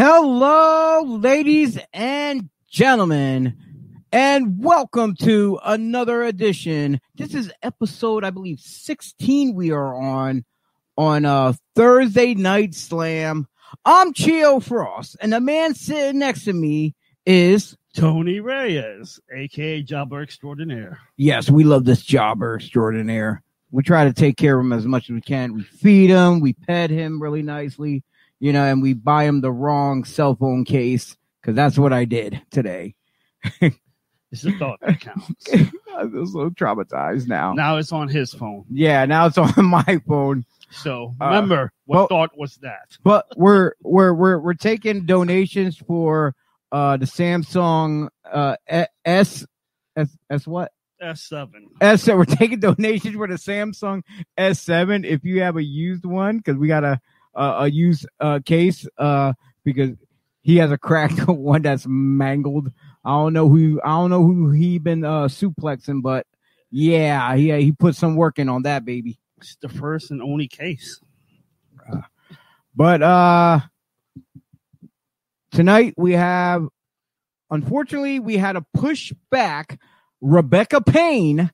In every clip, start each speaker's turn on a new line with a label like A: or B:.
A: Hello, ladies and gentlemen, and welcome to another edition. This is episode, I believe, 16 we are on on uh Thursday Night Slam. I'm Chio Frost, and the man sitting next to me is
B: Tony Reyes, aka Jobber Extraordinaire.
A: Yes, we love this jobber extraordinaire. We try to take care of him as much as we can. We feed him, we pet him really nicely, you know, and we buy him the wrong cell phone case because that's what I did today.
B: It's the thought that counts.
A: I feel so traumatized now.
B: now it's on his phone.
A: Yeah, now it's on my phone.
B: So
A: Uh,
B: remember, what
A: well-
B: thought was that?
A: But we're we're we're we're taking donations for uh the Samsung uh S S S what?
B: S7.
A: S7. we're taking donations for the Samsung S7 if you have a used one because we got a a, a used uh case uh because he has a cracked one that's mangled. I don't know who I don't know who he been uh suplexing, but yeah, he he put some work in on that baby.
B: It's the first and only case.
A: But uh tonight we have unfortunately we had to push back Rebecca Payne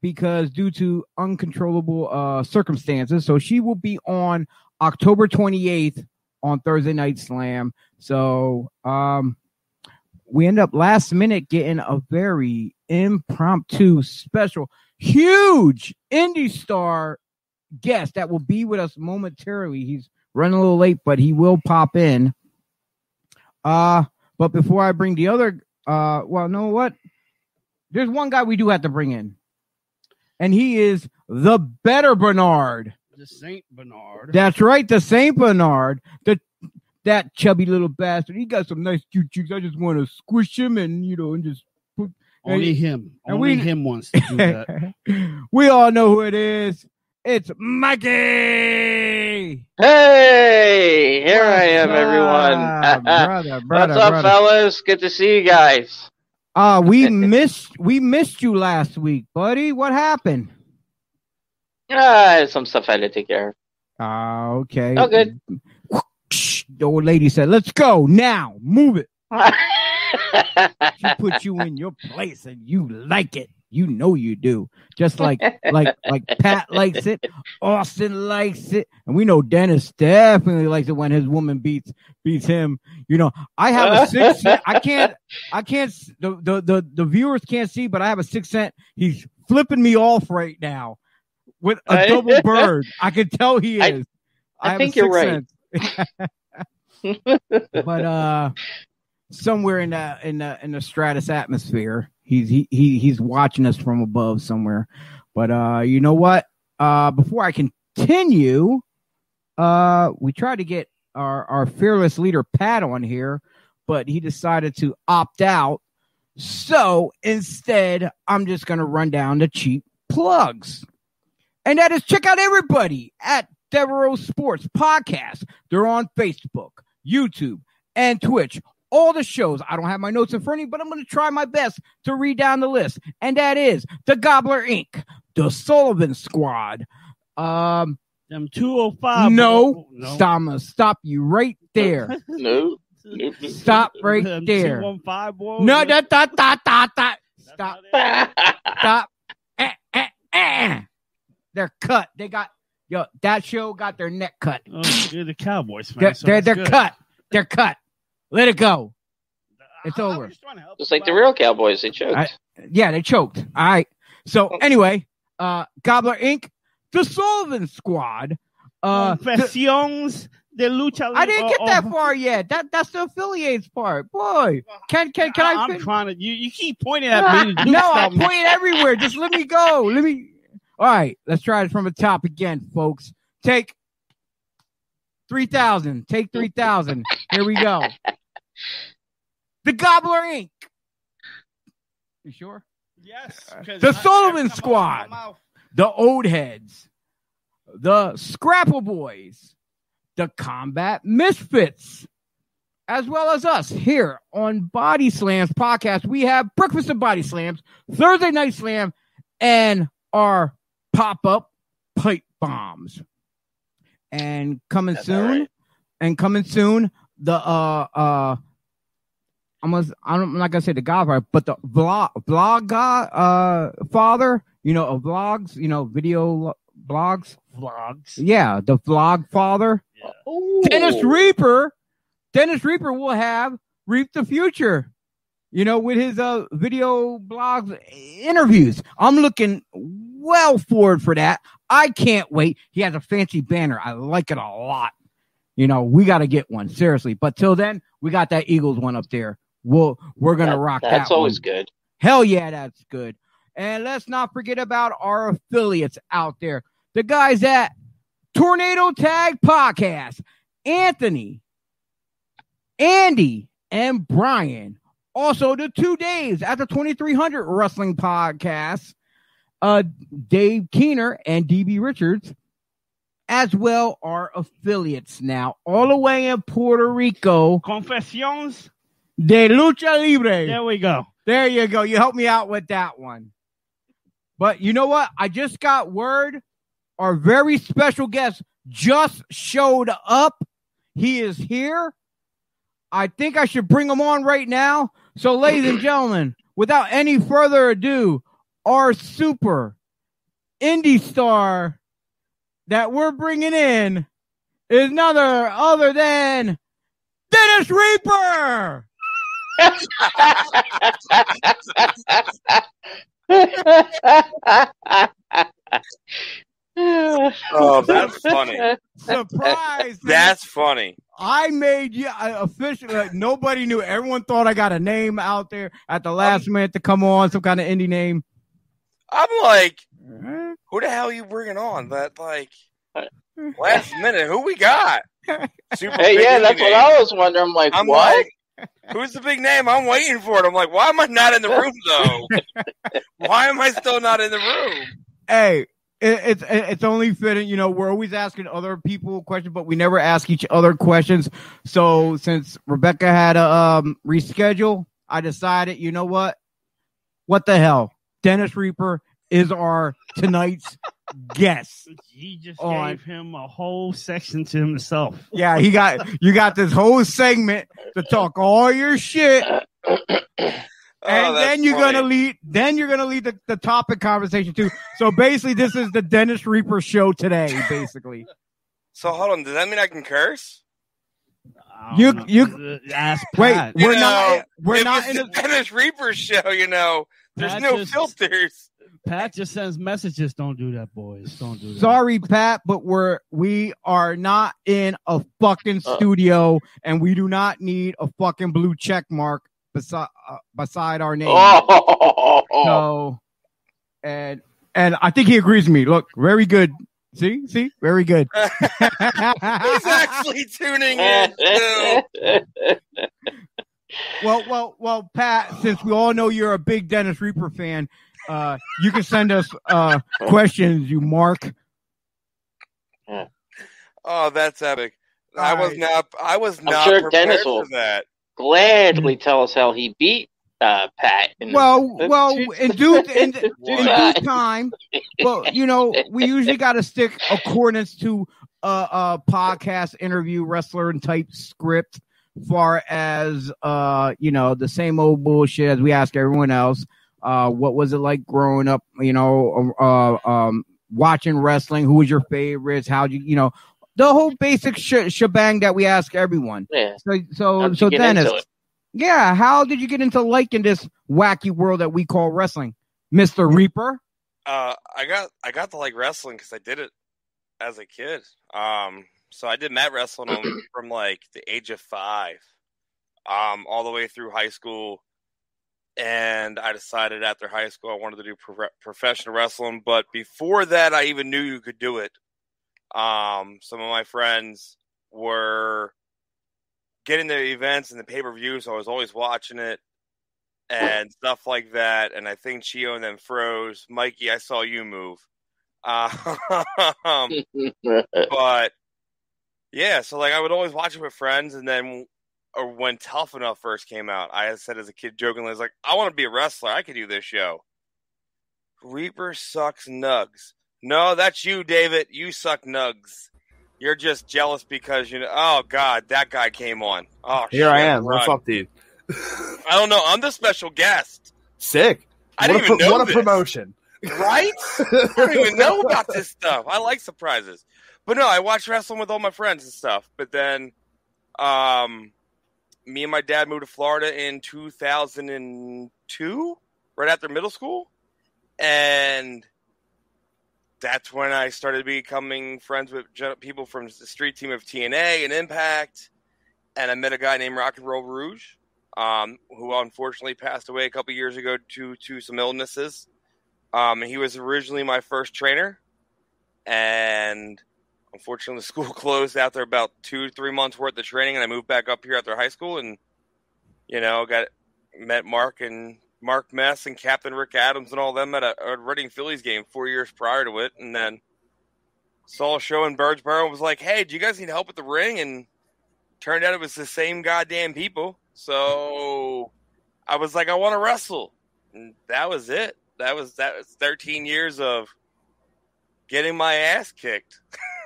A: because due to uncontrollable uh circumstances. So she will be on October 28th on Thursday Night Slam. So um we end up last minute getting a very impromptu special huge indie star guest that will be with us momentarily. He's running a little late, but he will pop in. Uh, but before I bring the other, uh, well, know what? There's one guy we do have to bring in, and he is the better Bernard.
B: The Saint Bernard.
A: That's right, the Saint Bernard, the that chubby little bastard. He got some nice cute cheeks. I just want to squish him and you know and just put
B: only him.
A: and
B: Only
A: we-
B: him wants to do that.
A: we all know who it is. It's Mikey.
C: Hey, here I am,
A: up,
C: everyone.
A: brother, brother,
C: What's up,
A: brother.
C: fellas? Good to see you guys.
A: Uh, we missed we missed you last week, buddy. What happened?
C: Ah, some stuff I had to take care of.
A: Ah, okay.
C: Oh, good.
A: The old lady said, "Let's go now. Move it." She put you in your place, and you like it. You know you do. Just like like like Pat likes it, Austin likes it, and we know Dennis definitely likes it when his woman beats beats him. You know, I have a six cent. I can't. I can't. The, the the the viewers can't see, but I have a six cent. He's flipping me off right now with a double bird. I can tell he
C: I-
A: is.
C: I
A: have a
C: think you're right.
A: but uh, somewhere in the in the in the stratus atmosphere, he's he, he he's watching us from above somewhere. But uh, you know what? Uh, before I continue, uh, we tried to get our our fearless leader Pat on here, but he decided to opt out. So instead, I'm just gonna run down the cheap plugs, and that is check out everybody at Devereaux Sports Podcast. They're on Facebook, YouTube, and Twitch. All the shows. I don't have my notes in front of me, but I'm going to try my best to read down the list. And that is The Gobbler Inc., The Sullivan Squad. Um,
B: Them 205.
A: no,
B: no.
A: stop, I'm gonna stop you right there.
C: no. Nope.
A: Stop right
B: Them
A: there.
B: 215 boys.
A: No, that, that, that, that, that. Stop, stop. Eh, eh, eh. They're cut. They got, yo, that show got their neck cut.
B: Oh, you're the Cowboys fan.
A: They're,
B: so
A: they're, they're cut. They're cut. Let it go. It's
B: I- I was
A: over.
B: just to help
C: Just like the real Cowboys, they choked.
A: I- Yeah, they choked. All right. So anyway, uh Gobbler Inc., the Sullivan Squad. Uh the-
B: de lucha.
A: I didn't get
B: oh,
A: that
B: oh.
A: far yet. That that's the affiliates part. Boy. Can can can I,
B: I'm
A: fin-
B: trying to. You, you keep pointing at me.
A: No, I'm pointing everywhere. Just let me go. Let me All right, let's try it from the top again, folks. Take 3000. Take 3000. Here we go. The Gobbler Inc. You sure?
B: Yes. Uh, 'cause
A: The
B: I-
A: Sullivan
B: I
A: Squad. the Old Heads, the Scrapple Boys, the Combat Misfits, as well as us here on Body Slams podcast. We have Breakfast of Body Slams, Thursday Night Slam, and our pop up pipe bombs. And coming
C: That's
A: soon,
C: all right.
A: and coming soon, the uh uh I'm gonna, I'm not gonna say the Godfather, but the vlog vlog god uh father, you know, of vlogs, you know, video lo- blogs.
B: Vlogs.
A: Yeah, the vlog father.
C: Ooh.
A: Dennis Reaper, Dennis Reaper will have Reap the Future. You know, with his uh video blogs interviews. I'm looking well forward for that. I can't wait. He has a fancy banner. I like it a lot. You know, we got to get one seriously. But till then, we got that Eagles one up there. We'll we're gonna
C: That-
A: rock that.
C: That's always
A: one.
C: good.
A: Hell yeah, that's good. And let's not forget about our affiliates out there. The guys at Tornado Tag Podcast, Anthony, Andy, and Brian. Also, the two days at the 2300 Wrestling Podcast, uh, Dave Keener and DB Richards, as well, are affiliates now, all the way in Puerto Rico,
B: Confesiones
A: de Lucha Libre.
B: There we go.
A: There you go. You helped me out with that one. But you know what? I just got word. Our very special guest just showed up. He is here. I think I should bring him on right now. So, ladies and gentlemen, without any further ado, our super indie star that we're bringing in is none other than Dennis oh, Reaper.
D: Oh, that's funny.
A: Surprise!
D: That's funny.
A: I made you I officially. Like, nobody knew. Everyone thought I got a name out there at the last um, minute to come on, some kind of indie name.
D: I'm like,
A: Eh,
D: who the hell are you bringing on? That like last minute, who we got? Super
C: Hey, yeah, that's
D: name.
C: what I was wondering. I'm like,
D: I'm
C: what?
D: like, who's the big name? I'm waiting for it. I'm like, why am I not in the room though? why am I still not in the room?
A: Hey, it, it's it's only fitting. You know, we're always asking other people questions, but we never ask each other questions. So since Rebecca had a um, reschedule, I decided, you know what? What the hell? Dennis Reaper is our tonight's guest.
B: He just
A: On.
B: gave him a whole section to himself.
A: Yeah, he got you got this whole segment to talk all your shit,
D: Oh,
A: and
D: that's
A: then you're
D: funny.
A: gonna lead. Then you're gonna lead the, the topic conversation too. So basically, this is the Dennis Reaper show today. Basically,
D: So hold on. Does that mean I can curse?
A: You-
B: know.
A: you-
B: ask
A: wait,
D: You
A: we're
D: know,
A: not we're not in
D: the Dennis Reaper show. You know, there's
B: Pat
D: no
B: just-
D: filters.
B: Pat just sends messages. Don't do that, boys. Don't do that.
A: Sorry, Pat, but we're we are not in a fucking
C: Uh.
A: studio, and we do not need a fucking blue check mark beside uh, beside our name.
C: Oh,
A: So, and and I think he agrees with me. Look, very good. See, see, very good.
D: He's actually tuning in. too.
A: well, well, well, Pat. Since we all know you're a big Dennis Reaper fan, uh, you can send us uh questions. You mark.
D: Oh, that's epic. I
A: All
D: was
A: right.
D: not. I was
C: I'm
D: not
C: sure
D: prepared
C: Dennis
D: for
C: will-
D: that.
C: Gladly tell us how he beat uh, Pat. in the-
A: Well,
C: Let's
A: well,
C: do-
A: in due in, in due time. Well, you know, we usually got to stick accordance to a, a podcast interview wrestler and type script, far as uh, you know, the same old bullshit as we ask everyone else. Uh, what was it like growing up? You know, uh, um, watching wrestling. Who was your favorites? How would you, you know, the whole basic sh- shebang that we ask everyone.
C: Yeah.
A: So, so, so Dennis, yeah, how did you get into liking this wacky world that we call wrestling, Mister Reaper?
D: Uh, I got I got to like wrestling because I did it as a kid. Um, so I did mat wrestling from like the age of five, um, all the way through high school. And I decided after high school I wanted to do pro- professional wrestling. But before that, I even knew you could do it. Um, some of my friends were getting the events and the pay per views. So I was always watching it and stuff like that. And I think Chio and then froze. Mikey, I saw you move. Um, but yeah, so like I would always watch it with friends, and then or when Tough Enough first came out, I said as a kid jokingly, I was like, I want to be a wrestler. I could do this show. Reaper sucks nugs. No, that's you, David. You suck nugs. you're just jealous because you know. Oh God, that guy came on. Oh,
E: Here
D: shit,
E: I am.
D: run.
E: What's up, dude?
D: I don't know. I'm the special guest,
E: Sick.
D: I
E: what
D: didn't
E: a,
D: even know
E: What a promotion.
D: right? I don't even know about this stuff. I like surprises, but no, I watched wrestling with all my friends and stuff. But then, um, me and my dad moved to Florida in 2002, right after middle school, and that's when I started becoming friends with people from the street team of TNA and Impact, and I met a guy named Rock and Roll Rouge, um, who unfortunately passed away a couple years ago due to some illnesses. Um, he was originally my first trainer, and unfortunately, the school closed after about two, three months worth of training, and I moved back up here after high school, and you know, got met Mark and Mark Mess and Captain Rick Adams and all them at a, a Reading Phillies game four years prior to it, and then saw a show in Birdsboro and was like, "Hey, do you guys need help with the ring?" And turned out it was the same goddamn people. So I was like, "I want to wrestle," and that was it. That was that was 13 years of getting my ass kicked.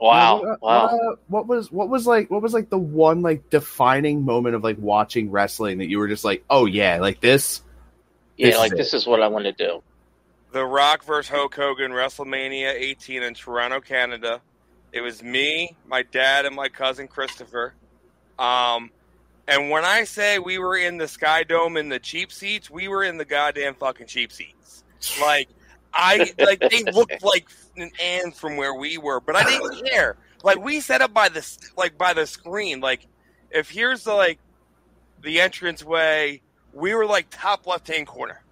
C: Wow.
E: What, uh,
C: Wow.
E: Uh, what was what was like what was like the one like defining moment of like watching wrestling that you were just like, oh yeah, like this.
C: Yeah,
E: this
C: like
E: it.
C: this is what I want to do.
D: The Rock versus Hulk Hogan WrestleMania 18 in Toronto, Canada. It was me, my dad, and my cousin Christopher. Um, and when I say we were in the Sky Dome in the cheap seats, we were in the goddamn fucking cheap seats. Like I like they looked like an ant from where we were, but I didn't care. Like we set up by the like by the screen. Like if here's the like the entrance way, we were like top left hand corner.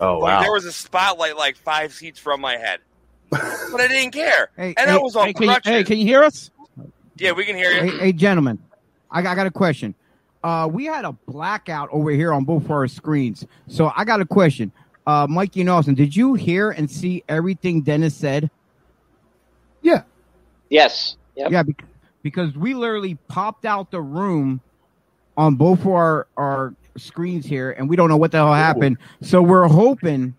E: Oh
D: Like,
E: wow.
D: there was a spotlight like five seats from my head, but I didn't care.
A: Hey,
D: And
A: hey,
D: I was on
B: Hey, can, you, hey, can you hear us?
D: yeah, we can hear you.
A: hey, hey, gentlemen, I, got- I got a question. Uh, we had a blackout over here on both our screens, so I got a question. Uh, Mikey and Austin, did you hear and see everything Dennis said? Yeah.
C: Yes. Yep.
A: Yeah, bec- because we literally popped out the room on both of our our screens here, and we don't know what the hell happened. So we're hoping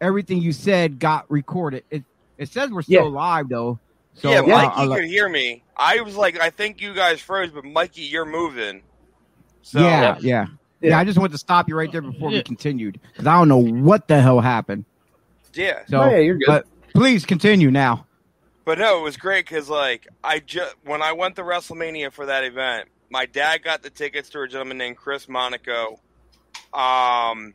A: everything you said got recorded. It it says we're still
E: Yeah.
A: live though. So
D: yeah,
A: uh,
D: Mikey
A: I'll let-
D: could hear me. I was like, I think you guys froze, but Mikey, you're moving. So
A: yeah, yeah, yeah,
E: Yeah.
A: I just wanted to stop you right there before we continued because I don't know what the hell happened.
D: yeah.
A: So
E: oh, yeah, you're good.
A: but please continue now.
D: But no, it was great because like I just when I went to WrestleMania for that event, my dad got the tickets to a gentleman named Chris Monaco, um,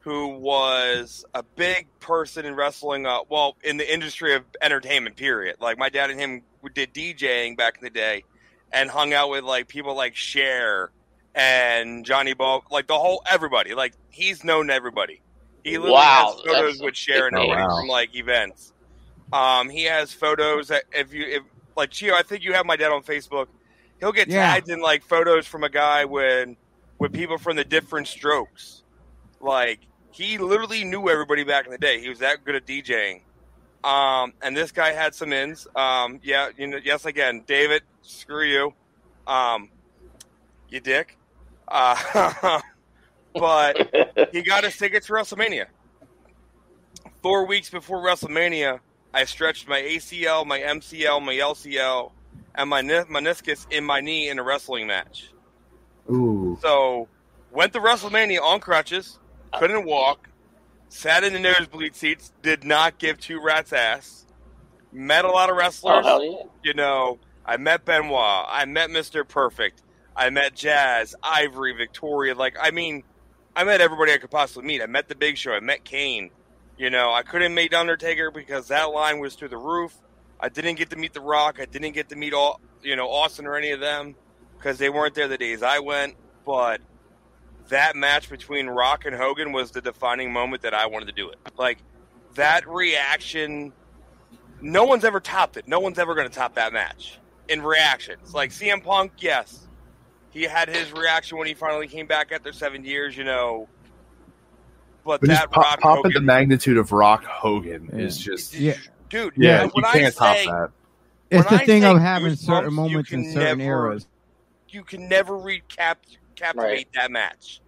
D: who was a big person in wrestling. Uh, well, in the industry of entertainment, period. Like my dad and him did DJing back in the day, and hung out with like people like Cher and Johnny Ball, like the whole everybody. Like he's known everybody. He literally
C: Wow,
D: has photos with Sharon and
C: big
D: everybody
E: name.
D: from like events. Um, he has photos that if you if like Chio, I think you have my dad on Facebook. He'll get
A: Yeah.
D: tagged in like photos from a guy when with people from the different strokes. Like he literally knew everybody back in the day. He was that good at DJing. Um, and this guy had some ins. Um, yeah, you know, yes, again, David, screw you, um, you dick. Uh, but he got his tickets for WrestleMania. Four weeks before WrestleMania, I stretched my ACL, my MCL, my LCL, and my ni- meniscus in my knee in a wrestling match.
E: Ooh.
D: So went to WrestleMania on crutches, couldn't walk, sat in the nosebleed seats, did not give two rats ass. Met a lot of
C: Oh
D: wrestlers.
C: hell yeah.
D: You know, I met Benoit, I met Mr. Perfect, I met Jazz, Ivory, Victoria. Like, I mean, I met everybody I could possibly meet. I met the Big Show, I met Kane. You know, I couldn't meet Undertaker because that line was through the roof. I didn't get to meet The Rock. I didn't get to meet all, you know, Austin or any of them because they weren't there the days I went. But that match between Rock and Hogan was the defining moment that I wanted to do it. Like that reaction, no one's ever topped it. No one's ever going to top that match in reactions. Like CM Punk, yes, he had his reaction when he finally came back after seven years. You know, but,
E: But just
D: that
E: pop,
D: Rock
E: pop at the magnitude of Rock Hogan
A: Yeah.
E: is just
A: Yeah.
D: dude.
E: yeah,
D: when
E: you
D: I
E: can't top
D: say-
E: that.
A: It's the
D: I
A: thing of having certain moments in certain
D: never-
A: eras.
D: you can never recap captivate
C: Right.
D: that match.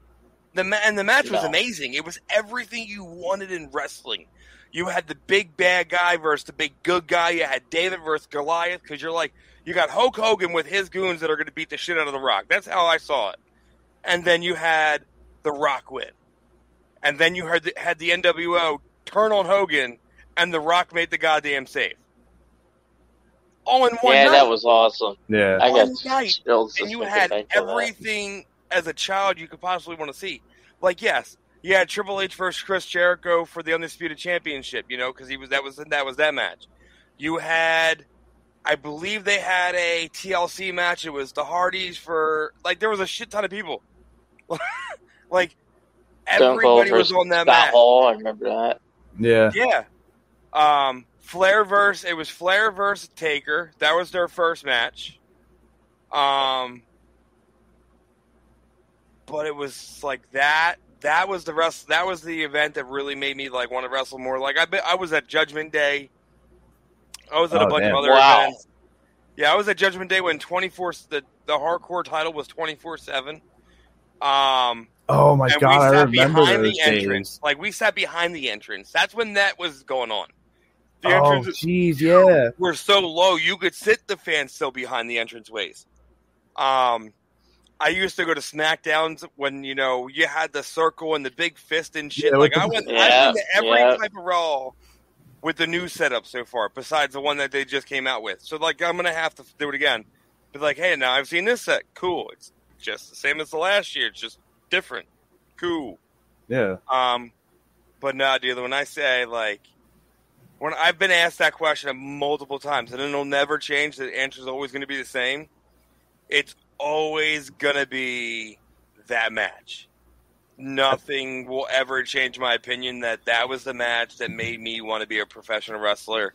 D: The ma- and the match was
C: No.
D: amazing. It was everything you wanted in wrestling. You had the big bad guy versus the big good guy. You had David versus Goliath because you're like, you got Hulk Hogan with his goons that are going to beat the shit out of The Rock. That's how I saw it. And then you had The Rock win. And then you had the, had the NWO turn on Hogan, and The Rock made the goddamn save. All in one
C: yeah,
D: night.
C: that was awesome.
E: Yeah.
C: I got
D: night. and you had
C: back to that.
D: everything as a child you could possibly want to see. Like, yes, you had Triple H versus Chris Jericho for the undisputed championship. You know, because he was that was that was that match. You had, I believe they had a TLC match. It was the Hardys for like there was a shit ton of people. like everybody was on that
C: Scott
D: match.
C: Hall. I remember that.
E: Yeah.
D: Yeah. Um, Flair versus it was Flair versus Taker. That was their first match. Um, but it was like that. That was the rest. That was the event that really made me like want to wrestle more. Like I, be, I was at Judgment Day. I was at a
E: Oh,
D: bunch
E: damn.
D: of other
C: Wow.
D: events. Yeah, I was at Judgment Day when twenty four the the hardcore title was twenty four seven. Um,
E: Oh my
D: and
E: god, I
D: we sat
E: remember
D: behind
E: those
D: the entrance.
E: days.
D: Like we sat behind the entrance. That's when that was going on. The
E: Oh jeez, yeah.
D: were so low you could sit the fans still behind the entrance ways. Um, I used to go to SmackDowns when you know you had the circle and the big fist and shit.
E: Yeah,
D: like I
E: the-
D: went,
C: Yeah,
D: I've been to every
C: yeah.
D: type of Raw with the new setup so far, besides the one that they just came out with. So like I'm gonna have to do it again. But like, hey, now I've seen this set. Cool. It's just the same as the last year. It's just different. Cool.
E: Yeah.
D: Um, but no, dude. When I say like, when I've been asked that question multiple times, and it'll never change. The answer is always going to be the same. It's always going to be that match. Nothing will ever change my opinion that that was the match that made me want to be a professional wrestler.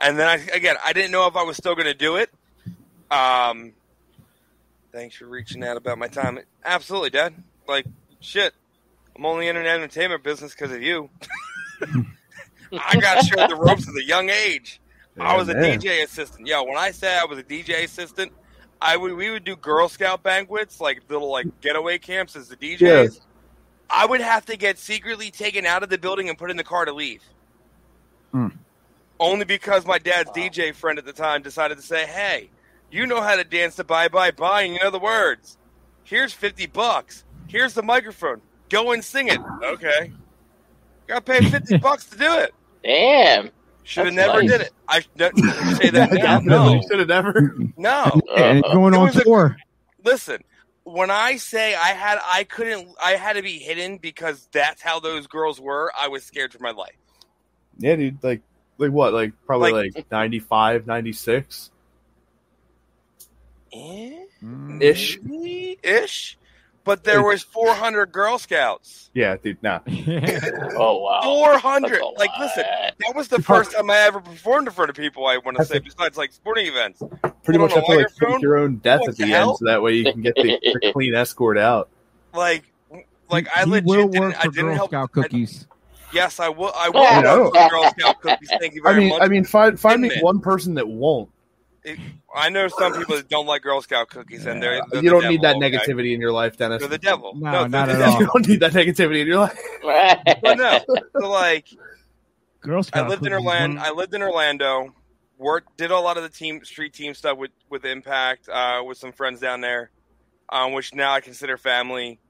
D: And then I, again, I didn't know if I was still going to do it. Um, thanks for reaching out about my time. Absolutely, Dad. Like, shit. I'm only in an entertainment business because of you. I got showed the ropes at a young age. I was a
E: man.
D: DJ assistant. Yo, when I say I was a DJ assistant, I would we would do Girl Scout banquets, like little like getaway camps as the DJs.
E: Yeah.
D: I would have to get secretly taken out of the building and put in the car to leave.
A: Hmm.
D: Only because my dad's DJ friend at the time decided to say, "Hey, you know how to dance the bye bye bye, and you know the words. Here's fifty bucks. Here's the microphone. Go and sing it." Okay, got paid fifty bucks to do it.
C: Damn.
D: Should have never
C: nice.
D: did it. I no, you say that now.
E: Definitely
D: No,
E: should have never.
D: no.
A: and it's going
D: It
A: on
D: was a-
A: tour.
D: Listen, when I say I had, I couldn't, I had to be hidden because that's how those girls were. I was scared for my life.
E: Yeah, dude. Like, like what? Like probably
D: Like-
E: like, 95, 96
D: Eh?
E: ish.
D: Maybe ish. But there was 400 Girl Scouts.
E: Yeah, dude. Nah.
C: Oh wow.
D: 400.
C: That's a
D: Like, listen, that was the first time I ever performed in front of people. I want to say, besides like sporting events.
E: Pretty much
D: on a
E: have to like
D: microphone?
E: fake your own death
D: What
E: at
D: the
E: the,
D: hell?
E: end, so that way you can get the, the clean escort out.
D: Like, like I
A: He
D: legit
A: will
D: didn't,
A: work
D: I didn't
A: Girl
D: help.
A: Scout
D: I-
A: cookies.
D: yes, I will. I
C: I
D: will
E: know.
D: work for Girl Scout cookies. Thank you
E: I mean,
D: much.
E: I mean, find find me
D: Admit.
E: one person that won't.
D: I know some people that don't like Girl Scout cookies, and they're, they're
E: you don't need that
D: devil, okay?
E: negativity in your life, Dennis.
D: They're the devil.
A: No, not at
D: the
A: all.
E: you don't need that negativity in your life.
D: But no, so like
B: Girl Scout.
D: I
B: Scout
D: lived in Orlando. I lived in Orlando. Worked, did a lot of the team street team stuff with with Impact, uh, with some friends down there, um, which now I consider family.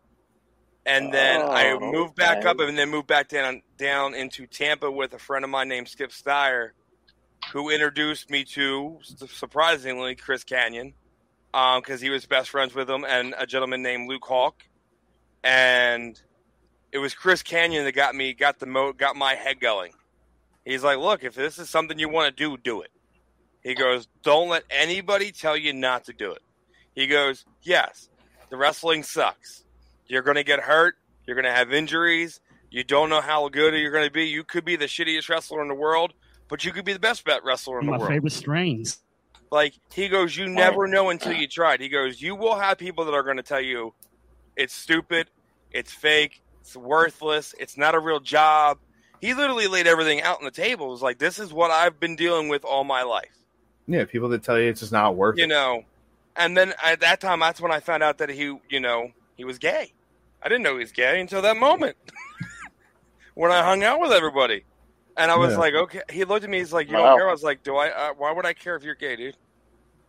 D: And then I
C: Oh,
D: moved back
C: okay.
D: up, and then moved back down down into Tampa with a friend of mine named Skip Steyer, who introduced me to surprisingly Chris Kanyon, um, because he was best friends with him, and a gentleman named Luke Hawk, and it was Chris Kanyon that got me got the mo got my head going. He's like, look, if this is something you want to do, do it. He goes, don't let anybody tell you not to do it. He goes, yes, the wrestling sucks. You're going to get hurt. You're going to have injuries. You don't know how good you're going to be. You could be the shittiest wrestler in the world, but you could be the best bet wrestler in the
B: my
D: world.
B: favorite strains.
D: Like he goes, you never know until you tried. He goes, you will have people that are going to tell you it's stupid, it's fake, it's worthless, it's not a real job. He literally laid everything out on the table. It was like, this is what I've been dealing with all my life,
E: Yeah, people that tell you it's just not worth
D: you
E: it.
D: know. And then at that time, that's when I found out that he, you know, he was gay. I didn't know he was gay until that moment when I hung out with everybody. And I was
E: Yeah.
D: like, okay. He looked at me. He's like, you
C: Wow.
D: don't care. I was like, do I? Uh, why would I care if you're gay, dude?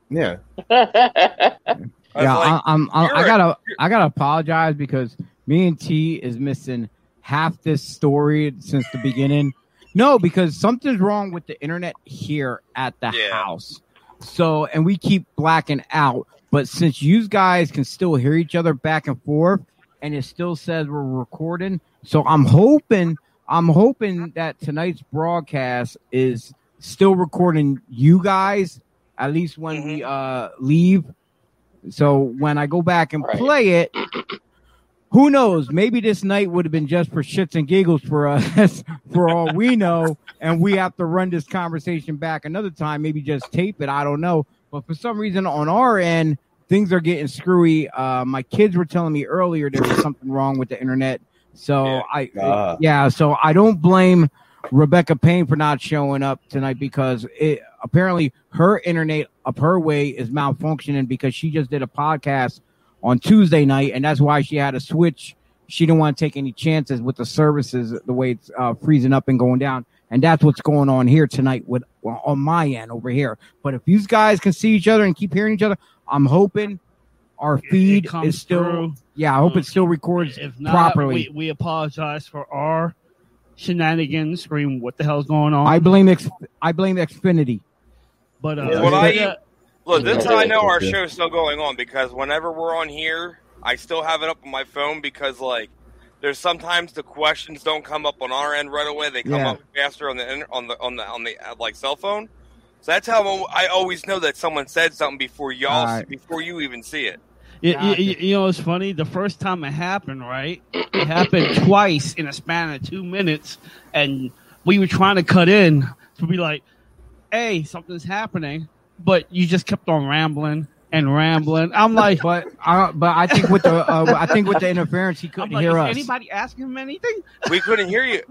E: Yeah.
D: I
A: yeah,
D: like,
A: I, I'm, I'm,
D: you're
A: I
D: a-
A: gotta, I gotta apologize because me and T is missing half this story since the beginning. No, because something's wrong with the internet here at the
D: Yeah.
A: house. So, and we keep blacking out. But since you guys can still hear each other back and forth, and it still says we're recording, so I'm hoping, I'm hoping that tonight's broadcast is still recording you guys at least when we uh leave. So when I go back and
C: Right.
A: play it, who knows? Maybe this night would have been just for shits and giggles for us, for all we know, and we have to run this conversation back another time. Maybe just tape it. I don't know. But for some reason, on our end, things are getting screwy. Uh, my kids were telling me earlier there was something wrong with the internet. So
D: Yeah.
A: I,
E: Ah.
A: yeah. So I don't blame Rebecca Payne for not showing up tonight because it apparently her internet up her way is malfunctioning because she just did a podcast on Tuesday night, and that's why she had to switch. She didn't want to take any chances with the services the way it's uh, freezing up and going down, and that's what's going on here tonight with well, on my end over here. But if you guys can see each other and keep hearing each other, I'm hoping our
B: It- it
A: feed
B: comes
A: is still.
B: through.
A: Yeah, I hope it still records
B: If not,
A: properly.
B: we, we apologize for our shenanigans. Scream, what the hell's going on?
A: I blame X. I blame Xfinity.
B: but uh,
E: Yeah,
D: What I-
B: yeah,
D: Look, this is how I know our
E: Yeah.
D: show's still going on because whenever we're on here, I still have it up on my phone because like there's sometimes the questions don't come up on our end right away; they come
A: Yeah.
D: up faster on the on the on the on the uh, like cell phone. So that's how I always know that someone said something before y'all
A: Alright.
D: before you even see it.
B: You, you, you know, it's funny. The first time it happened, right? It happened twice in a span of two minutes, and we were trying to cut in to be like, "Hey, something's happening," but you just kept on rambling and rambling. I'm like,
A: But uh, but I think with the uh, I think with the interference, he couldn't
B: like,
A: hear
B: is
A: us.
B: anybody asking him anything?
D: We couldn't hear you.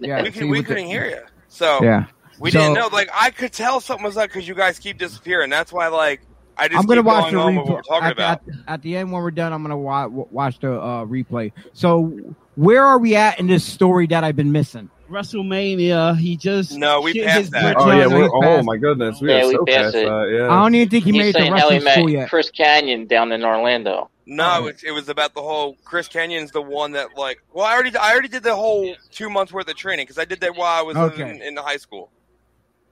A: yeah,
D: we could, we couldn't hear you. So
A: Yeah,
D: we
A: So-
D: didn't know. Like I could tell something was up because you guys keep disappearing. That's why like I just
A: I'm gonna
D: keep
A: watch
D: going
A: the
D: on with what
A: replay at, at, at the end when we're done. I'm gonna wa- watch the uh, replay. So where are we at in this story that I've been missing?
B: WrestleMania. He just
D: No, we
B: shit
D: passed that.
E: Oh yeah, we're, oh my goodness, we
C: Yeah,
E: are
C: we
E: so
C: passed
E: past
C: it.
E: that.
A: I don't even think he
C: He's
A: made it to
C: saying how he met
A: yet.
C: Chris Kanyon down in Orlando.
D: No, it, it was about the whole Chris Kanyon's the one that like. Well, I already I already did the whole two months worth of training because I did that while I was
A: Okay.
D: in, in the high school.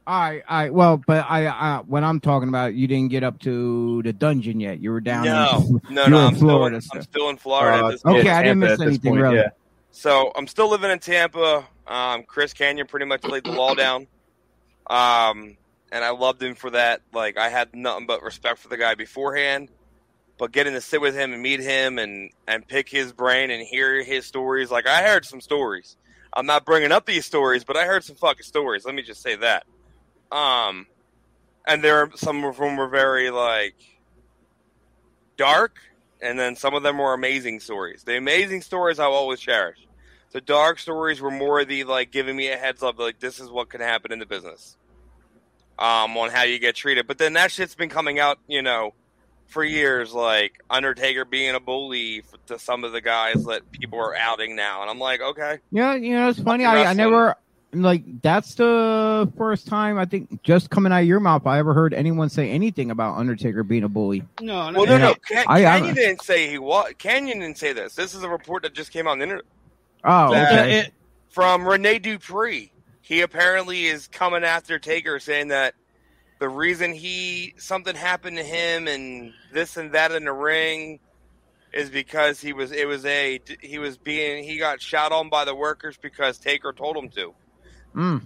A: All right, all right. Well, but I, I what I'm talking about, you didn't get up to the dungeon yet. You were down.
D: No,
A: in,
D: no, no.
A: were
D: I'm
A: in
D: still,
A: Florida.
D: in, I'm still in Florida.
E: Uh,
D: this
A: Okay. I didn't miss anything,
E: point,
A: really.
E: Yeah.
D: So I'm still living in Tampa. Um, Chris Kanyon pretty much laid the law down. Um, and I loved him for that. Like I had nothing but respect for the guy beforehand. But getting to sit with him and meet him and and pick his brain and hear his stories, like I heard some stories. I'm not bringing up these stories, but I heard some fucking stories. Let me just say that. Um, and there some of them were very like dark, and then some of them were amazing stories. The amazing stories I'll always cherish. The dark stories were more the like giving me a heads up, like this is what can happen in the business, um, on how you get treated. But then that shit's been coming out, you know, for years. Like Undertaker being a bully to some of the guys that people are outing now, and I'm like, okay,
A: Yeah, you know, it's funny. I, I never like that's the first time I think just coming out of your mouth I ever heard anyone say anything about Undertaker being a bully.
B: No, no,
D: well, no,
A: Yeah.
D: no, Can-
A: I- I-
D: didn't say he was. Kanyon didn't say this. This is a report that just came out on the internet.
A: Oh, okay.
B: It-
D: from Rene Dupree. He apparently is coming after Taker, saying that the reason he something happened to him and this and that in the ring is because he was it was a he was being he got shot on by the workers because Taker told him to.
A: Mm.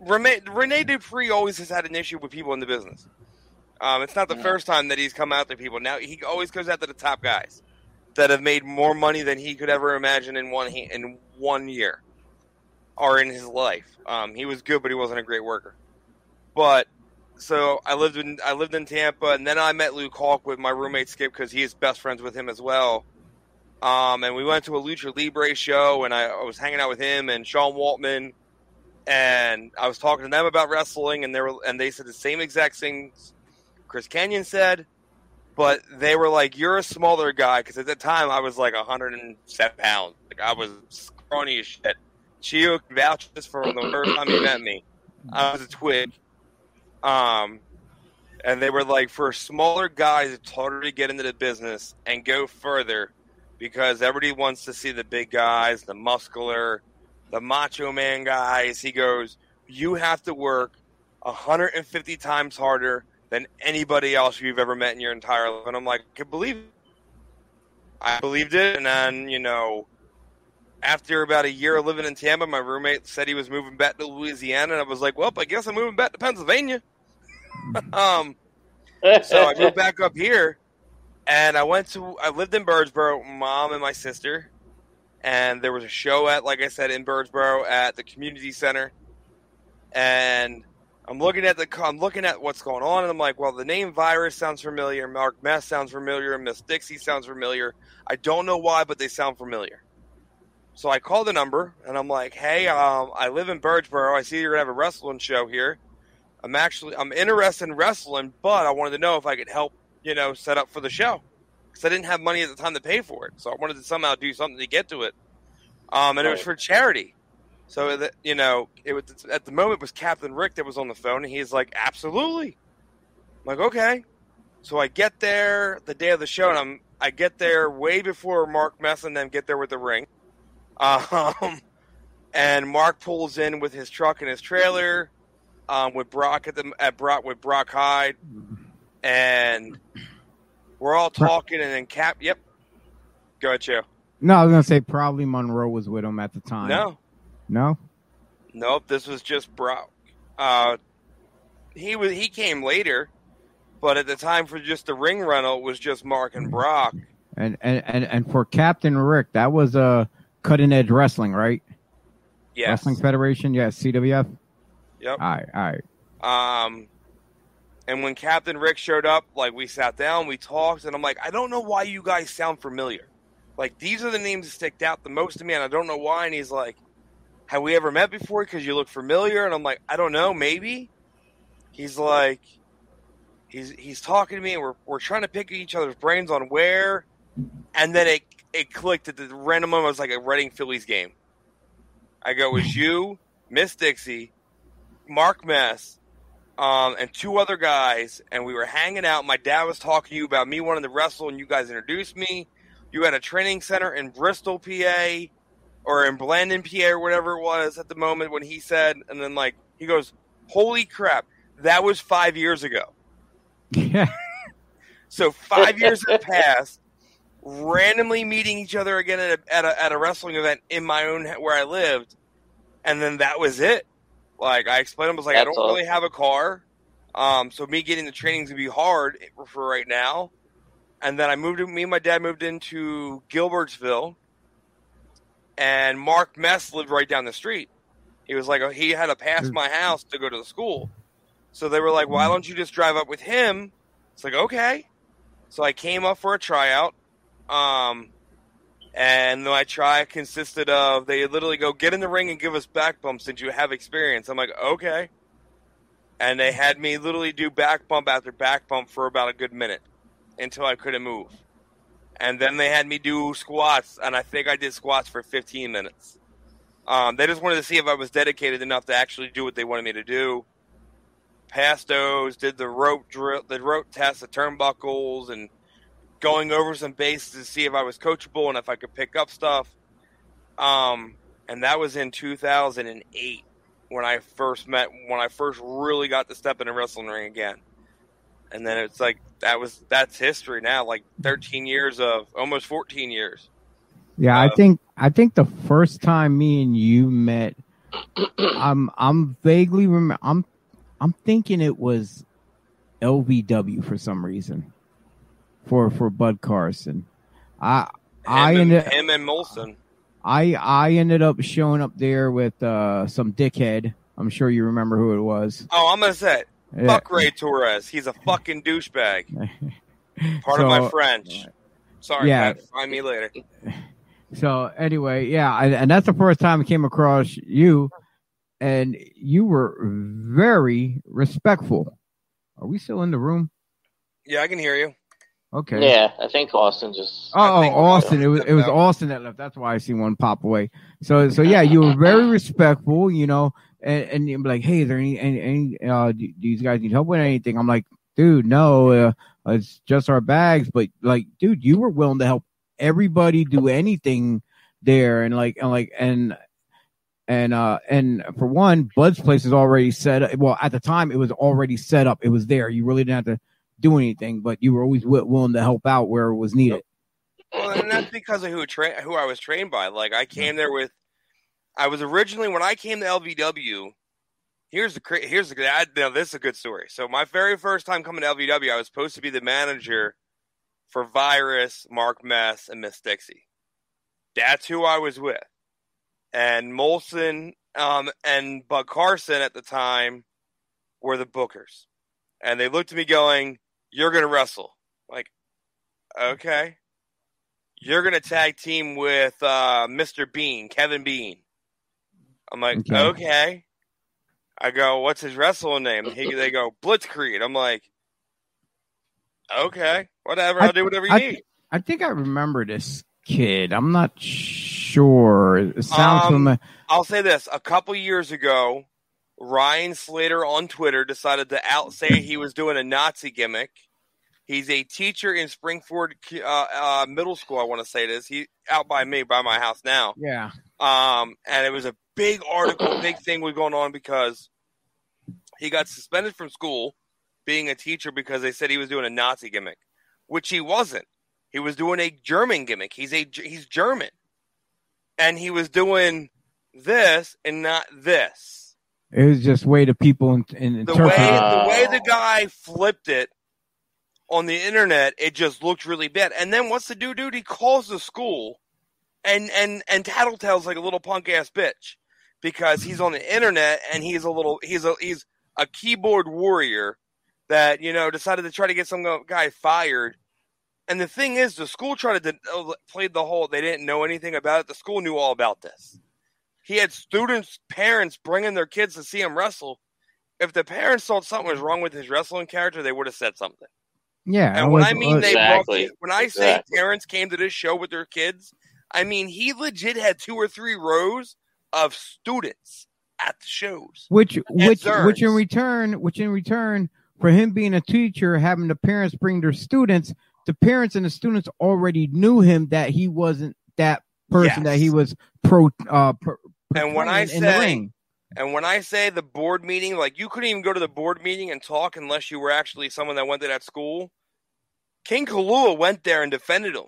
D: Rene, Rene Dupree always has had an issue with people in the business. Um, it's not the
C: Yeah.
D: first time that he's come out to people. Now he always goes after the top guys that have made more money than he could ever imagine in one in one year or in his life. Um, he was good, but he wasn't a great worker. But so I lived in I lived in Tampa, and then I met Luke Hawk with my roommate Skip because he is best friends with him as well. Um, and we went to a Lucha Libre show, and I, I was hanging out with him and Sean Waltman, and I was talking to them about wrestling, and they were and they said the same exact things Chris Kanyon said, but they were like, "You're a smaller guy," because at the time I was like 107 pounds, like I was scrawny as shit, Chio vouches for the first time he met me. I was a twig. Um, and they were like, for smaller guys, it's harder to get into the business and go further because everybody wants to see the big guys, the muscular, the macho man guys. He goes, You have to work 150 times harder than anybody else you've ever met in your entire life. And I'm like, I can believe it. I believed it. And then, you know, after about a year of living in Tampa, my roommate said he was moving back to Louisiana. And I was like, Well, I guess I'm moving back to Pennsylvania. um, so I moved back up here and I went to I lived in Birdsboro, mom and my sister, and there was a show at like I said in Birdsboro at the community center, and I'm looking at the I'm looking at what's going on, and I'm like, well, the name Virus sounds familiar, Mark Mess sounds familiar, Miss Dixie sounds familiar. I don't know why, but they sound familiar. So I called the number, and I'm like, hey, um, I live in Birdsboro. I see you're gonna have a wrestling show here. I'm actually I'm interested in wrestling, but I wanted to know if I could help you know, set up for the show because I didn't have money at the time to pay for it. So I wanted to somehow do something to get to it. Um, and right. it was for charity. So that you know, it was at the moment it was Captain Rick that was on the phone, and he's like, "Absolutely." I'm like, "Okay." So I get there the day of the show, and I'm I get there way before Mark Mess and them get there with the ring. Um, and Mark pulls in with his truck and his trailer, um, with Brock at the at Brock with Brock Hyde, and we're all talking, and then Cap. Yep. Go ahead, Joe.
A: No, I was gonna say probably Monroe was with him at the time.
D: No.
A: No.
D: Nope. This was just Brock. Uh, he was he came later, but at the time for just the ring rental, it was just Mark and Brock.
A: And and and, and for Captain Rick, that was a uh, cutting edge wrestling, right?
D: Yes.
A: Wrestling Federation, yes, CWF.
D: Yep.
A: All right, all
D: right. Um, and when Captain Rick showed up, like we sat down, we talked, and I'm like, I don't know why you guys sound familiar. Like these are the names that stick out the most to me, and I don't know why. And he's like, Have we ever met before? Because you look familiar. And I'm like, I don't know, maybe. He's like, he's he's talking to me, and we're we're trying to pick each other's brains on where. And then it it clicked at the random moment. It was like a Reading Phillies game. I go, it was you, Miss Dixie, Mark Mess, um, and two other guys, and we were hanging out. My dad was talking to you about me wanting to wrestle, and you guys introduced me. You had a training center in Bristol, PA, or in Blandon, PA, or whatever it was at the moment when he said, and then like he goes, "Holy crap, that was five years ago."
A: Yeah.
D: so five years have passed. Randomly meeting each other again at a, at a at a wrestling event in my own where I lived, and then that was it like I explained, I was like, That's I don't all. really have a car, um, so me getting the training is gonna be hard for right now. And then I moved. To me and my dad moved into Gilbertsville, and Mark Mess lived right down the street. He was like, he had to pass my house to go to the school. So they were like, why don't you just drive up with him? It's like, okay. So I came up for a tryout. Um, and my try consisted of they literally go get in the ring and give us back bumps since you have experience. I'm like, okay. And they had me literally do back bump after back bump for about a good minute until I couldn't move. And then they had me do squats, and I think I did squats for 15 minutes. Um, they just wanted to see if I was dedicated enough to actually do what they wanted me to do. Passed those, did the rope drill, the rope test, the turnbuckles, and going over some bases to see if I was coachable and if I could pick up stuff. Um, and that was in 2008 when I first met, when I first really got to step in a wrestling ring again. And then it's like that was that's history now, like 13 years of almost 14 years.
A: Yeah, uh, I think I think the first time me and you met, I'm I'm vaguely remember I'm I'm thinking it was LVW for some reason for for Bud Carson. I him I ended
D: him and Molson.
A: I I ended up showing up there with uh, some dickhead. I'm sure you remember who it was.
D: Oh, I'm gonna say, yeah. fuck Ray Torres. He's a fucking douchebag. Part so, of my French. Sorry, yeah. Pat, find me later.
A: So anyway, yeah, I, and that's the first time I came across you, and you were very respectful. Are we still in the room?
D: Yeah, I can hear you.
A: Okay.
C: Yeah, I think Austin just.
A: Oh, oh, Austin. It was it was Austin that left. That's why I see one pop away. So so yeah, you were very respectful, you know, and, and like, hey, is there any any, any uh do, do these guys need help with anything? I'm like, dude, no, uh, it's just our bags. But like, dude, you were willing to help everybody do anything there, and like and like and and uh and for one, Bud's place is already set up. Well, at the time, it was already set up. It was there. You really didn't have to do anything, but you were always wi- willing to help out where it was needed.
D: Well, and that's because of who tra- who I was trained by. Like I came there with, I was originally when I came to LVW. Here's the cra- here's the I, now this is a good story. So my very first time coming to LVW, I was supposed to be the manager for Virus, Mark Mess, and Miss Dixie. That's who I was with, and Molson um, and Bud Carson at the time were the bookers, and they looked at me going, "You're gonna wrestle." Like, okay you're gonna tag team with uh, Mr. Bean, Kevin Bean. I'm like,
A: Okay.
D: okay. I go, what's his wrestling name? He, they go, Blitzkrieg. I'm like, okay, whatever. I'll do whatever you
A: I,
D: need.
A: I think I remember this kid. I'm not sure. It sounds
D: Um,
A: familiar.
D: I'll say this: a couple years ago, Ryan Slater on Twitter decided to out say he was doing a Nazi gimmick. He's a teacher in Springford uh, uh, Middle School. I want to say it is. He out by me, by my house now.
A: Yeah.
D: Um, and it was a big article, big thing was going on because he got suspended from school being a teacher because they said he was doing a Nazi gimmick, which he wasn't. He was doing a German gimmick. He's a he's German, and he was doing this and not this.
A: It was just way the people in, in
D: The way
A: it.
D: the way the guy flipped it on the internet, it just looked really bad. And then what's the dude do? He calls the school and and and tattletales like a little punk ass bitch because he's on the internet and he's a little he's a he's a keyboard warrior that you know decided to try to get some guy fired. And the thing is, the school tried to uh, played the whole. They didn't know anything about it. The school knew all about this. He had students, parents bringing their kids to see him wrestle. If the parents thought something was wrong with his wrestling character, they would have said something.
A: Yeah.
D: And when
A: was-
D: I mean they
C: Exactly.
D: brought, when I say
C: Exactly.
D: parents came to this show with their kids, I mean he legit had two or three rows of students at the shows.
A: which which
D: Zerns.
A: which in return which in return for him being a teacher having the parents bring their students the parents and the students already knew him that he wasn't that person
D: Yes.
A: that he was pro uh pro,
D: And when I
A: portraying in the
D: say-
A: ring.
D: And when I say the board meeting, like you couldn't even go to the board meeting and talk unless you were actually someone that went to that school. King Kaluha went there and defended him.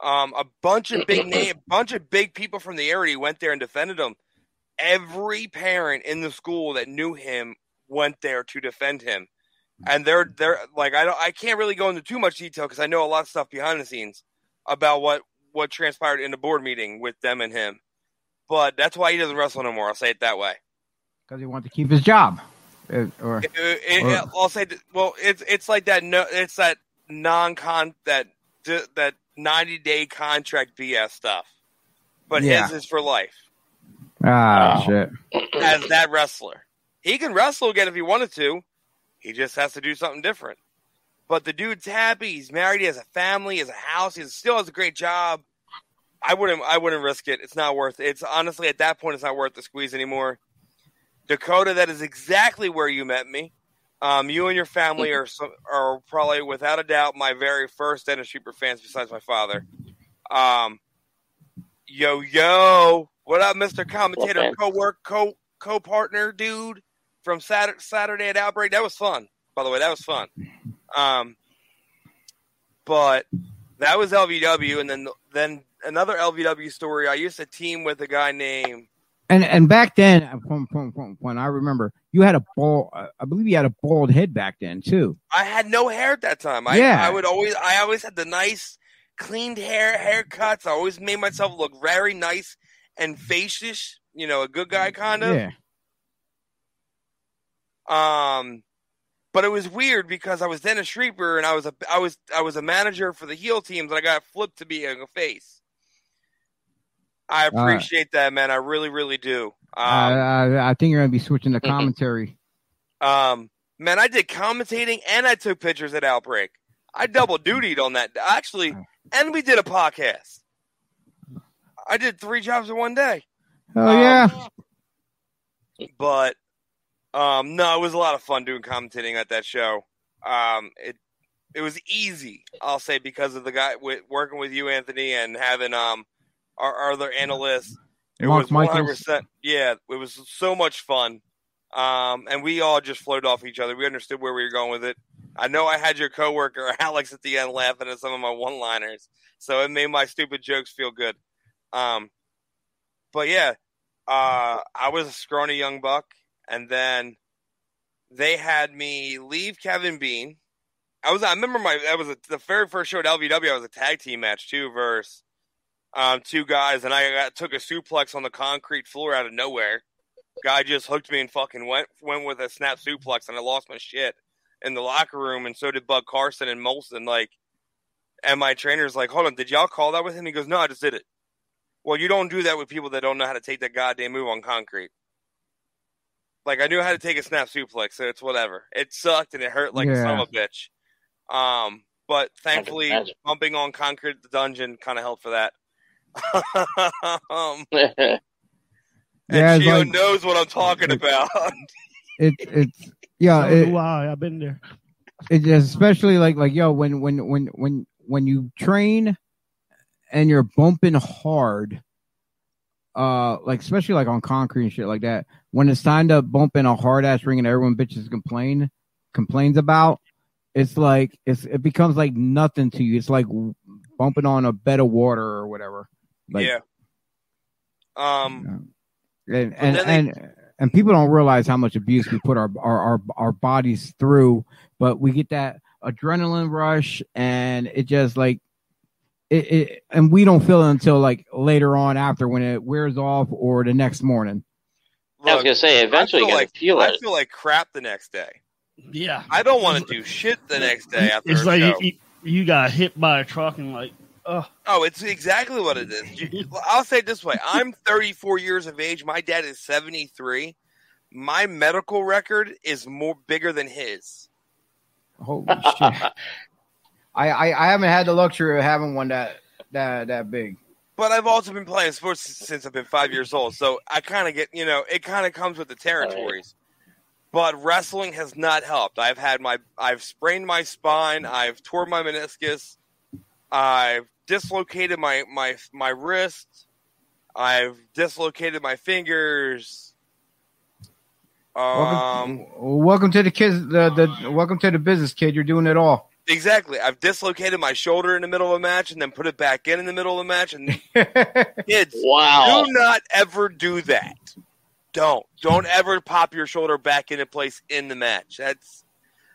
D: Um, a bunch of big name, a bunch of big people from the area went there and defended him. Every parent in the school that knew him went there to defend him, and they're they're like I don't I can't really go into too much detail because I know a lot of stuff behind the scenes about what what transpired in the board meeting with them and him. But that's why he doesn't wrestle no more. I'll say it that way.
A: because he wanted to keep his job or
D: It- it-
A: Or-
D: I'll say, well, it's it's like that. No, it's that non-con that that ninety day contract BS stuff. But
A: Yeah.
D: his is for life
A: ah
C: Wow.
A: shit
D: as that wrestler. He can wrestle again if he wanted to. He just has to do something different. But the dude's happy. He's married. He has a family. He has a house. He still has a great job. I wouldn't. I wouldn't risk it. It's not worth. It's honestly at that point, it's not worth the squeeze anymore. Dakota, that is exactly where you met me. Um, you and your family are are probably without a doubt my very first Dennis Reaper fans besides my father. Um, yo yo, what up, Mister Commentator,
C: man.
D: co work, co co partner, dude from Saturday, Saturday at Outbreak? That was fun. By the way, that was fun. Um, but that was LVW, and then then another LVW story. I used to team with a guy named
A: and and back then from when I remember you had a bald I believe you had a bald head back then too
D: I had no hair at that time. I,
A: Yeah.
D: I would always, I always had the nice, cleaned hair, haircuts. I always made myself look very nice and facish. You know, a good guy kind of.
A: yeah
D: Um, but it was weird because I was Dennis Reaper and I was a, I was, I was a manager for the heel teams, and I got flipped to be a face. I
A: right.
D: appreciate that, man. I really, really do. Um,
A: I, I think you're gonna be switching to commentary
D: Um, man, I did commentating and I took pictures at Outbreak. I double dutied on that. Actually, and we did a podcast. I did three jobs in one day.
A: Oh
D: Um,
A: yeah.
D: But um, no, it was a lot of fun doing commentating at that show. Um, it it was easy, I'll say, because of the guy with, working with you, Anthony, and having um our, our other analysts. It was one hundred percent. Yeah, it was so much fun. Um, and we all just flowed off each other. We understood where we were going with it. I know I had your coworker Alex at the end laughing at some of my one-liners, so it made my stupid jokes feel good. Um, but yeah, uh, I was a scrawny young buck, and then they had me leave Kevin Bean. I was I remember my that was a, the very first show at LVW. I was a tag team match too versus um, two guys, and I got, took a suplex on the concrete floor out of nowhere. Guy just hooked me and fucking went went with a snap suplex, and I lost my shit in the locker room, and so did Bug Carson and Molson. Like, and my trainer's like, "Hold on, did y'all call that with him?" He goes, "No, I just did it." Well, you don't do that with people that don't know how to take that goddamn move on concrete. Like I knew how to take a snap suplex, so it's whatever. It sucked and it hurt like a son of a bitch. Um, but thankfully, bumping on concrete the dungeon kind of helped for that. Um,
A: Yeah,
D: and
A: it's
D: Gio
A: like-
D: knows what I'm talking about.
A: It, it's yeah.
B: So
A: It,
B: do I. I've been there.
A: it especially like like yo when when when when when you train and you're bumping hard uh like especially like on concrete and shit like that when it's time to bump in a hard ass ring and everyone bitches complain complains about it's like it's it becomes like nothing to you it's like bumping on a bed of water or whatever like
D: yeah. Um.
A: and and,
D: they-
A: and and people don't realize how much abuse we put our, our our our bodies through but we get that adrenaline rush and it just like it, it and we don't feel it until like later on after when it wears off or the next morning
C: I was gonna say, eventually
D: I
C: you
D: feel like
C: feel
D: I feel like crap the next day.
B: Yeah.
D: I don't want to do shit the next day after
B: It's like you, you got hit by a truck and like, oh,
D: Oh, it's exactly what it is. I'll say it this way: I'm 34 years of age. My dad is 73. My medical record is more bigger than his.
A: holy shit I, I i haven't had the luxury of having one that that that big
D: But I've also been playing sports since I've been five years old, so I kind of get, you know, it kind of comes with the territories. But wrestling has not helped. I've had my, I've sprained my spine, I've tore my meniscus, I've dislocated my my my wrist, I've dislocated my fingers. Um,
A: welcome, welcome to the kids the, the welcome to the business kid you're doing it all
D: exactly. I've dislocated my shoulder in the middle of a match, and then put it back in in the middle of a match. And kids,
C: Wow.
D: Do not ever do that. Don't. Don't ever pop your shoulder back into place in the match. That's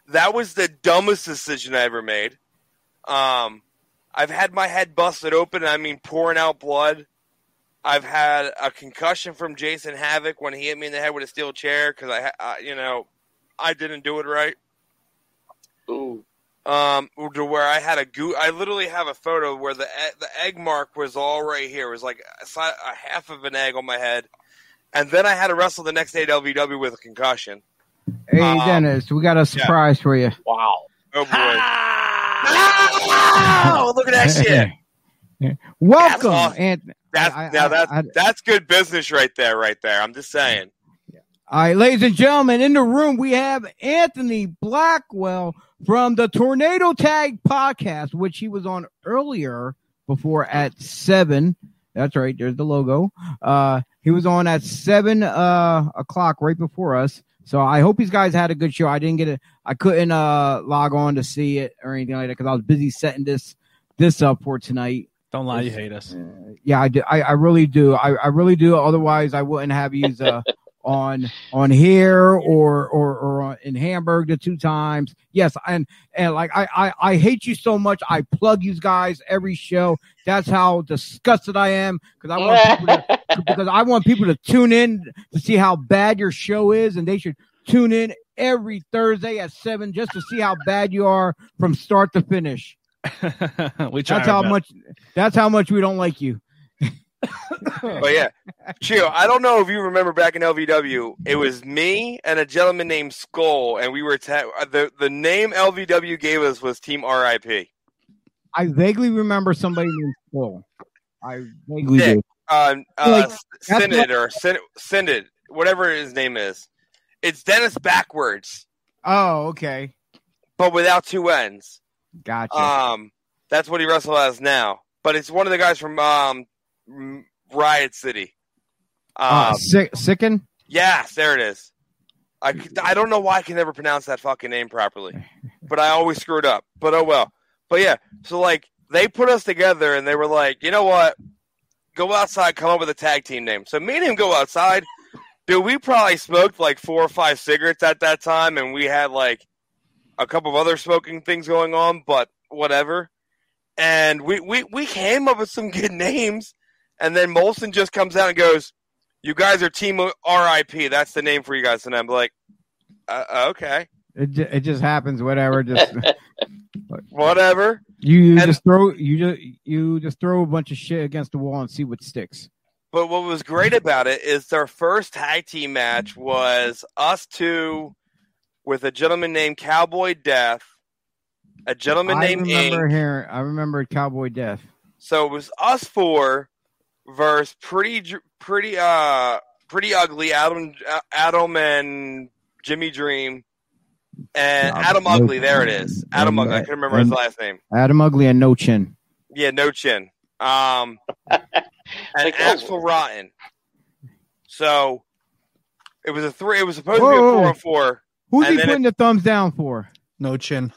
D: that was the dumbest decision I ever made. Um I've had my head busted open, I mean pouring out blood. I've had a concussion from Jason Havoc when he hit me in the head with a steel chair because I, I, you know, I didn't do it right.
C: Ooh.
D: Um, to where I had a goo. I literally have a photo where the e- the egg mark was all right here. It was like a, si- a half of an egg on my head, and then I had to wrestle the next day at LVW with a concussion.
A: hey
D: Um,
A: dennis we got a surprise for you
C: Wow.
D: Oh boy! Oh, look at that shit.
A: welcome
D: awesome.
A: Anthony.
D: That's
A: I- I-
D: now that
A: I-
D: that's good business right there, right there. I'm just saying.
A: All right, ladies and gentlemen, in the room we have Anthony Blackwell from the Tornado Tag Podcast, which he was on earlier before at seven. That's right, there's the logo. Uh, he was on at seven uh, o'clock right before us. So I hope these guys had a good show. I didn't get it. I couldn't uh, log on to see it or anything like that because I was busy setting this this up for tonight.
F: Don't lie, you hate us.
A: Yeah, I do. I, I really do. I, I really do. Otherwise, I wouldn't have used uh, on on here or or or on- in Hamburg the two times. Yes, and and like I I, I hate you so much. I plug you guys every show. That's how disgusted I am because I want to, because I want people to tune in to see how bad your show is, and they should tune in every Thursday at seven just to see how bad you are from start to finish.
F: we try
A: That's how
F: best.
A: much. That's how much we don't like you.
D: But yeah, Chio, I don't know if you remember back in LVW, it was me and a gentleman named Skull, and we were ta- the the name LVW gave us was Team RIP.
A: I vaguely remember somebody named Skull. I vaguely
D: Yeah.
A: do.
D: Uh, uh,
A: Like,
D: Synod or Syn- Synod, whatever his name is. It's Dennis backwards,
A: Oh, okay.
D: but without two ends.
A: Gotcha.
D: Um, that's what he wrestles as now. But it's one of the guys from um, Riot City.
A: uh,
D: Um,
A: sick, sicken.
D: yes, there it is. I, I don't know why I can never pronounce that fucking name properly, but I always screw it up. But oh well. But yeah, so like they put us together and they were like, you know what? Go outside, come up with a tag team name. So me and him go outside. Dude, we probably smoked like four or five cigarettes at that time, and we had like a couple of other smoking things going on, but whatever. And we, we, we came up with some good names, and then Molson just comes out and goes, You guys are Team RIP. That's the name for you guys. And I'm like, uh, Okay,
A: It, ju- it just happens. Whatever. Just
D: whatever.
A: you, you
D: And-
A: just throw you just you just throw a bunch of shit against the wall and see what sticks.
D: But what was great about it is their first tag team match was us two with a gentleman named Cowboy Death, a gentleman
A: I
D: named
A: remember
D: Ink.
A: hearing. I remember Cowboy Death.
D: So it was us four versus pretty, pretty, uh, pretty ugly Adam, Adam and Jimmy Dream, and
A: No,
D: Adam
A: no-
D: Ugly. There it is, Adam Ugly. I can remember his last name.
A: Adam Ugly and No Chin.
D: Yeah, no chin. Um, and
C: Like, oh.
D: Axel Rotten. So it was a three. It was supposed to be a
A: Whoa.
D: four and four.
A: Who's he
D: then
A: putting the thumbs down for?
F: No chin.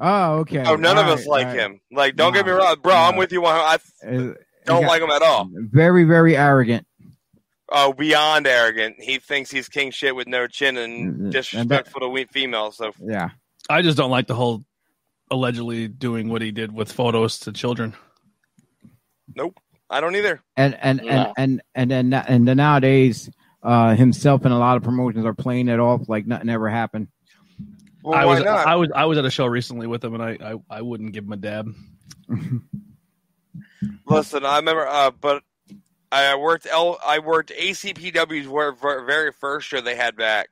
A: Oh, okay.
D: Oh, none of us
A: right,
D: like
A: all right.
D: him. Like, don't get me wrong, bro. I'm with you. on- I
A: Uh,
D: don't
A: got
D: like him at all.
A: Very, very arrogant.
D: Oh, beyond arrogant. He thinks he's king shit with no chin and
A: and
D: disrespectful to weak females. So
A: Yeah.
F: I just don't like the whole allegedly doing what he did with photos to children.
D: I don't either.
A: And and
C: No.
A: and and and then and then nowadays, uh, himself and a lot of promotions are playing it off like nothing ever happened.
D: Well,
F: I was
D: not?
F: I was I was at a show recently with him, and I I, I wouldn't give him a dab.
D: Listen, I remember, uh, but I worked L. I worked ACPW's very first show they had back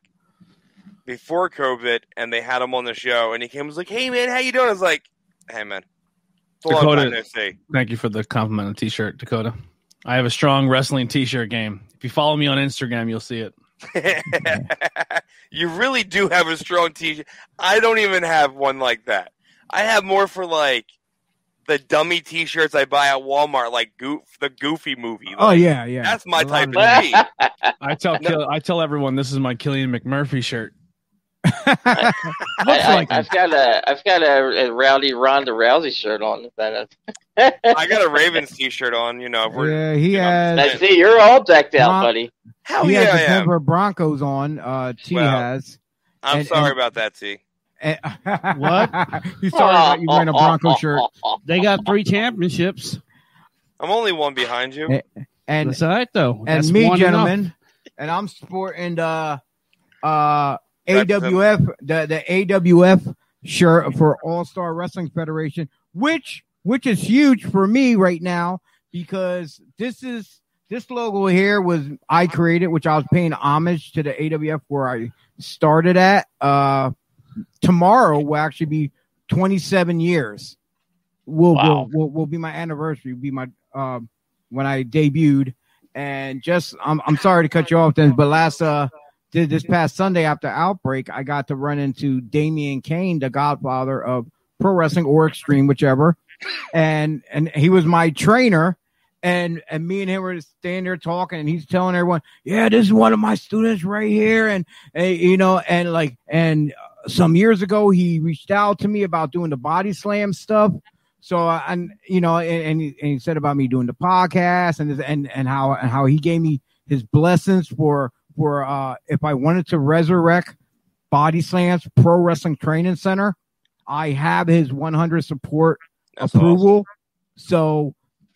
D: before COVID, and they had him on the show, and he came and was like, "Hey man, how you doing?" I was like, "Hey man, it's a long
F: Dakota-
D: time no see."
F: Thank you for the compliment on T-shirt, Dakota. I have a strong wrestling T-shirt game. If you follow me on Instagram, you'll see it.
D: you really do have a strong T-shirt. I don't even have one like that. I have more for like the dummy T-shirts I buy at Walmart, like goof the Goofy movie.
A: Oh yeah, yeah.
D: that's my type
A: of
D: of tee.
F: I tell
D: No.
F: I tell everyone this is my Killian McMurphy shirt.
A: Looks
C: I,
A: like
C: I, I've got a I've got a, a rowdy Ronda Rousey shirt on. That is.
D: I got a Ravens T-shirt on. You know, if we're,
A: yeah, he
D: you know,
A: has.
C: I see you're all decked out,
A: Ron-
C: buddy.
D: hell
A: he
D: yeah,
A: has
D: I
A: the
D: am.
A: Denver Broncos on. Uh, T
D: Well,
A: has.
D: I'm
A: and-
D: sorry
A: and-
D: about that, T.
A: And-
B: What?
A: He's sorry about you wearing a Bronco shirt.
B: They got three championships.
D: I'm only one behind you.
A: And
B: That's all right, though.
A: and
B: That's
A: me,
B: one enough.
A: gentlemen, and I'm sporting the uh
D: Represent-
A: AWF the the AWF shirt for All Star Wrestling Federation, which which is huge for me right now because this is this logo here was I created, which I was paying homage to the AWF where I started at. Uh, tomorrow will actually be 27 years. Will
C: Wow.
A: will, will will be my anniversary. Will be my um when I debuted. And just I'm I'm sorry to cut you off, then, but last uh this past Sunday after Outbreak, I got to run into Damian Kane, the godfather of pro wrestling or extreme, whichever. And and he was my trainer. And and me and him were standing there talking, and he's telling everyone, "Yeah, this is one of my students right here." And, and you know, and like, and some years ago, he reached out to me about doing the body slam stuff. So and you know, and, and, he, and he said about me doing the podcast and and and how and how he gave me his blessings for for uh if I wanted to resurrect Body Slams Pro Wrestling Training Center, I have his 100 support
D: That's
A: approval. So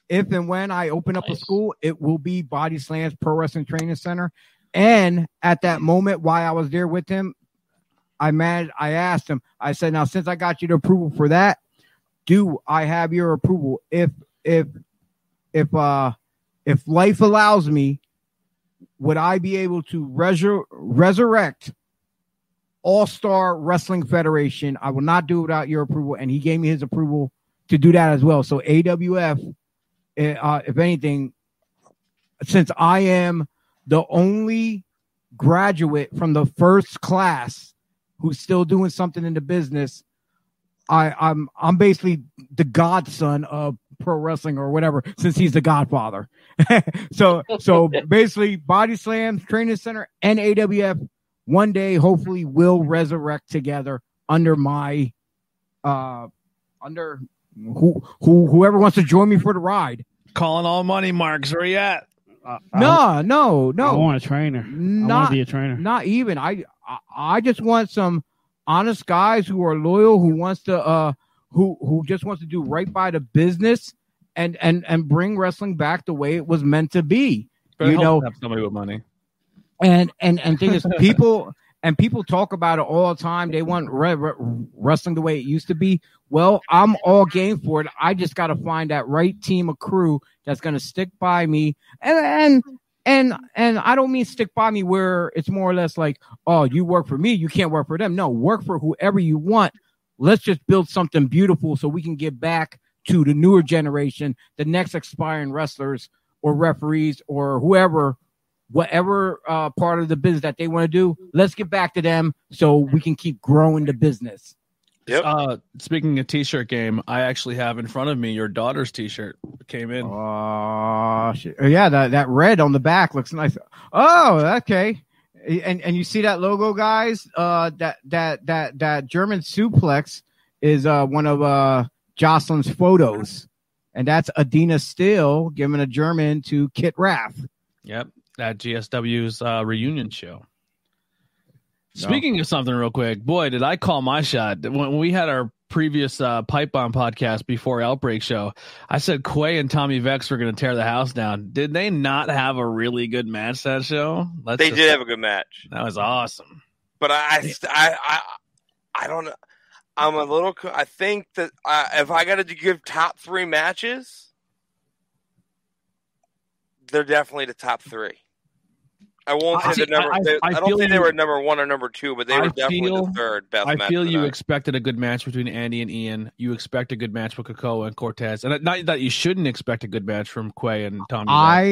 A: if and when I open up a school, it will be Body Slams Pro Wrestling Training Center. And at that moment, while I was there with him, I man, I asked him. I said, "Now, since I got you the approval for that, do I have your approval if if if uh if life allows me, would I be able to resur- resurrect All Star Wrestling Federation? I will not do it without your approval. And he gave me his approval to do that as well. So AWF, eh, uh, if anything, since I am the only graduate from the first class who's still doing something in the business, I, I'm I'm basically the godson of pro wrestling or whatever, since he's the godfather. so so basically body slams, training center, and AWF one day hopefully will resurrect together under my uh under who who whoever wants to join me for the ride.
F: Calling all money marks. Where you at?
B: I,
A: No, no,
B: I, I want a trainer. I want
A: not
B: to be a trainer.
A: not even. I, I I just want some honest guys who are loyal, who wants to uh who who just wants to do right by the business and and and bring wrestling back the way it was meant to be.
F: But
A: You know-
F: have somebody with money.
A: And and and thing is, people and people talk about it all the time. They want re- re- wrestling the way it used to be. Well, I'm all game for it. I just got to find that right team of crew that's going to stick by me. And and and and I don't mean stick by me where it's more or less like, oh, you work for me, you can't work for them. No, work for whoever you want. Let's just build something beautiful so we can give back to the newer generation, the next expiring wrestlers or referees or whoever whatever uh, part of the business that they want to do, let's get back to them so we can keep growing the business.
D: Yep.
F: Uh, speaking of t-shirt game, I actually have in front of me your daughter's t-shirt came in.
A: Oh, shit. Oh, yeah, that, that red on the back looks nice. Oh, okay. And and you see that logo, guys? Uh, that that that that German suplex is uh one of uh Jocelyn's photos, and that's Adina Still giving a German to Kit Rath.
F: Yep, at GSW's uh, reunion show.
A: No.
F: Speaking of something real quick, boy, did I call my shot when we had our previous uh, pipe bomb podcast before Outbreak Show. I said Quay and Tommy Vex were going to tear the house down. Did they not have a really good match that show? Let's
D: They
F: just-
D: did have a good match,
F: That was awesome.
D: but I, I, I, I, I don't know. I'm a little. I think that uh, if I got to give top three matches, they're definitely the top three. I won't
F: I-
D: say the number.
F: I-
D: they-
F: I
D: I, don't
F: feel
D: think they were number one or number two, but they
F: I
D: were definitely
F: feel-
D: the third best.
F: I feel you
D: night.
F: expected a good match between Andy and Ian. You expect a good match with Kakao and Cortez, and not that you shouldn't expect a good match from Quay and Tommy.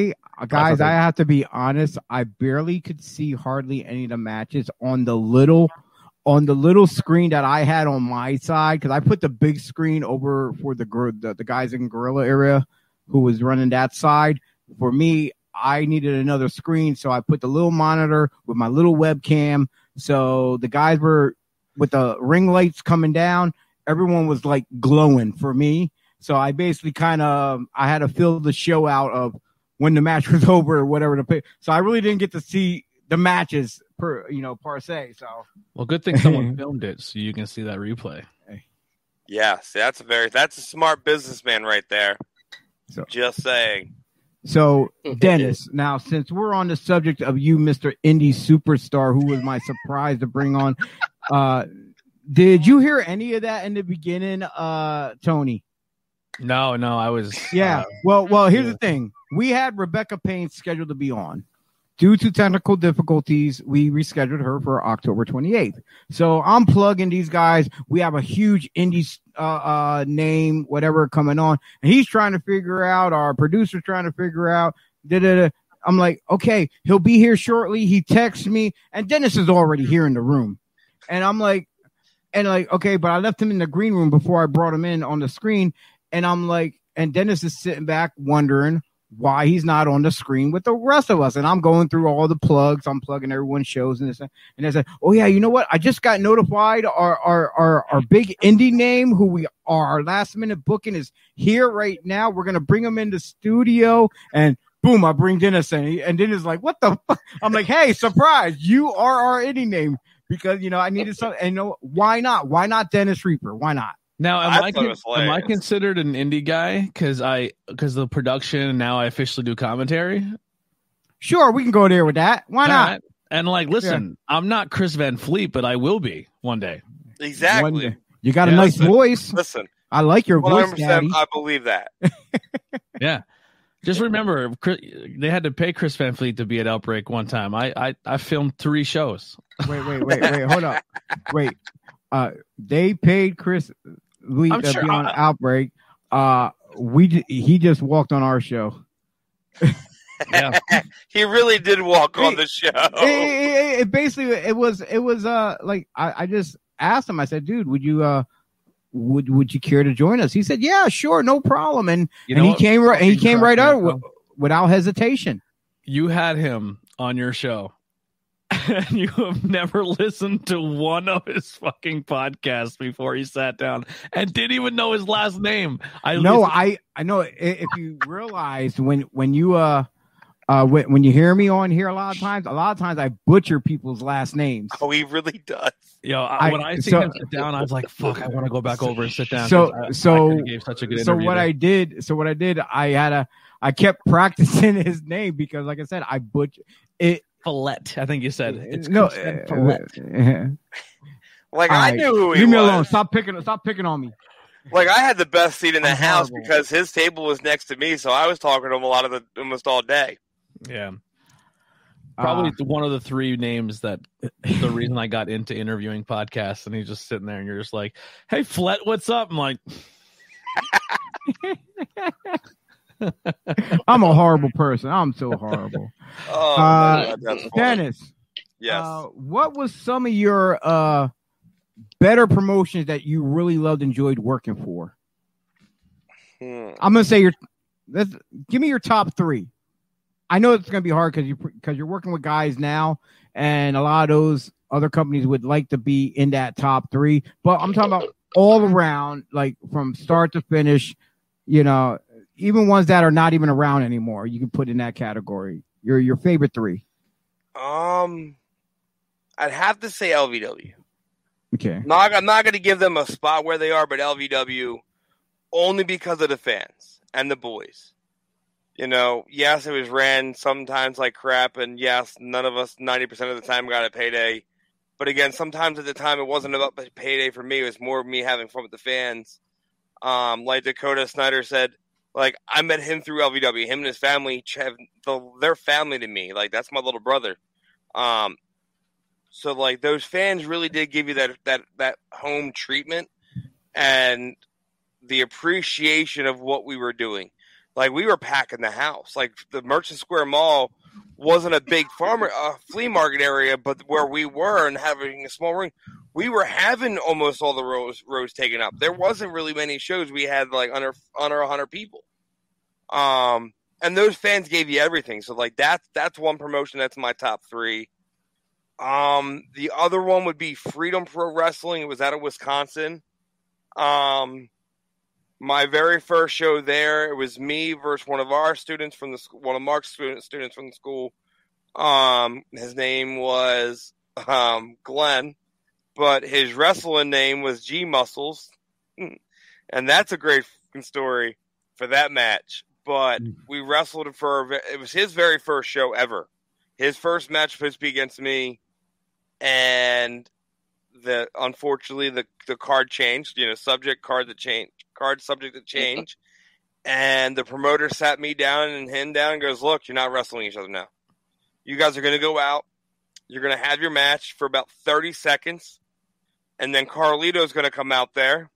F: Vex.
A: I guys,
F: thought
A: I have to be honest. I barely could see hardly any of the matches on the little on the little screen that I had on my side because I put the big screen over for the gor- the, the guys in Gorilla area who was running that side. For me, I needed another screen, so I put the little monitor with my little webcam. So the guys were with the ring lights coming down. Everyone was like glowing for me. So I basically kind of I had to fill the show out of when the match was over or whatever to pick. So I really didn't get to see the matches per you know per se. So
F: well, good thing someone filmed it so you can see that replay.
D: Yes, that's a very that's a smart businessman right there.
A: So-
D: Just saying.
A: So Dennis, now since we're on the subject of you, Mister Indie Superstar, who was my surprise to bring on, uh, did you hear any of that in the beginning, uh, Tony?
F: No, no, I was.
A: Yeah.
F: uh,
A: well, well, here's
F: yeah.
A: the thing. We had Rebecca Payne scheduled to be on. Due to technical difficulties, we rescheduled her for October 28th. So I'm plugging these guys. We have a huge indie uh, uh, name, whatever, coming on, and he's trying to figure out. Our producer's trying to figure out. Da-da-da. I'm like, okay, he'll be here shortly. He texts me, and Dennis is already here in the room, and I'm like, and like, okay, but I left him in the green room before I brought him in on the screen, and I'm like, and Dennis is sitting back wondering why he's not on the screen with the rest of us. And I'm going through all the plugs. I'm plugging everyone's shows and this. And they said, Oh yeah, you know what? I just got notified our our our, our big indie name who we are our last minute booking is here right now. We're gonna bring him in the studio and boom, I bring Dennis in. And Dennis is like, What the fuck? I'm like, Hey, surprise, you are our indie name. Because you know I needed some, and you know why not? Why not Dennis Reaper? Why not?
F: Now, am
D: I
F: I, con- am I considered an indie guy because I because the production and now I officially do commentary?
A: Sure, we can go there with that. Why not?
F: Alright. And like, listen, I'm not Chris Van Vliet, but I will be one day.
A: One
D: Exactly.
A: day. You got a nice
D: listen.
A: voice.
D: Listen,
A: I like your
D: one
A: voice, Daddy.
D: I believe that.
F: Yeah. Just remember, Chris- they had to pay Chris Van Vliet to be at Outbreak one time. I I, I filmed three shows.
A: Wait, wait, wait, wait. Hold up. Wait. Uh, they paid Chris Lee
F: I'm sure-
A: be on
F: I-
A: Outbreak. Uh, we j- he just walked on our show.
F: Yeah,
D: he really did walk on the show.
A: It, it- it basically it was it was uh like I, I just asked him. I said, dude, would you uh would would you care to join us? He said, yeah, sure, no problem. And
F: you
A: and he
F: what
A: came right. He came right out w- without hesitation.
F: you had him on your show. And you have never listened to one of his fucking podcasts before he sat down and didn't even know his last name. I
A: no,
F: listened-
A: I I know if you realize when when you uh uh when, when you hear me on here a lot of times, a lot of times I butcher people's last names.
D: Oh, he really does.
F: Yo, I,
A: I-
F: when I see
A: so-
F: him sit down, I was like, "Fuck, I want to go back over and sit down."
A: So-
F: I- I
A: so-
F: could've gave such a good
A: So what
F: there.
A: I did, so what I did, I had a I kept practicing his name because, like I said, I butcher it.
F: Follette, I think you said it's
A: no,
F: Chris
A: uh,
F: Follette.
D: Like
A: All
D: I knew who he
A: leave me alone. Stop picking. Stop picking on me.
D: Like I had the best seat in the
A: I'm
D: house
A: horrible.
D: because his table was next to me, so I was talking to him a lot of the almost all day.
F: Yeah, probably
A: Uh,
F: one of the three names that the reason I got into interviewing podcasts, and he's just sitting there, and you're just like, "Hey, Flett, what's up?" I'm like,
A: I'm a horrible person. I'm so horrible.
D: Oh,
A: Uh,
D: my God, that's funny.
A: Dennis,
D: Yes.
A: uh, what was some of your uh better promotions that you really loved, enjoyed working for?
D: Hmm.
A: I'm gonna say your. Let's give me your top three. I know it's gonna be hard because you because you're working with guys now, and a lot of those other companies would like to be in that top three. But I'm talking about all around, like from start to finish. You know, even ones that are not even around anymore, you can put in that category. Your your favorite three.
D: Um, I'd have to say LVW.
A: Okay.
D: Not, I'm not going to give them a spot where they are, but LVW only because of the fans and the boys. You know, yes, it was ran sometimes like crap, and yes, none of us 90% of the time got a payday. But again, sometimes at the time it wasn't about payday for me, it was more me having fun with the fans. Um, like Dakota Snyder said, like I met him through LVW. Him and his family have the, their family to me. Like that's my little brother. Um, so like those fans really did give you that that that home treatment and the appreciation of what we were doing. Like we were packing the house. Like the Merchant Square Mall wasn't a big farmer uh, flea market area, but where we were and having a small ring, we were having almost all the rows rows taken up. There wasn't really many shows. We had like under under hundred people. Um, and those fans gave you everything. So like that's that's one promotion that's my top three. Um, the other one would be Freedom Pro Wrestling. It was out of Wisconsin. Um, my very first show there, it was me versus one of our students from the one of Mark's student, students from the school. Um, his name was um, Glenn, but his wrestling name was G Muscles, hmm. and that's a great story for that match. But hmm. we wrestled for it was his very first show ever. His first match was supposed to be against me, and the unfortunately the the card changed. You know, subject card that changed, card subject to change, and the promoter sat me down and him down and goes, "Look, you're not wrestling each other now. You guys are going to go out. You're going to have your match for about 30 seconds, and then Carlito's going to come out there."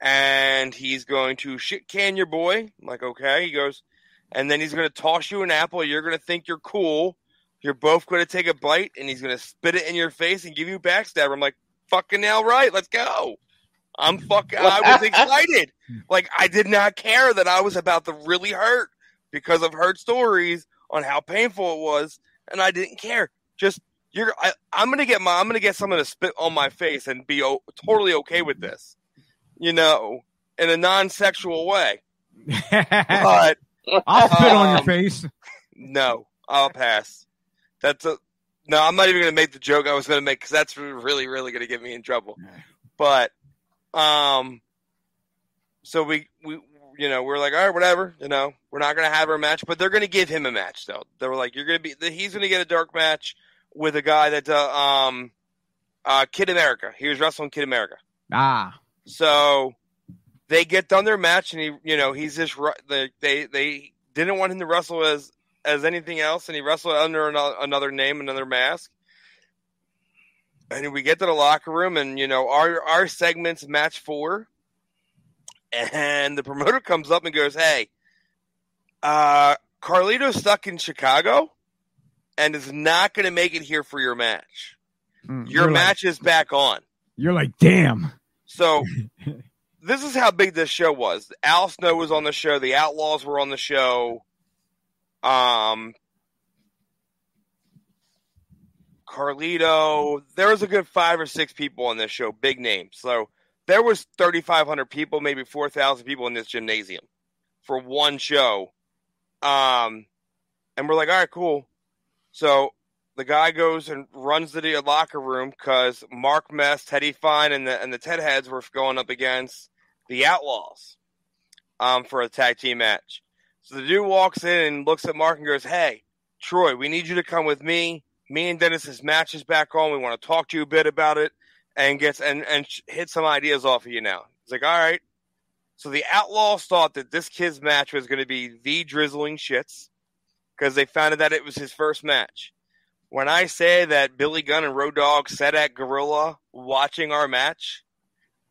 D: And he's going to shit can your boy. I'm like, okay. He goes, and then he's going to toss you an apple. You're going to think you're cool. You're both going to take a bite, and he's going to spit it in your face and give you backstabber. I'm like, fucking hell right. Let's go. I'm fucking. I was excited. Like I did not care that I was about to really hurt because I've heard stories on how painful it was, and I didn't care. Just you're. I, I'm gonna get my. I'm gonna get someone to spit on my face and be o- totally okay with this. You know, in a non-sexual way. But
A: I'll spit on your
D: Um,
A: face.
D: no, I'll pass. That's a no. I'm not even going to make the joke I was going to make because that's really, really going to get me in trouble. But, um, so we we you know we're like, all right, whatever. You know, we're not going to have our match, but they're going to give him a match though. They were like, you're going to be he's going to get a dark match with a guy that uh, um uh Kid America. He was wrestling Kid America.
A: Ah,
D: So they get done their match, and he, you know, he's just they they they didn't want him to wrestle as as anything else, and he wrestled under ano- another name, another mask. And we get to the locker room, and you know our our segments match four, and the promoter comes up and goes, "Hey, uh, Carlito's stuck in Chicago, and is not going to make it here for your match.
A: Mm,
D: Your match is back on."
A: You're like, damn.
D: So this is how big this show was. Al Snow was on the show. The Outlaws were on the show. Um, Carlito. There was a good five or six people on this show, big names. So there was thirty five hundred people, maybe four thousand people in this gymnasium for one show. Um, and we're like, all right, cool. So the guy goes and runs to the locker room because Mark Mess, Teddy Fine, and the and the Ted Heads were going up against the Outlaws um, for a tag team match. So the dude walks in and looks at Mark and goes, "Hey, Troy, we need you to come with me. Me and Dennis's match is back on. We want to talk to you a bit about it and gets and and hit some ideas off of you now." He's like, "All right." So the Outlaws thought that this kid's match was going to be the drizzling shits because they found out that it was his first match. When I say that Billy Gunn and Road Dogg sat at Gorilla watching our match,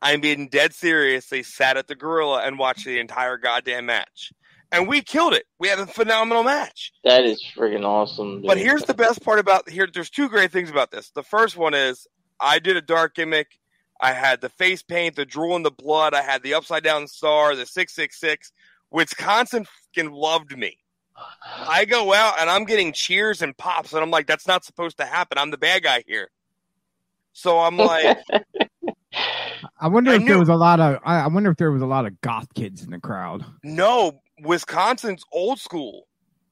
D: I'm being dead serious. They sat at the Gorilla and watched the entire goddamn match. And we killed it. We had a phenomenal match.
C: That is freaking awesome. Dude.
D: But here's the best part about here. There's two great things about this. The first one is I did a dark gimmick. I had the face paint, the drool in the blood. I had the upside down star, the six six six. Wisconsin fucking loved me. I go out and I'm getting cheers and pops, and I'm like, that's not supposed to happen. I'm the bad guy here. So I'm like,
A: I wonder
D: I
A: if
D: knew-
A: there was a lot of. I I wonder if there was a lot of goth kids in the crowd.
D: no, Wisconsin's old school,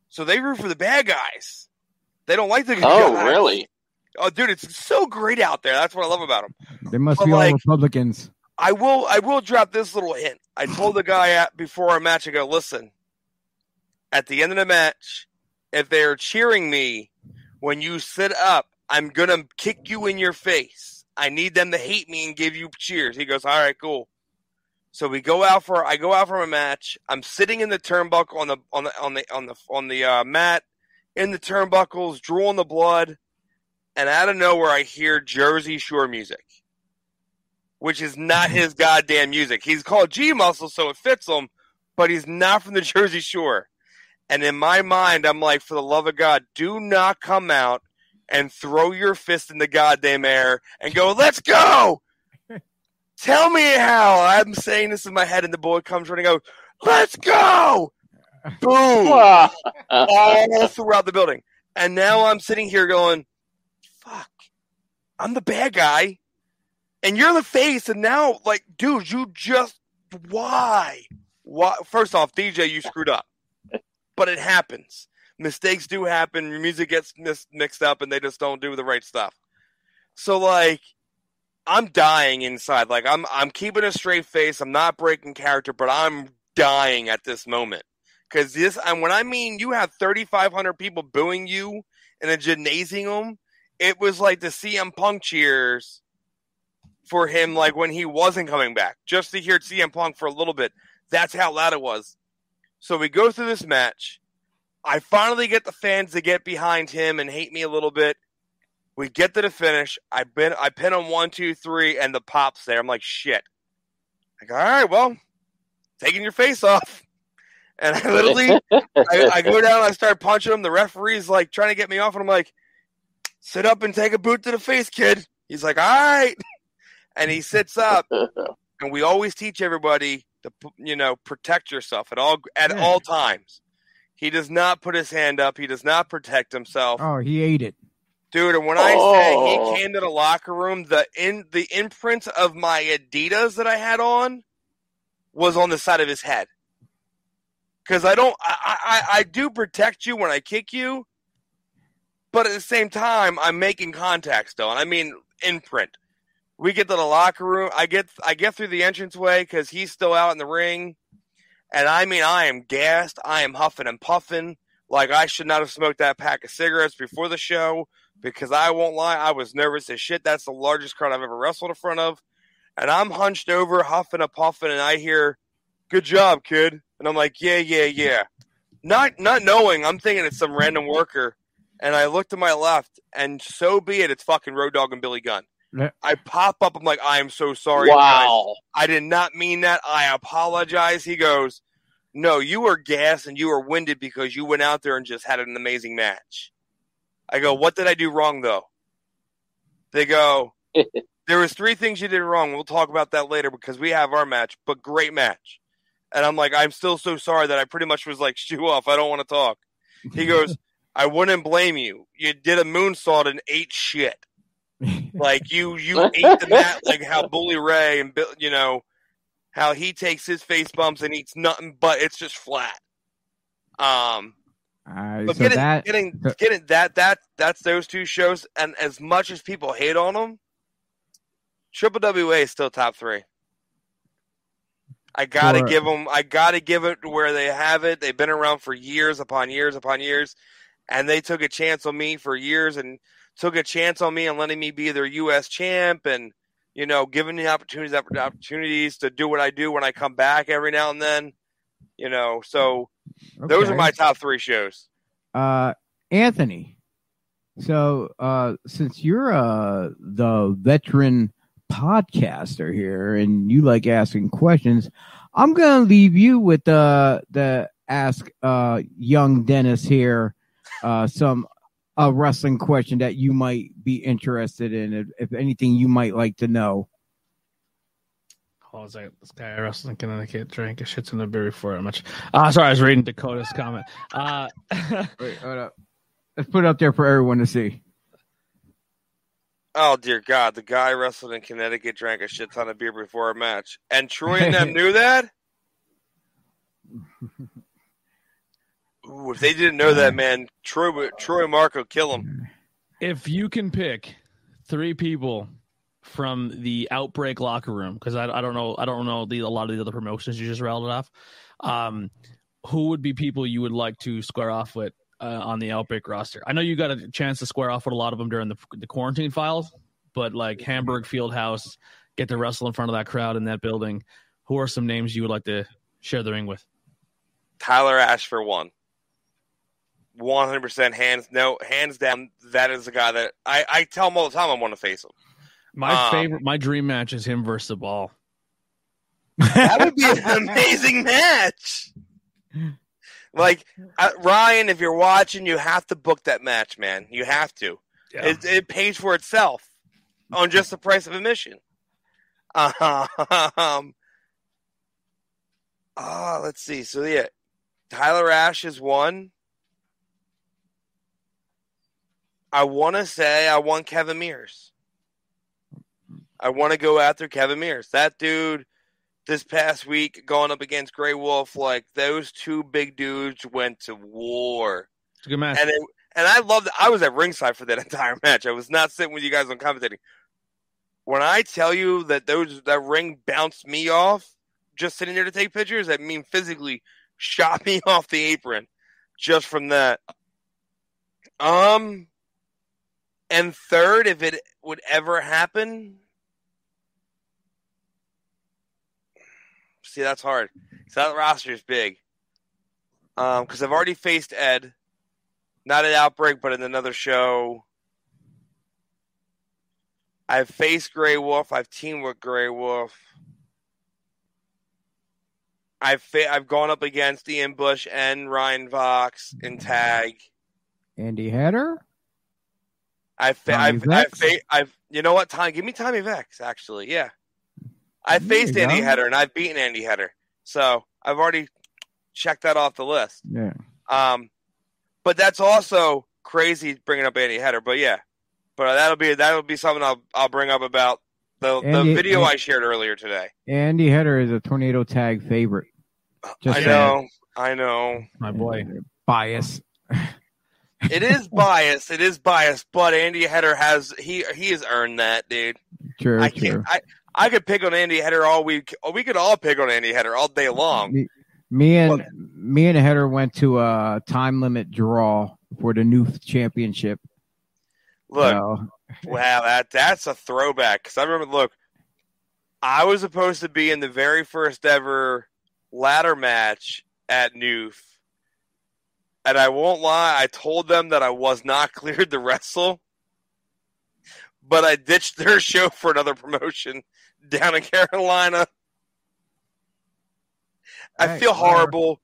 D: so they root for the bad guys. They don't like the good
C: oh,
D: guys.
C: really?
D: Oh, dude, it's so great out there. That's what I love about them.
A: They must
D: But,
A: be all Republicans.
D: I will I will drop this little hint. I told the guy at, before our match, I go, listen, at the end of the match, if they're cheering me when you sit up, I'm gonna kick you in your face. I need them to hate me and give you cheers. He goes, All right, cool. So we go out for I go out for a match. I'm sitting in the turnbuckle on the on the on the on the on the uh, mat in the turnbuckles, drooling the blood, and out of nowhere I hear Jersey Shore music which is not his goddamn music. He's called G Muscle, so it fits him, but he's not from the Jersey Shore. And in my mind, I'm like, for the love of God, do not come out and throw your fist in the goddamn air and go, let's go. Tell me how. I'm saying this in my head, and the boy comes running out, let's go. Boom all throughout the building. And now I'm sitting here going, fuck, I'm the bad guy. And you're the face. And now, like, dude, you just, why? Why? First off, DJ, you screwed up. But it happens. Mistakes do happen. Your music gets mis- mixed up and they just don't do the right stuff. So, like, I'm dying inside. Like, I'm, I'm keeping a straight face. I'm not breaking character, but I'm dying at this moment. Because this, and when I mean you have 3,500 people booing you in a gymnasium, it was like the CM Punk cheers for him, like when he wasn't coming back, just to hear CM Punk for a little bit. That's how loud it was. So we go through this match. I finally get the fans to get behind him and hate me a little bit. We get to the finish. I been I pin him one, two, three, and the pops there. I'm like, shit. Like, all right, well, taking your face off. And I literally I, I go down, I start punching him. The referee's like trying to get me off, and I'm like, sit up and take a boot to the face, kid. He's like, all right. And he sits up, and we always teach everybody to, you know, protect yourself at all at
A: Yeah.
D: all times. He does not put his hand up. He does not protect himself,
A: Oh, he ate it.
D: dude. And when I say
C: Oh.
D: he came to the locker room, the in the imprint of my Adidas that I had on was on the side of his head. Because I don't, I, I, I do protect you when I kick you, but at the same time, I'm making contact still. And I mean imprint. We get to the locker room. I get, I get through the entranceway because he's still out in the ring, and I mean, I am gassed. I am huffing and puffing. Like I should not have smoked that pack of cigarettes before the show because I won't lie, I was nervous as shit. That's the largest crowd I've ever wrestled in front of, and I'm hunched over, huffing and puffing, and I hear, "Good job, kid." And I'm like, yeah, yeah, yeah. not not knowing, I'm thinking it's some random worker, and I look to my left, and so be it, it's fucking Road Dogg and Billy Gunn.
A: Yeah.
D: I pop up, I'm like, I am so sorry. guys.
C: Wow.
D: I did not mean that. I apologize. He goes, No, you were gassed and you were winded because you went out there and just had an amazing match. I go, What did I do wrong though? They go, There was three things you did wrong. We'll talk about that later because we have our match, but great match. And I'm like, I'm still so sorry that I pretty much was like, shoe off. I don't want to talk. He goes, I wouldn't blame you. You did a moonsault and ate shit. Like you, you ate the mat like how Bully Ray and Bill, you know, how he takes his face bumps and eats nothing but it's just flat. Um,
A: Alright,
D: but
A: so
D: getting,
A: that
D: getting, getting that, that, that's those two shows. And as much as people hate on them, Triple WA is still top three. I gotta
A: For-
D: give them. I gotta give it where they have it. They've been around for years upon years upon years, and they took a chance on me for years and took a chance on me and letting me be their U.S. champ and you know giving me opportunities opportunities to do what I do when I come back every now and then. You know, so those are my top three shows.
A: uh Anthony. So uh since you're uh the veteran podcaster here and you like asking questions, I'm gonna leave you with uh the ask uh young Dennis here uh some a wrestling question that you might be interested in if, if anything you might like to know.
F: Hold on a second. This guy wrestling in Connecticut drank a shit ton of beer before that much. Ah, sorry, I was reading Dakota's comment. Uh,
A: Wait, hold up. Let's put it up there for everyone to see.
D: Oh dear God, the guy wrestled in Connecticut, drank a shit ton of beer before a match, and Troy and them knew that. Ooh, if they didn't know that, man, Troy, Troy will kill him.
F: if you can pick three people from the outbreak locker room, because I, I don't know, I don't know the, a lot of the other promotions you just rattled off. Um, who would be people you would like to square off with uh, on the outbreak roster? I know you got a chance to square off with a lot of them during the, the quarantine files, but like Hamburg Fieldhouse, get to wrestle in front of that crowd in that building. Who are some names you would like to share the ring with?
D: Tyler Ash for one. One hundred percent hands no hands down. That is the guy that I, I tell him all the time I want to face him.
F: My
D: Um,
F: favorite, my dream match is him versus the ball.
D: That would be an amazing match. Like uh, Ryan, if you're watching, you have to book that match, man. You have to. It, it pays for itself on just the price of admission. Um, ah, let's see. So yeah, Tyler Ash is one. I want to say I want Kevin Mears. I want to go after Kevin Mears. That dude, this past week, going up against Grey Wolf, like those two big dudes went to war
F: It's a good match.
D: and it, and I loved. I was at ringside for that entire match. I was not sitting with you guys on commentating. When I tell you that those that ring bounced me off, just sitting there to take pictures, I mean physically shot me off the apron, just from that. Um, and third, if it would ever happen, see that's hard. So that roster is big. Um, because I've already faced Ed not at Outbreak, but in another show. I've faced Grey Wolf. I've teamed with Grey Wolf. I've fa- I've gone up against Ian Bush and Ryan Vox in tag.
A: Andy Header?
D: I've fa- I've, I've, fa- I've you know what time? Give me Tommy Vex. Actually, yeah. I
A: There
D: faced Andy
A: go.
D: Header and I've beaten Andy Header, so I've already checked that off the list.
A: Yeah.
D: Um, but that's also crazy bringing up Andy Header. But yeah, but that'll be that'll be something I'll I'll bring up about the
A: Andy-
D: the video
A: Andy-
D: I shared earlier today.
A: Andy Header is a tornado tag favorite. Just
D: I
A: saying.
D: know, I know.
F: My boy.
A: Bias.
D: It is biased. It is biased, but Andy Header has he he has earned that, dude.
A: True,
D: I
A: true.
D: can't. I I could pick on Andy Header all week. We could all pick on Andy Header all day long.
A: Me, me and me and Header went to a time limit draw for the new championship.
D: Look,
A: So,
D: Wow, that that's a throwback. Because I remember, look, I was supposed to be in the very first ever ladder match at Noof, and I won't lie, I told them that I was not cleared to wrestle, but I ditched their show for another promotion down in Carolina. I
A: Right,
D: feel horrible,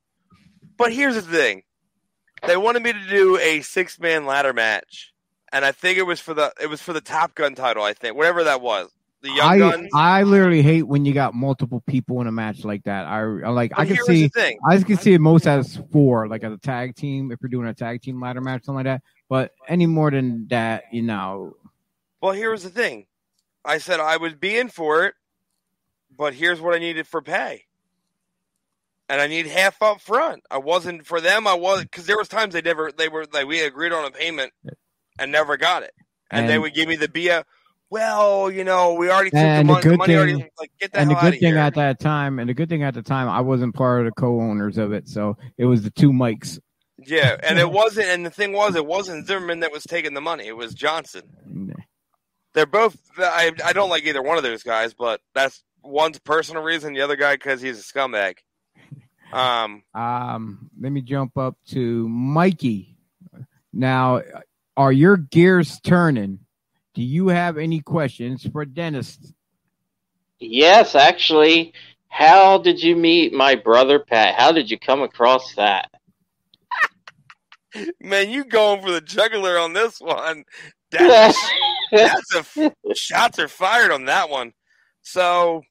D: but here's the thing: they wanted me to do a six man ladder match, and I think it was for the it was for the Top Gun title. I think whatever that was, the Young
A: I
D: Guns.
A: I literally hate when you got multiple people in a match like that. I, I like
D: But
A: I can see. I can see it most as four, like as a tag team if you're doing a tag team ladder match, something like that. But any more than that, you know,
D: Well, here was the thing. I said I would be in for it, but here's what I needed for pay. And I need half up front. I wasn't for them. I was because there was times they never they were like we agreed on a payment and never got it, and, they would give me the BS. Well, you know, we already took
A: And
D: the
A: the
D: money. The
A: good
D: already
A: thing-
D: like get the
A: and the good thing
D: here.
A: at that time, and the good thing at the time, I wasn't part of the co-owners of it, so it was the two mics.
D: yeah, and it wasn't. And the thing was, it wasn't Zimmerman that was taking the money. It was Johnson. They're both. I I don't like either one of those guys, but that's one's personal reason. The other guy because he's a scumbag. Um.
A: Um, let me jump up to Mikey. Now, are your gears turning? Do you have any questions for Dennis?
C: Yes, actually. How did you meet my brother Pat? How did you come across that?
D: Man, you going for the juggler on this one? That's, that's a f- shots are fired on that one. So,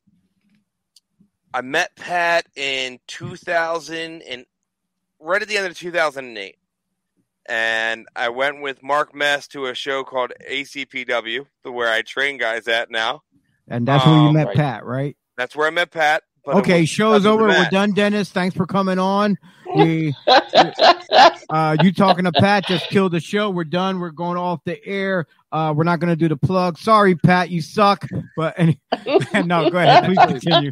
D: I met Pat in 2000 and right at the end of 2008, and I went with Mark Mess to a show called ACPW, the where I train guys at now.
A: And that's where you
D: Um,
A: met
C: right.
A: Pat, right?
D: That's where I met Pat. But
A: okay,
D: was
A: show's
D: because of the
A: over. We're done, Dennis. Thanks for coming on. We, uh, you talking to Pat just killed the show. We're done. We're going off the air. Uh, we're not going to do the plug. Sorry, Pat, you suck. But any, no, go ahead. Please continue.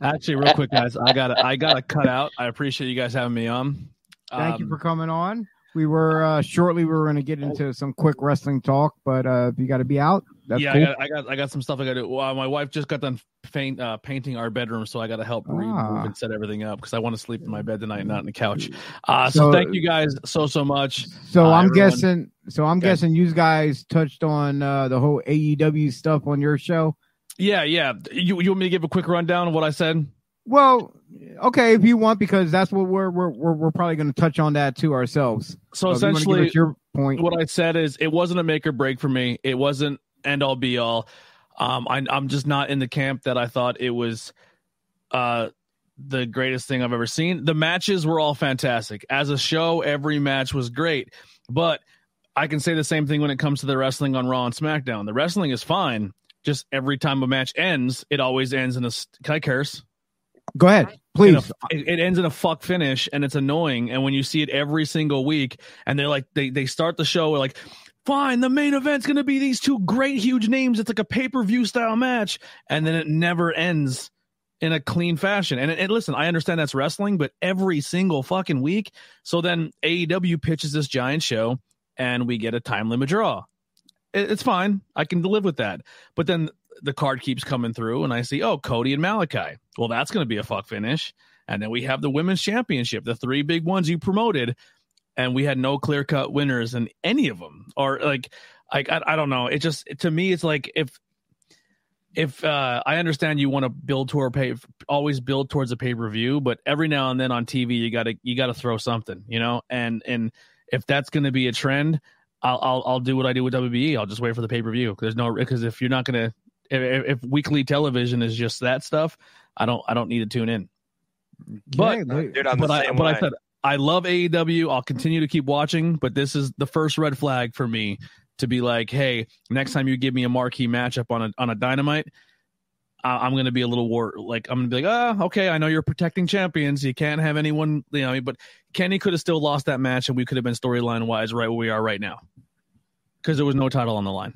F: Actually, real quick, guys, I got to I got to cut out. I appreciate you guys having me on.
A: Thank you
F: Um,
A: for coming on. We were uh, shortly. We were going to get into some quick wrestling talk, but uh, if you got to be out, that's
F: yeah,
A: cool.
F: I got, I got I got some stuff I got to do. Well, my wife just got done paint, uh, painting our bedroom, so I got to help remove
A: Ah.
F: and set everything up because I want to sleep in my bed tonight, not on the couch. Uh, so,
A: So-
F: thank you guys so so much.
A: So
F: Uh,
A: I'm
F: everyone-
A: guessing. So I'm
F: Okay.
A: guessing you guys touched on uh, the whole AEW stuff on your show.
F: Yeah, yeah. You you want me to give a quick rundown of what I said?
A: Well, okay, if you want, because that's what we're we're we're, we're probably going to touch on that too ourselves.
F: So
A: you wanna give
F: essentially,
A: us your point.
F: what I said is it wasn't a make or break for me. It wasn't end all be all. Um, I, I'm just not in the camp that I thought it was uh, the greatest thing I've ever seen. The matches were all fantastic. As a show, every match was great. But I can say the same thing when it comes to the wrestling on Raw and SmackDown. The wrestling is fine. Just every time a match ends, it always ends in a. Can I curse?
A: Go ahead,
F: in a-
A: please.
F: it, ends in a fuck finish and it's annoying and when you see it every single week and they're like they, they start the show with like fine the main event's gonna be these two great huge names. It's like a pay-per-view style match and then it never ends in a clean fashion. And, and listen i understand that's wrestling but every single fucking week so then aew pitches this giant show and we get a time limit draw it, it's fine. I can live with that. But then the card keeps coming through and I see, oh, Cody and Malakai. Well, that's going to be a fuck finish. And then we have the women's championship, the three big ones you promoted, and we had no clear cut winners in any of them. Or like, like I, I don't know. It just to me, it's like if if uh, I understand you want to build toward pay, always build towards a pay per view, but every now and then on TV you got to you got to throw something, you know. And and if that's going to be a trend, I'll, I'll I'll do what I do with WBE. I'll just wait for the pay per view. There's no because if you're not gonna if, if weekly television is just that stuff, I don't I don't need to tune in. But
A: Okay, wait.
D: Dude, I'm
F: but I but. I said I love AEW. I'll continue to keep watching, but this is the first red flag for me to be like, hey, next time you give me a marquee matchup on a on a dynamite. I- I'm gonna be a little war like I'm gonna be like, ah, okay, I know you're protecting champions. You can't have anyone, you know. But Kenny could have still lost that match, and we could have been storyline wise right where we are right now, because there was no title on the line.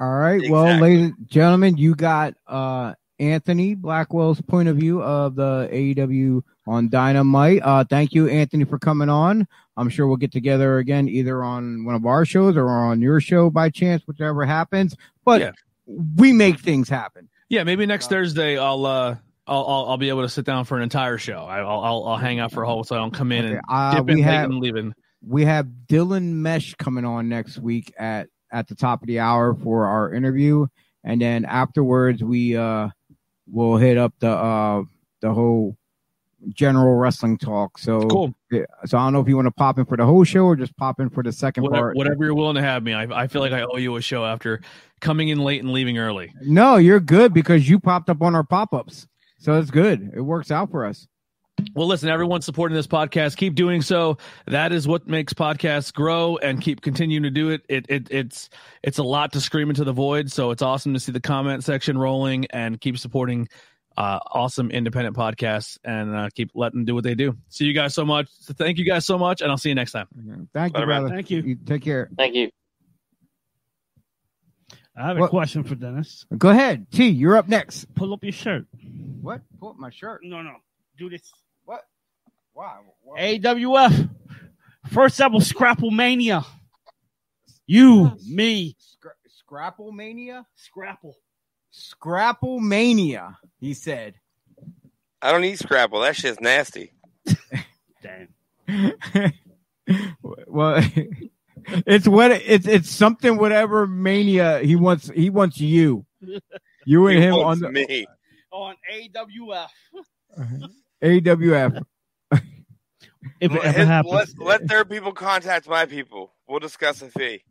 A: All right. Well, ladies and gentlemen, you got uh Anthony Blackwell's point of view of the AEW on Dynamite. Uh thank you, Anthony, for coming on. I'm sure we'll get together again either on one of our shows or on your show by chance, whichever happens. But
F: Yeah.
A: we make things happen.
F: Yeah, maybe next Thursday I'll uh I'll, I'll I'll be able to sit down for an entire show. I, I'll I'll, I'll hang out for a whole so I don't come in
A: Okay,
F: and
A: uh,
F: dip
A: we
F: in
A: have
F: and leaving.
A: we have Dylan Mesh coming on next week at at the top of the hour for our interview, and then afterwards we uh will hit up the uh the whole general wrestling talk. So
F: Cool.
A: so I don't know if you want to pop in for the whole show or just pop in for the second
F: Whatever,
A: part.
F: whatever you're willing to have me. I, I feel like I owe you a show after coming in late and leaving early.
A: No, you're good because you popped up on our pop ups, so it's good. It works out for us.
F: Well, listen, everyone supporting this podcast, keep doing so. That is what makes podcasts grow and keep continuing to do it. It, it it's it's a lot to scream into the void. So it's awesome to see the comment section rolling and keep supporting uh, awesome independent podcasts and uh, keep letting them do what they do. See you guys so much. So thank you guys so much, and I'll see you next time.
A: Thank you, brother.
B: Thank you.
A: You take care.
C: Thank you.
B: I have a question for Dennis.
A: Go ahead, T. You're up next.
B: Pull up your shirt.
A: What? Pull up my shirt.
B: No, no. Do this.
A: What? Wow.
B: AWF. First ever Scrapple Mania. You, me,
A: Scra- Scrapple mania.
B: Scrapple.
A: Scrapple mania. He said.
D: I don't eat Scrapple. That shit's nasty.
B: Damn.
A: well, it's what it's it's something whatever mania he wants. He wants you. You and
D: He
A: him on the
D: me.
B: On AWF.
A: AWF.
B: If it
D: Let-
B: ever happens.
D: let their people contact my people. We'll discuss a fee.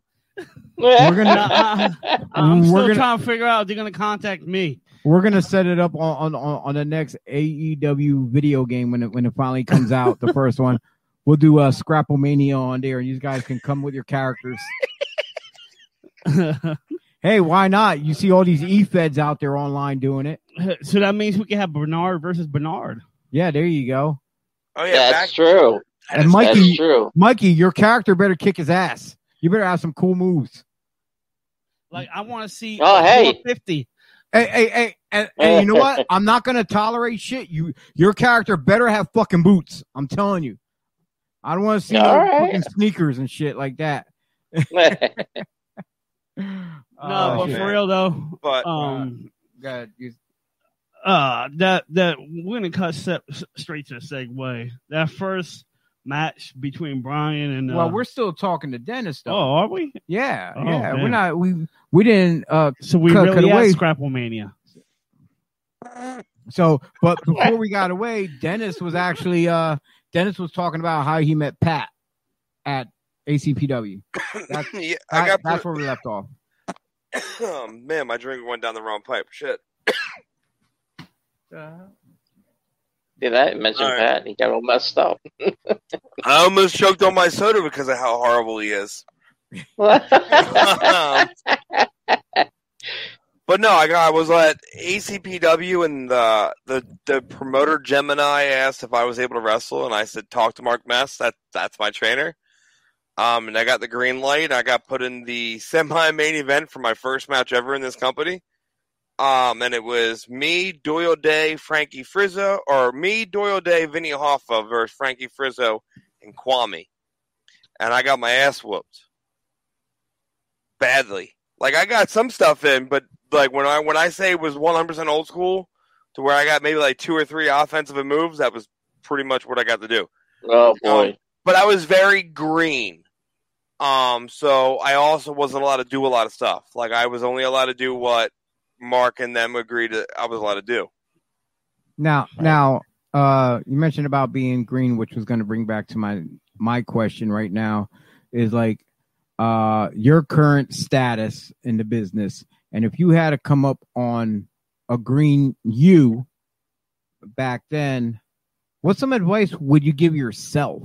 A: We're gonna
B: Nah, I, I'm uh,
A: We're
B: still
A: gonna-
B: trying to figure out if they're gonna contact me.
A: we're gonna set it up on on, on on the next AEW video game when it when it finally comes out. the first one. We'll do a Scrapple mania on there, and you guys can come with your characters. Hey, why not? You see all these e feds out there online doing it.
B: so that means we can have Bernard versus Bernard.
A: Yeah, there you go.
D: Oh yeah,
C: That's
D: back,
C: true.
A: And Mikey,
C: That's true.
A: Mikey, your character better kick his ass. You better have some cool moves.
B: Like I want to see.
C: Oh, hey.
B: 50.
A: Hey, hey, hey, and, and you know what? I'm not gonna tolerate shit. You, your character better have fucking boots. I'm telling you. I don't want to see no
C: All right.
A: fucking sneakers and shit like that.
B: No,
A: Oh,
B: but
A: shit.
B: for real though,
D: but
B: um,
A: God, you-
B: uh, that that we're gonna cut se- straight to the segue. That first match between Brian and uh,
A: well, we're still talking to Dennis though.
B: oh, are we?
A: yeah,
B: Oh,
A: yeah. We're not. We we didn't. Uh,
B: So we
A: Cut-
B: really
A: cut away.
B: Scrapple Mania.
A: So, but before we got away, Dennis was actually uh Dennis was talking about how he met Pat at ACPW. That's,
D: yeah, I
A: That-
D: got
A: that's where we left off.
D: oh, man, my drink went down the wrong pipe. Shit.
C: Did I mention
D: right.
C: Pat? He got all messed up.
D: I almost choked on my soda because of how horrible he is. But no, I got I was at ACPW and the the the promoter Gemini asked if I was able to wrestle, and I said talk to Mark Mess. That that's my trainer. Um, and I got the green light. I got put in the semi main event for my first match ever in this company. Um, and it was me, Doyle Day, Frankie Frizzo, or me, Doyle Day, Vinny Hoffa versus Frankie Frizzo and Kwame. And I got my ass whooped badly. Like I got some stuff in, but like when I when I say it was 100% old school to where I got maybe like two or three offensive moves, that was pretty much what I got to do.
C: oh boy.
D: But I was very green. Um so I also wasn't allowed to do a lot of stuff. Like I was only allowed to do what Mark and them agreed that I was allowed to do.
A: Now, now, uh, you mentioned about being green, which was going to bring back to my my question right now is like, uh, your current status in the business, and if you had to come up on a green you back then, what some advice would you give yourself?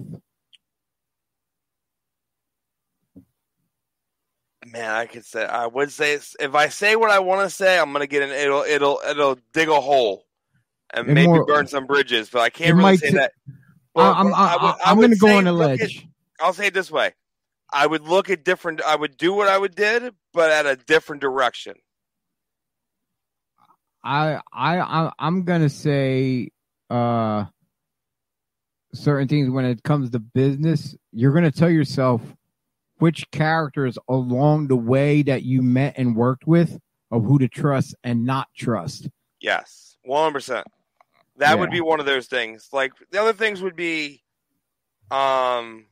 D: Man, I could say I would say if I say what I want to say, I'm gonna get an it'll it'll it'll dig a hole and
A: And
D: maybe
A: more-
D: burn some bridges. But I can't really say
A: t-
D: that.
A: I'm
D: but
A: I,
D: would- I
A: am going to go on a
D: look at-
A: ledge.
D: I'll say it this way: I would look at different. I would do what I would did, but at a different direction.
A: I I I I'm gonna say uh certain things when it comes to business. You're gonna tell yourself which characters along the way that you met and worked with of who to trust and not trust.
D: Yes, one hundred percent. That would be one of those things. Like the other things would be, um,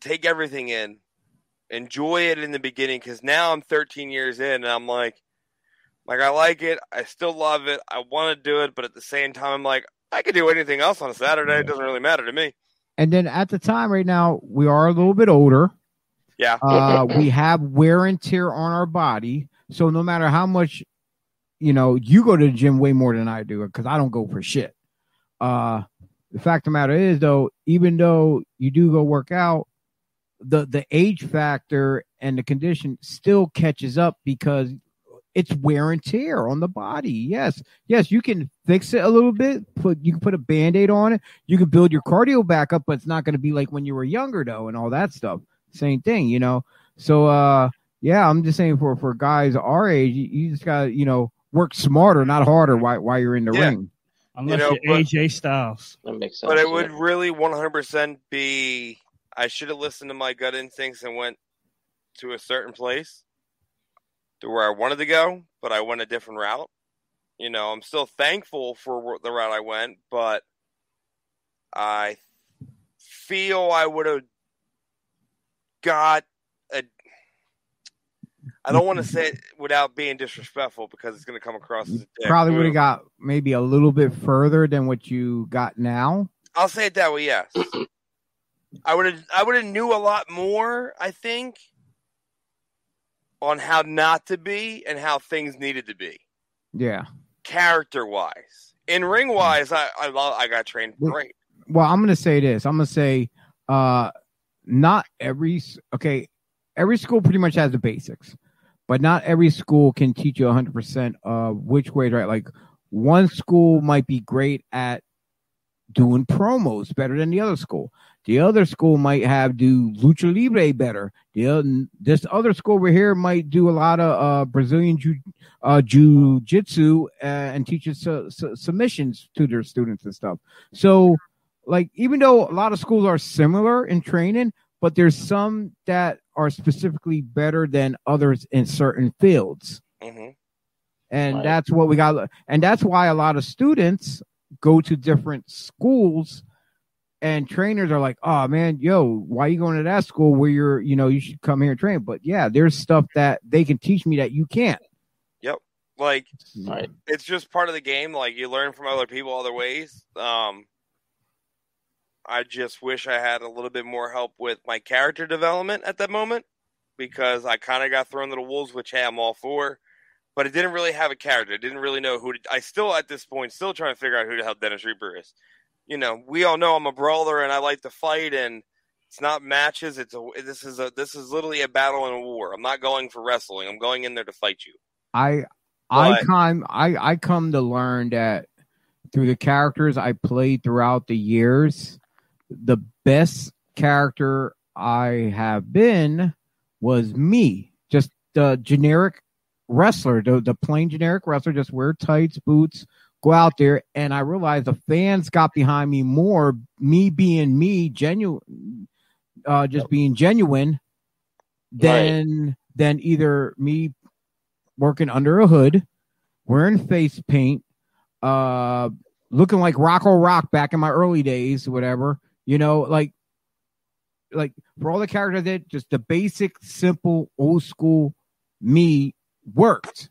D: take everything in, enjoy it in the beginning. Because now I'm 13 years in, and I'm like, like I like it. I still love it. I want to do it, but at the same time, I'm like, I could do anything else on a Saturday. It doesn't really matter to me.
A: And then at the time, right now, we are a little bit older.
D: Yeah.
A: Uh, we have wear and tear on our body. So no matter how much, you know, you go to the gym way more than I do because I don't go for shit. Uh, the fact of the matter is, though, even though you do go work out, the the age factor and the condition still catches up because it's wear and tear on the body. Yes, yes, you can fix it a little bit. Put you can put a band-aid on it. You can build your cardio back up, but it's not going to be like when you were younger, though, and all that stuff. Same thing, you know. So, uh, yeah, I'm just saying for for guys our age, you, you just got to you know work smarter, not harder, while while you're in the
D: Yeah.
A: ring.
B: Unless
D: You know,
B: you are
D: but-
B: AJ Styles.
C: That makes sense.
D: But it would really 100% be. I should have listened to my gut instincts and went to a certain place to where I wanted to go, but I went a different route. You know, I'm still thankful for the route I went, but I feel I would have got a. I don't want to say it without being disrespectful because it's going to come across as
A: Probably would have got maybe a little bit further than what you got now.
D: I'll say it that way. Yes, I would have. I would have knew a lot more. I think on how not to be and how things needed to be,
A: Yeah.
D: character wise. In ring wise, I I, love, I got trained great.
A: well i'm gonna say this i'm gonna say uh not every okay every school pretty much has the basics but not every school can teach you 100% of which way right like one school might be great at doing promos better than the other school the other school might have do lucha libre better the other, this other school over here might do a lot of uh brazilian jiu uh jiu-jitsu uh, and teaches su- su- submissions to their students and stuff so like even though a lot of schools are similar in training, but there's some that are specifically better than others in certain fields.
D: hmm
A: And
C: Right.
A: that's what we got and that's why a lot of students go to different schools and trainers are like, "Oh man, yo, why are you going to that school where you're, you know, you should come here and train." But yeah, there's stuff that they can teach me that you can't. Yep.
D: Like
C: Right.
D: it's just part of the game. Like you learn from other people other ways. Um, I just wish I had a little bit more help with my character development at that moment because I kind of got thrown to the wolves, which hey, I'm all for. But it didn't really have a character. I didn't really know who. To, I still at this point still trying to figure out who the hell Dennis Reaper is. You know, we all know I'm a brawler and I like to fight, and it's not matches. It's a this is a this is literally a battle and a war. I'm not going for wrestling. I'm going in there to fight you.
A: I I come I I come to learn that through the characters I played throughout the years, the best character I have been was me, just the generic wrestler, the the plain generic wrestler, just wear tights, boots, go out there, and I realized the fans got behind me more, me being me, genuine, uh, just being genuine, than than either me working under a hood, wearing face paint, uh, looking like Rocco Rock back in my early days, whatever. You know, like, like for all the characters that just the basic, simple, old school me worked.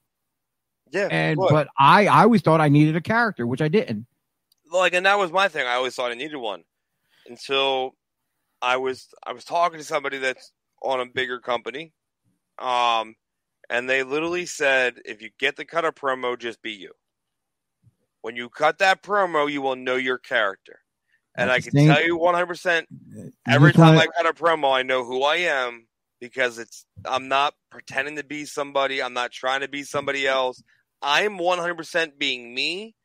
D: Yeah,
A: And
D: look.
A: but I, I always thought I needed a character, which I didn't.
D: like and that was my thing i always thought i needed one until i was i was talking to somebody that's on a bigger company um and they literally said if you get the cut a promo just be you when you cut that promo you will know your character and i can tell you 100% every time i cut a promo i know who i am because it's i'm not pretending to be somebody i'm not trying to be somebody else i'm 100% being me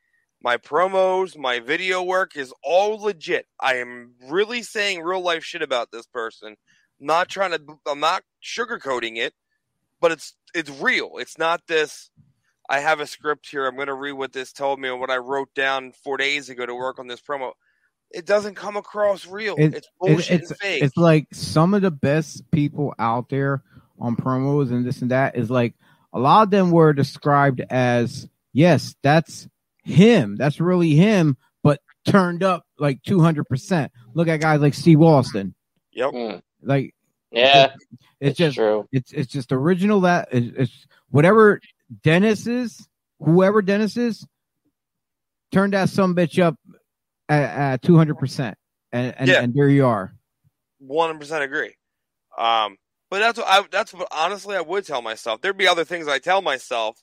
D: my promos, my video work is all legit. I am really saying real life shit about this person. Not trying to I'm not sugarcoating it, but it's it's real. It's not this I have a script here. I'm going to read what this told me and what I wrote down 4 days ago to work on this promo. It doesn't come across real.
A: It-
D: it's bullshit
A: it's
D: and fake.
A: it's like some of the best people out there on promos and this and that is like a lot of them were described as yes, that's him, that's really him, but turned up like two hundred percent. Look at guys like Steve Austin.
D: yep.
C: Mm.
A: Like
C: Yeah,
A: it's,
C: it's
A: just
C: true.
A: it's it's just original that it's, it's whatever Dennis is, whoever Dennis is, turn that some bitch up at two hundred percent, and and,
D: Yeah.
A: and there you are.
D: One hundred percent agree. Um, but that's what I that's what honestly I would tell myself. There'd be other things I tell myself.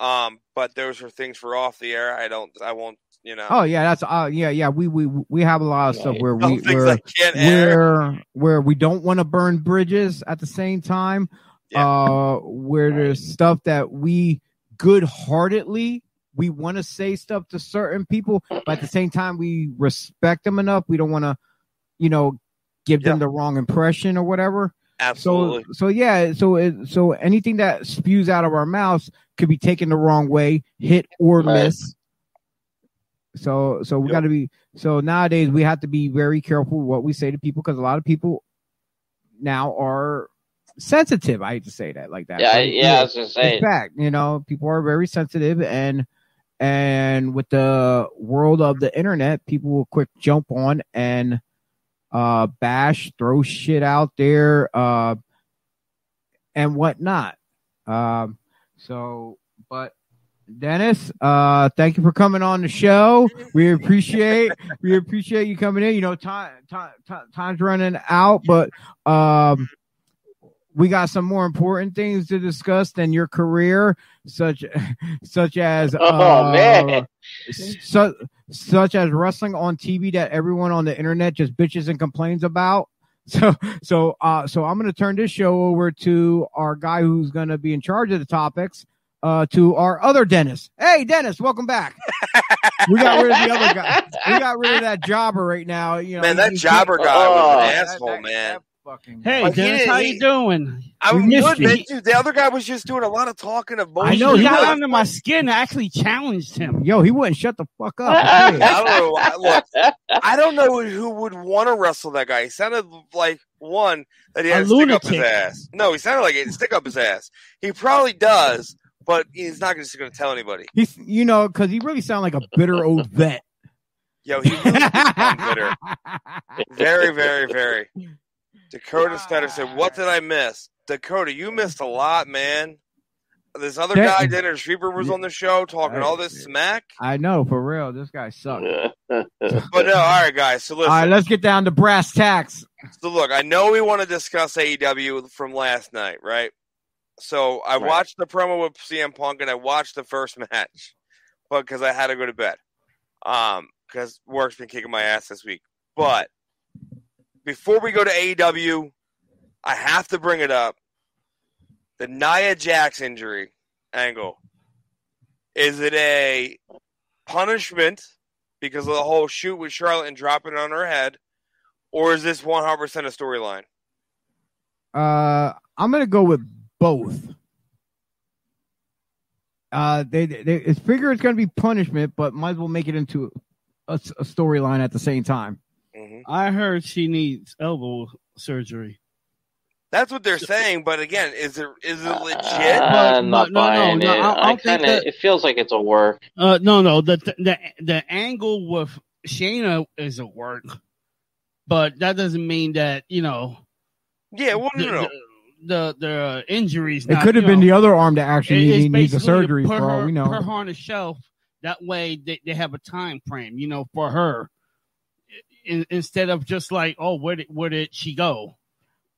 D: Um, but those are things for off the air. I don't. I won't. You know.
A: Oh yeah, that's uh yeah yeah we we we have a lot of stuff where we where
D: I can't
A: where where we don't want to burn bridges at the same time.
D: Yeah.
A: Uh, where there's stuff that we good heartedly we want to say stuff to certain people, but at the same time we respect them enough. We don't want to, you know, give them the wrong impression or whatever.
D: Absolutely.
A: So so yeah, so it, so anything that spews out of our mouths could be taken the wrong way, hit or
C: Right.
A: miss. So so we
D: Yep.
A: got to be so nowadays we have to be very careful what we say to people because a lot of people now are sensitive. I hate to say that like that.
C: Yeah,
A: but
C: yeah. I was gonna say.
A: it's fact. You know, people are very sensitive, and and with the world of the internet, people will quick jump on and uh bash, throw shit out there, uh, and whatnot. Um, so, but Dennis, uh, thank you for coming on the show. We appreciate we appreciate you coming in. You know, time time, time time's running out, but um we got some more important things to discuss than your career, such such as
C: Oh,
A: uh,
C: man.
A: su- such as wrestling on TV that everyone on the internet just bitches and complains about. So so uh so I'm gonna turn this show over to our guy who's gonna be in charge of the topics, uh to our other Dennis. Hey Dennis, welcome back. we got rid of the other guy. We got rid of that jobber right now. You know,
D: man, that jobber guy
C: Oh.
D: was an
A: that-
D: asshole,
A: that-
D: man.
A: that fucking-
B: Hey,
D: Like,
B: Dennis,
D: didn't-
B: how you doing?
D: I'm
A: missed
D: good,
A: you.
D: man. Dude, the other guy was just doing a lot of talking of bullshit.
A: I know,
B: he
A: he
B: got
A: was-
B: under my skin. I actually challenged him.
A: Yo, he wouldn't shut the fuck up.
D: I don't know. I- Look, I don't know who would want to wrestle that guy. He sounded like one that he
B: A
D: had to stick up his ass. No, he sounded like he had to stick up his ass. He probably does, but he's not just going to tell anybody.
A: He's, you know, because he really sounded like a bitter old vet.
D: Yo, he really bitter. Very, very, very. Dakota Snyder said, "What did I miss?" Dakota, you missed a lot, man. This other
A: That-
D: guy, Dennis Reaper, was on the show talking all this smack.
A: I know, for real. This guy sucks.
D: But no, all right, guys. So listen.
A: All right, let's get down to brass tacks.
D: So look, I know we want to discuss AEW from last night, right? So I
C: Right.
D: watched the promo with CM Punk and I watched the first match, but because I had to go to bed, um, because work's been kicking my ass this week. But before we go to AEW, I have to bring it up. The Nia Jax injury angle. Is it a punishment because of the whole shoot with Charlotte and dropping it on her head? or is this 100% a storyline?
A: Uh, I'm gonna go with both. Uh, they, they it's figure it's gonna be punishment, but might as well make it into a, a storyline at the same time.
D: Hmm
B: I heard she needs elbow surgery.
D: That's what they're saying, but again, is it is it legit?
C: Uh,
B: But-
C: I'm not
B: no, no,
C: buying
B: no,
C: it.
B: I- I
C: I
B: think
C: kind of.
B: that-
C: It feels like it's a work.
B: Uh, no, no, the the the angle with Shayna is a work, but that doesn't mean that you know
D: yeah, well,
B: the
D: no, no, no.
B: the, the, the injuries.
A: It could have been the other arm that actually
B: It- it's
A: needs a surgery
B: put
A: for all
B: her,
A: we know.
B: Her on the shelf. That way, they, they have a time frame, you know, for her. In, instead of just like, oh, where did where did she go?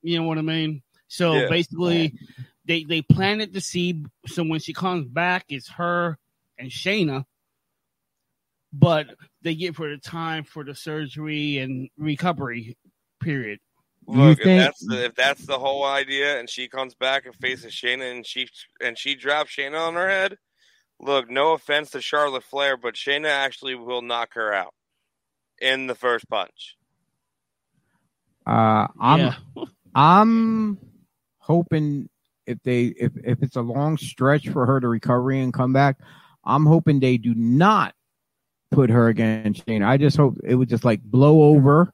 B: You know what I mean? So
D: Yeah.
B: basically, they they planted the seed. So when she comes back, it's her and Shayna. But they give her the time for the surgery and recovery period.
A: You
D: Look, if that's the, if that's the whole idea, and she comes back and faces Shayna, and she and she drops Shayna on her head. Look, no offense to Charlotte Flair, but Shayna actually will knock her out in the first punch.
A: Uh, I'm
B: yeah.
A: I'm hoping if they if if it's a long stretch for her to recovery and come back, I'm hoping they do not put her against Shayna. I just hope it would just like blow over.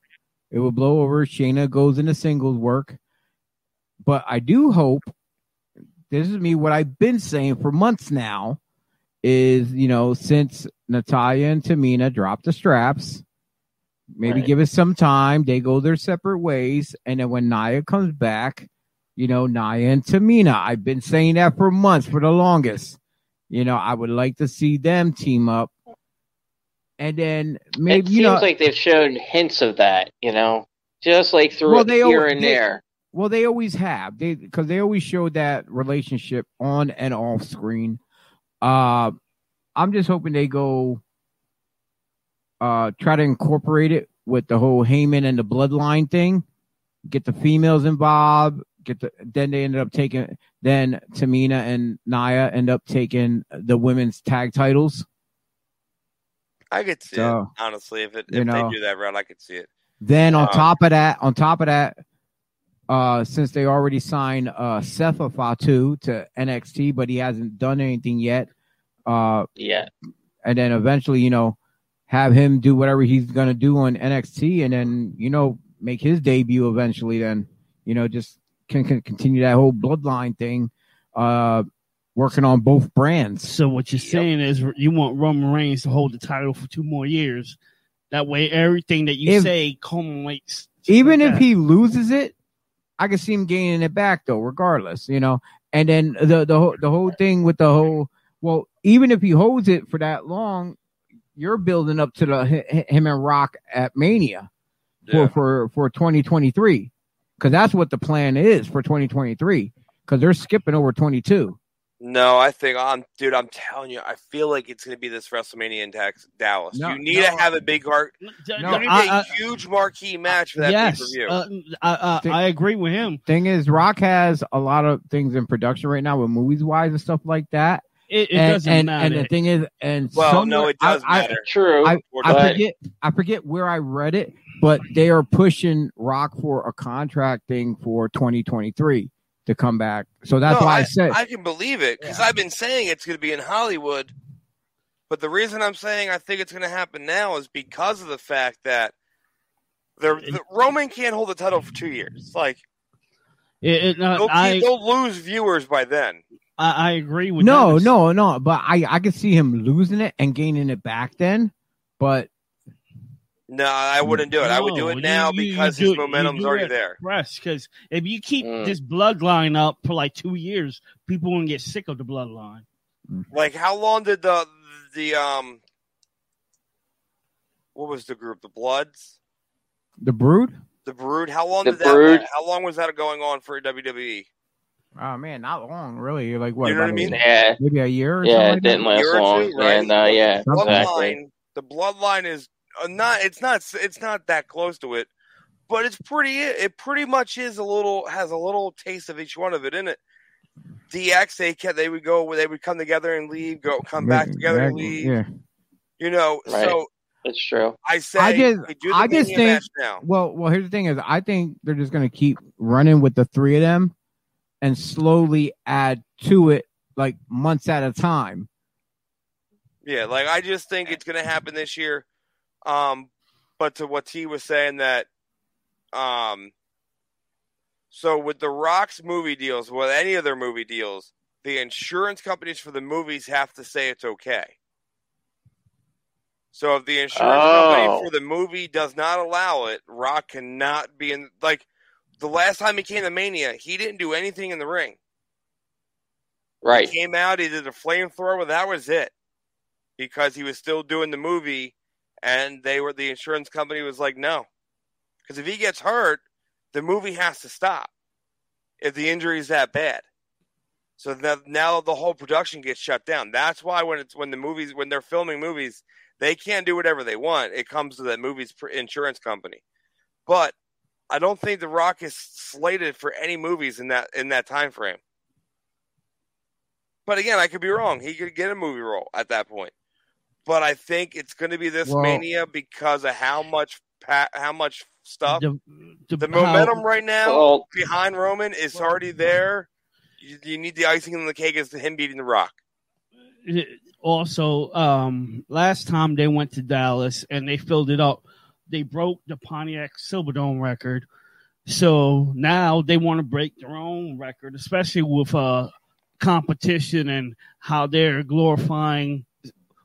A: It would blow over. Shayna goes into singles work. But I do hope this is me what I've been saying for months now is, you know, since Natalya and Tamina dropped the straps, Maybe
C: Right.
A: give it some time. They go their separate ways, and then when Nia comes back, you know, Nia and Tamina. I've been saying that for months, for the longest. You know, I would like to see them team up, and then maybe
C: it
A: you
C: seems
A: know,
C: like they've shown hints of that, you know, just like through
A: Well, they
C: here
A: al-
C: and
A: they-
C: there.
A: Well, they always have. They because they always show that relationship on and off screen. Uh I'm just hoping they go uh try to incorporate it with the whole Heyman and the bloodline thing. Get the females involved. Get the then they ended up taking then Tamina and Nia end up taking the women's tag titles.
D: I could see
A: So,
D: it honestly. If it
A: you know.
D: they do that route, I could see it.
A: Then on
D: Um,
A: top of that, on top of that, uh, since they already signed uh Sefa Fatu to NXT, but he hasn't done anything yet. Uh,
C: Yeah.
A: and then eventually, you know, have him do whatever he's gonna do on NXT, and then you know make his debut eventually. Then you know just can, can continue that whole bloodline thing. Uh, working on both brands.
B: So what you're saying is you want Roman Reigns to hold the title for two more years. That way, everything that you
A: If-
B: say culminates.
A: even
B: like
A: if
B: that.
A: he loses it, I can see him gaining it back though, regardless, you know. And then the the whole the whole thing with the whole well, even if he holds it for that long, you're building up to the hi- hi- him and Rock at Mania
D: Yeah.
A: for for for 2023 because that's what the plan is for 2023 because they're skipping over 22.
D: No, I think I'm, dude. I'm telling you, I feel like it's going to be this WrestleMania in Tex- Dallas.
A: No,
D: you need
A: no.
D: to have a big heart.
B: No,
A: No,
D: you need
B: I-
D: a
B: I-
D: huge marquee match for that
B: yes,
D: pay per view.
B: uh, I, I, I agree with him.
A: Thing is, Rock has a lot of things in production right now with movies wise and stuff like that.
B: It, it
A: and,
B: doesn't
A: and,
B: matter.
A: and the thing is, and
D: well, no, it does
A: I- I-
D: matter.
C: True.
A: I, I forget I forget where I read it, but they are pushing Rock for a contract thing for 2023 to come back. So that's
D: No,
A: why I, said
D: I can believe it because I've been saying it's going to be in Hollywood. But the reason I'm saying I think it's going to happen now is because of the fact that the, the Roman can't hold the title for two years. Like
B: It- it- uh,
D: they'll,
B: I,
D: they'll lose viewers by then.
B: I, I agree with
A: no,
B: Dennis.
A: no, no. But I I could see him losing it and gaining it back then. But
D: No, I wouldn't do it. I would do it now
B: you- you-
D: because
B: you
D: his
B: do- you
D: momentum's already there.
B: Fresh, because if you keep
C: Mm.
B: this bloodline up for like two years, people won't get sick of the bloodline.
D: Like how long did the the um what was the group? The Bloods?
A: the Brood,
D: The Brood? How long
C: The
D: did that
C: Brood.
D: how long was that going on for WWE?
A: Oh man, not long really. Like what?
D: You know what I mean?
A: a-
C: yeah.
A: maybe a year. Or
C: Yeah,
A: something
C: it
A: like
C: didn't
A: that?
C: last
D: Year
C: long.
D: two, right?
C: And uh, yeah,
D: bloodline,
C: exactly.
D: the bloodline is uh, not. It's not. It's not that close to it, but it's pretty. It pretty much is a little. Has a little taste of each one of it in it. DX, they kept. They would go. They would come together and leave. Go come back
A: Yeah,
D: together and leave.
A: Yeah.
D: You know.
C: Right.
D: So
C: That's true.
D: I say.
A: I just-
D: do the
A: I just think-
D: now.
A: Well, well, here's the thing: is I think they're just gonna keep running with the three of them, and slowly add to it, like months at a time.
D: Yeah, like I just think it's going to happen this year. Um, but to what T was saying that, um, so with the Rocks movie deals, with any of their movie deals, the insurance companies for the movies have to say it's okay. So if the insurance
C: Oh.
D: company for the movie does not allow it, Rock cannot be in. Like the last time he came to Mania, he didn't do anything in the ring.
C: Right.
D: He came out, he did a flamethrower. That was it, because he was still doing the movie, and they were the insurance company was like, no, because if he gets hurt, the movie has to stop. If the injury is that bad, so that now the whole production gets shut down. That's why when it's when the movies when they're filming movies, they can't do whatever they want. It comes to the movie's insurance company, but I don't think The Rock is slated for any movies in that in that time frame. But again, I could be wrong. He could get a movie role at that point. But I think it's going to be this
A: Well-
D: mania because of how much pa- how much stuff. The,
B: The, the,
D: momentum
B: how-
D: right now
C: Well,
D: behind Roman is already there. You, you need the icing on the cake is him beating The Rock.
B: also, um, last time they went to Dallas and they filled it up, they broke the Pontiac Silverdome record. So now they want to break their own record, especially with uh, competition and how they're glorifying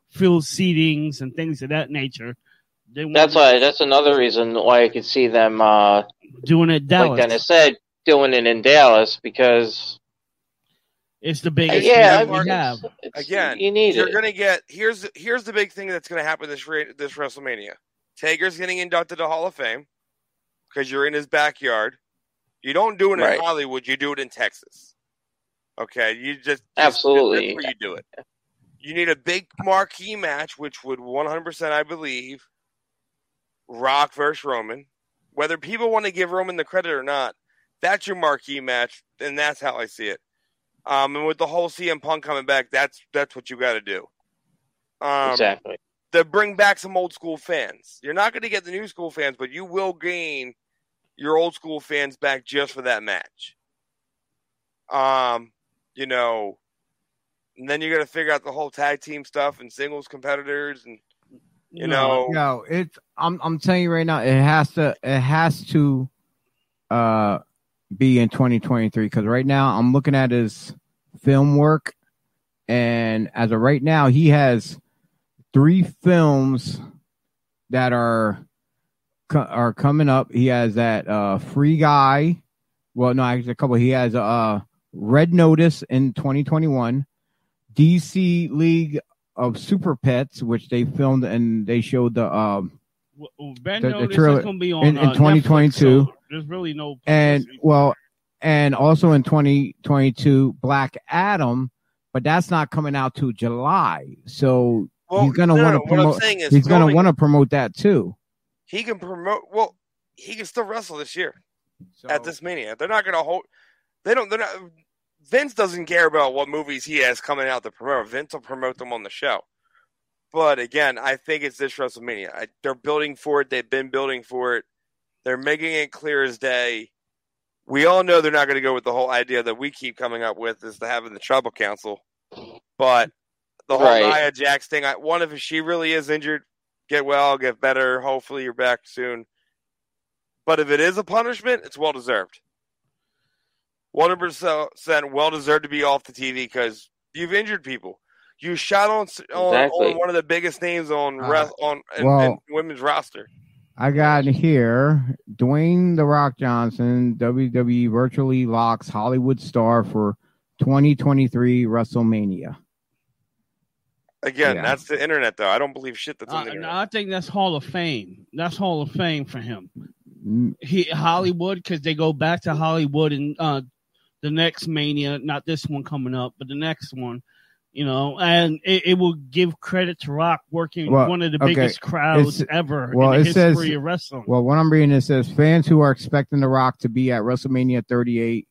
B: field seatings and things of that nature. They want
C: That's why. That's another reason why I could see them, uh,
B: doing it Dallas.
C: like Dennis said, doing it in Dallas because
B: It's the
C: uh,
B: biggest
C: yeah, I mean,
B: have.
C: it's- it's-
D: Again,
C: you need
D: You're
C: it.
D: gonna get here's here's the big thing that's gonna happen this this WrestleMania. Taker's getting inducted to Hall of Fame because you're in his backyard. You don't do it
C: Right.
D: in Hollywood. You do it in Texas. Okay, you just
C: Absolutely.
D: Where you do it. You need a big marquee match, which would 100%, I believe, Rock versus Roman. Whether people want to give Roman the credit or not, that's your marquee match, and that's how I see it. Um, and with the whole CM Punk coming back, that's that's what you got to do. Um,
C: exactly.
D: To bring back some old school fans. You're not going to get the new school fans, but you will gain your old school fans back just for that match. Um, you know, and then you're going to figure out the whole tag team stuff and singles competitors, and you know,
A: No, it's I'm I'm telling you right now, it has to it has to uh be in 2023 because right now I'm looking at his film work, and as of right now, he has three films that are are coming up. He has that uh Free Guy. Well, no, actually a couple. He has uh Red Notice in 2021, DC League of Super Pets, which they filmed and they showed the um
B: W- w- Ben
A: The- the trailer
B: to be on
A: in- in
B: uh,
A: 2022.
B: Netflix, so there's really no
A: and well and also in 2022 Black Adam, but that's not coming out to July. So
D: well,
A: he's gonna
D: no,
A: wanna
D: no, What I'm
A: promote-
D: is,
A: he's going to want to promote that too.
D: He can promote. Well, he can still wrestle this year
A: So,
D: at this mania. They're not going to hold. They don't. They're not. Vince doesn't care about what movies he has coming out to promote. Vince will promote them on the show. But again, I think it's this WrestleMania. I, they're building for it. They've been building for it. They're making it clear as day. We all know they're not going to go with the whole idea that we keep coming up with is to having the Tribal Council. But the whole
C: Right.
D: Nia Jax thing, I, one, if she really is injured, get well, get better. Hopefully you're back soon. But if it is a punishment, it's well deserved. 100% well deserved to be off the TV because you've injured people. You shot on, on,
C: Exactly.
D: on one of the biggest names on
A: Uh,
D: res- on in, in women's roster.
A: I got here Dwayne the Rock Johnson, WWE virtually locks Hollywood star for 2023 WrestleMania.
D: Again,
A: Yeah.
D: that's the internet, though. I don't believe shit that's on
B: Uh,
D: the
B: no. I think that's Hall of Fame. That's Hall of Fame for him.
A: Mm,
B: He Hollywood because they go back to Hollywood and uh, the next Mania, not this one coming up, but the next one. You know, and it, it will give credit to Rock working
A: Well,
B: one of the
A: okay,
B: biggest crowds
A: it's-
B: ever
A: well,
B: in the
A: it says-
B: history of wrestling.
A: Well, what I'm reading it says fans who are expecting The Rock to be at WrestleMania 38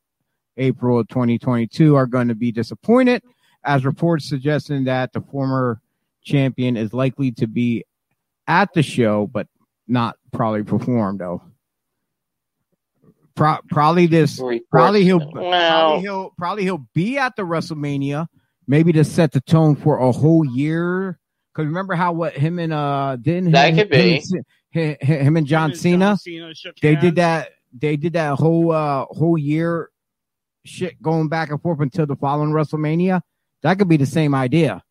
A: April of 2022 are going to be disappointed, as reports suggesting that the former champion is likely to be at the show, but not probably perform though. Pro- probably this, probably he'll,
C: Well,
A: probably he'll, probably he'll be at the WrestleMania, maybe to set the tone for a whole year. Because remember how what him and uh didn't
C: That
A: him,
C: could be.
A: and him, him and John
B: Him and
A: Cena
B: Cena
A: they
B: hands.
A: did that they did that whole uh whole year shit going back and forth until the following WrestleMania. That could be the same idea.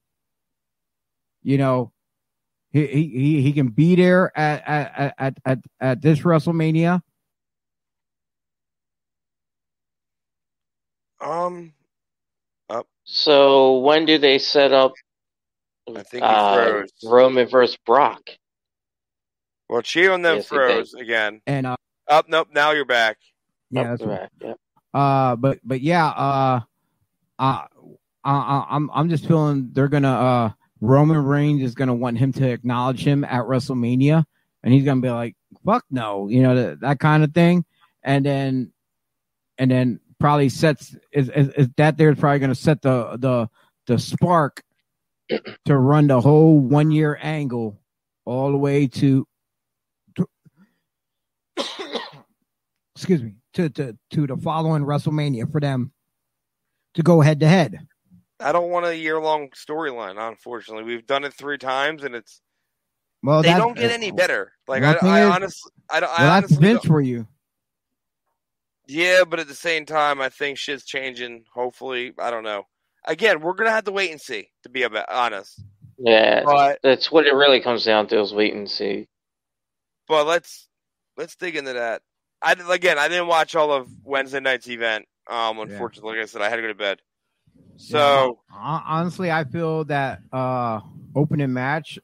A: You know, he he he, he can be there at at, at at at this WrestleMania.
D: Um, Up.
C: So when do they set up
D: I think he
C: uh,
D: froze.
C: Roman versus Brock?
D: Well, Chio and them
C: Yes,
D: froze again.
A: And uh
D: Up, nope. Now you're back.
A: yeah,
C: Up
A: that's
C: the
A: right.
C: rack, yeah.
A: Uh, but but yeah, uh, uh, I, I'm I'm just feeling they're gonna uh Roman Reigns is gonna want him to acknowledge him at WrestleMania, and he's gonna be like, "Fuck no," you know that, that kind of thing, and then and then probably sets is, is, is that there's probably gonna set the the the spark to run the whole one year angle all the way to, to excuse me to, to to the following WrestleMania for them to go head to head.
D: I don't want a year long storyline. Unfortunately, we've done it three times, and it's
A: Well,
D: they don't get any better. Like I,
A: the
D: I
A: is-
D: honestly, I don't.
A: Well,
D: I
A: that's
D: honestly
A: Vince
D: don't-
A: for you.
D: Yeah, but at the same time, I think shit's changing. Hopefully, I don't know. Again, we're gonna have to wait and see. To be about honest,
C: Yeah,
D: but
C: that's what it really comes down to is wait and see.
D: But let's let's dig into that. I again, I didn't watch all of Wednesday night's event. Um, unfortunately, like I said, I had to go to bed. So
A: Hon- honestly, I feel that uh opening match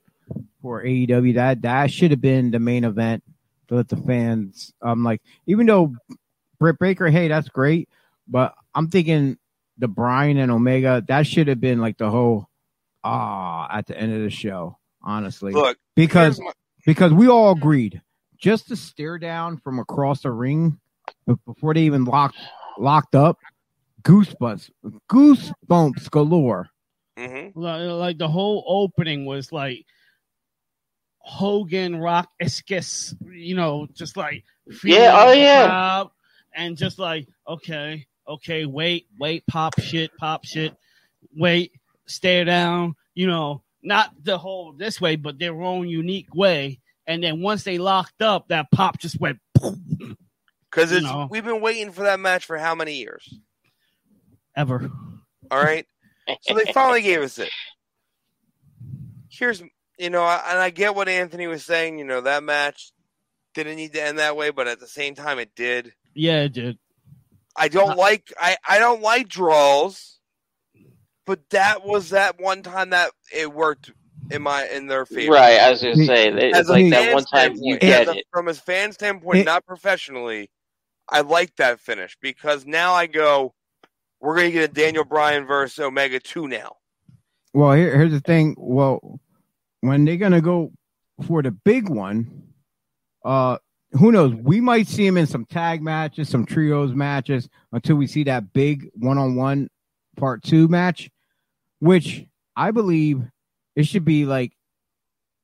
A: for AEW that that should have been the main event to let the fans. Um, like even though Britt Baker, hey, that's great, but I'm thinking the Bryan and Omega that should have been like the whole ah at the end of the show. Honestly,
D: look,
A: because
D: my-
A: because we all agreed just to stare down from across the ring before they even locked locked up goosebumps goosebumps galore
D: mhm.
B: Like, like the whole opening was like Hogan Rock Esquis, you know, just like
C: Yeah, oh, yeah.
B: and just like okay, okay, wait, wait, pop shit, pop shit, wait, stare down, you know, not the whole this way, but their own unique way. And then once they locked up, that pop just went.
D: because it's
B: No.
D: we've been waiting for that match for how many years?
B: Ever.
D: All right. So they finally gave us it. Here's, you know, I- and I get what Anthony was saying. You know, that match didn't need to end that way, but at the same time, it did.
B: Yeah, it did.
D: I don't uh-huh. like, I, I don't like draws, but that was that one time that it worked in my in their favor.
C: Right, I was gonna say that
D: As
C: it's
D: a
C: like
D: fan
C: that one time you
D: standpoint,
C: get
D: a-
C: it.
D: from a fan standpoint,
A: It-
D: not professionally. I like that finish because now I go, we're gonna get a Daniel Bryan versus Omega two now.
A: well here, here's the thing well when they're gonna go for the big one uh who knows we might see him in some tag matches some trios matches until we see that big one-on-one part two match which i believe it should be like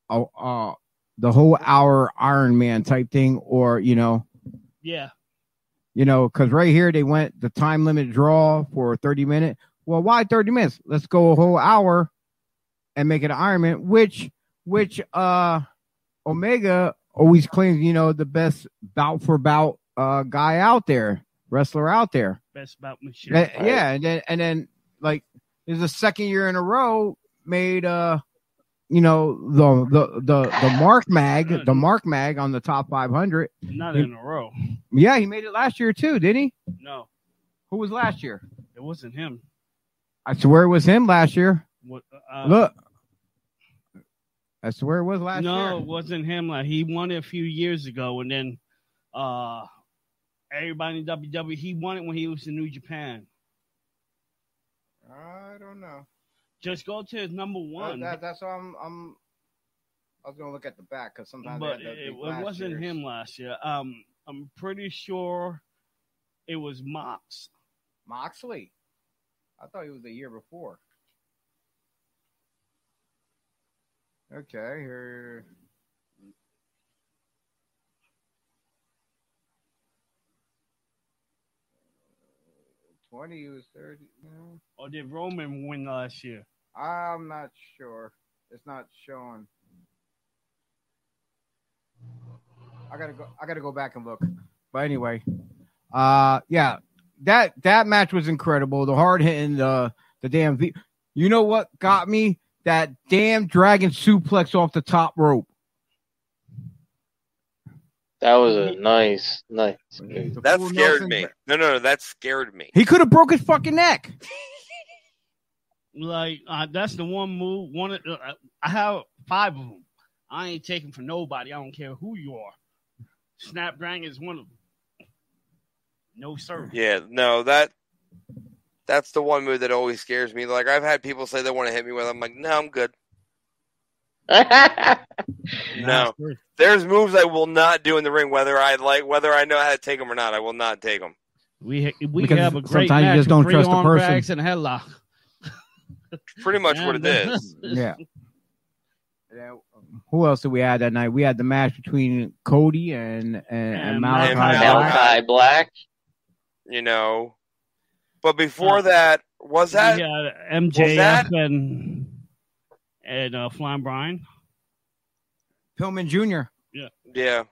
A: a, uh the whole hour iron man type thing or you know
B: Yeah.
A: You know, because right here they went the time limit draw for 30 minutes. Well, why 30 minutes? Let's go a whole hour and make it an Ironman, which which uh Omega always claims, you know, the best bout for bout uh guy out there, wrestler out there.
B: Best bout machine.
A: Uh, Yeah, and then and then like this is the second year in a row made uh you know the the the the Mark Mag, the Mark Mag on the top 500.
B: Not in a row.
A: Yeah, he made it last year too, didn't he?
B: No,
A: Who was last year?
B: it wasn't him.
A: I swear it was him last year.
B: What? Uh,
A: Look, I swear it was last year.
B: no, it wasn't him. Like he won it a few years ago, and then uh everybody in WWE he won it when he was in New Japan.
A: I don't know.
B: Just go to his number one.
A: that's why I'm. I'm I was gonna look at the back because sometimes
B: but it, it wasn't him last year. Um, I'm pretty sure it was Mox.
A: Moxley. I thought he was the year before. Okay, here. Twenty. He was thirty. No.
B: Or did Roman win last year?
A: I'm not sure. It's not showing. I gotta go. I gotta go back and look. But anyway, uh, yeah, that that match was incredible. The hard hitting, the the damn. V- you know what got me? That damn dragon suplex off the top rope.
C: That was a nice, nice. move.
D: That scared me. No, no, no, that scared me.
A: He could have broke his fucking neck.
B: Like uh, that's the one move. One, of- uh, I have five of them. I ain't taking for nobody. I don't care who you are. Snapdragon is one of them. No sir.
D: Yeah, no, that that's the one move that always scares me. Like I've had people say they want to hit me with. I'm like, no, I'm good. No, there's moves I will not do in the ring, whether I like, whether I know how to take them or not. I will not take them.
B: We we
A: Because
B: have a great
A: sometimes you just don't
B: three
A: trust the person.
B: and a headlock.
D: Pretty much what it
B: And,
D: is.
A: Yeah. Yeah, Who else did we have that night? We had the match between Cody and and, and,
B: And
A: Malakai.
B: Malakai
A: Black.
C: Black.
D: You know, but before that, was that
B: we had MJF
D: that-
B: and and uh, Flying Brian.
A: Pillman Jr.
D: yeah?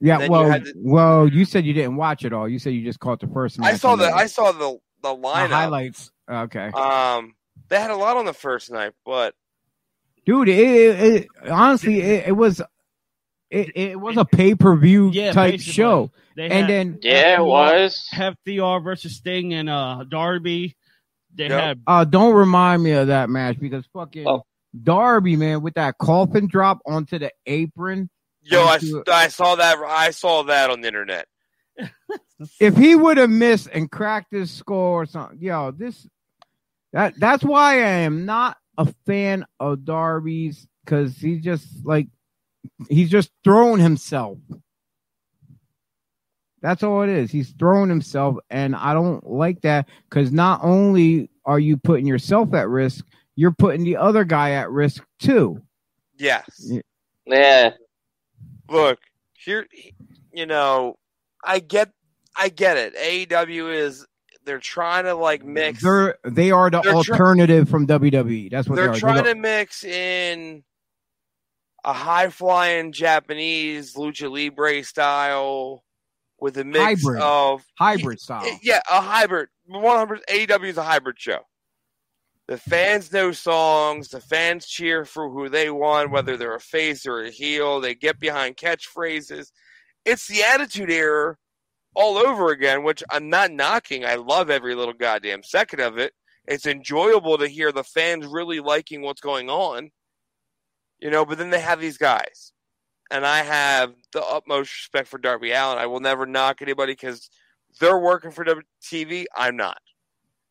A: Yeah,
D: Then you
A: well,
D: had the-
A: well, you said you didn't watch it all. You said you just caught the first match.
D: I saw
A: and
D: the I saw the the line
A: highlights. Okay,
D: Um, they had a lot on the first night, but
A: dude, it, it, it honestly it, it was it, it was a pay per view
B: Yeah,
A: type
B: basically.
A: show,
B: They
A: and
B: had
A: then
C: Yeah, it was.
B: FTR versus Sting and uh Darby. They
D: Yep.
B: had
A: uh, don't remind me of that match because fucking
C: Oh.
A: Darby man with that coffin drop onto the apron.
D: Yo, I, saw that. I saw that on the internet.
A: If he would have missed and cracked his skull or something, yo, this that that's why I am not a fan of Darby's because he's just like he's just throwing himself. That's all it is. He's throwing himself, and I don't like that because not only are you putting yourself at risk, you're putting the other guy at risk too.
D: Yes.
A: Yeah.
C: Yeah.
D: Look here. You know, I get. I get it. AEW is. They're trying to like mix.
A: They're they are the
D: They're try-
A: alternative from WWE. That's what
D: they're
A: they are.
D: trying
A: They're
D: to mix in a high flying Japanese lucha libre style with a mix
A: Hybrid.
D: of
A: hybrid style.
D: Yeah, a hybrid. One hundred AEW is a hybrid show. The fans know songs. The fans cheer for who they want, whether they're a face or a heel. They get behind catchphrases. It's the Attitude Era all over again, which I'm not knocking. I love every little goddamn second of it. It's enjoyable to hear the fans really liking what's going on. You know, but then they have these guys. And I have the utmost respect for Darby Allin. I will never knock anybody because they're working for TV. I'm not.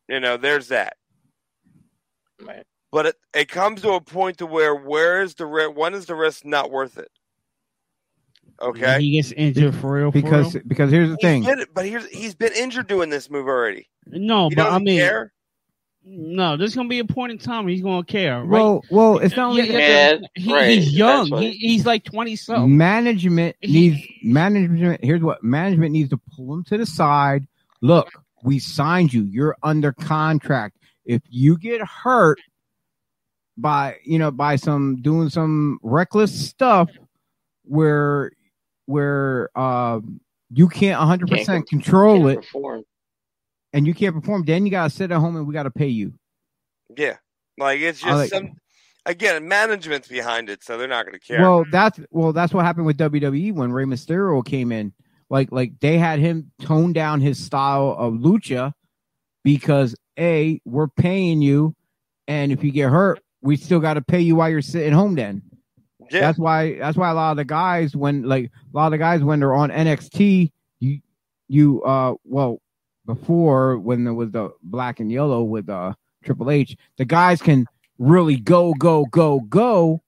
D: You know, there's that.
C: Right.
D: But it, it comes to a point to where where is the risk? When is the risk not worth it? Okay.
B: He gets injured for real. For
A: because
B: real.
A: because here's the
D: He's
A: thing.
D: been, but here's he's been injured doing this move already.
B: no,
D: He
B: but I mean,
D: care.
B: No. There's gonna be a point in time he's gonna care. Right?
A: Well, well, it's not only
B: Yeah, he,
C: right,
B: he's young. He, he's like twenty something.
A: Management
B: He-
A: needs management. Here's what management needs to pull him to the side. Look, we signed you. You're under contract. If you get hurt by you know by some doing some reckless stuff where where um you can't 100 percent control
C: Can't
A: it
C: perform.
A: And you can't perform, then you gotta sit at home and we gotta pay you.
D: Yeah, like it's just
A: like-
D: some. Again, management's behind it, so they're not going to care.
A: Well, that's well, that's what happened with WWE when Rey Mysterio came in. Like, like they had him tone down his style of lucha because a we're paying you, and if you get hurt, we still got to pay you while you're sitting home. Then
D: yeah,
A: that's why that's why a lot of the guys when like a lot of the guys when they're on NXT, you you uh well before when there was the black and yellow with uh Triple H, the guys can really go go go go,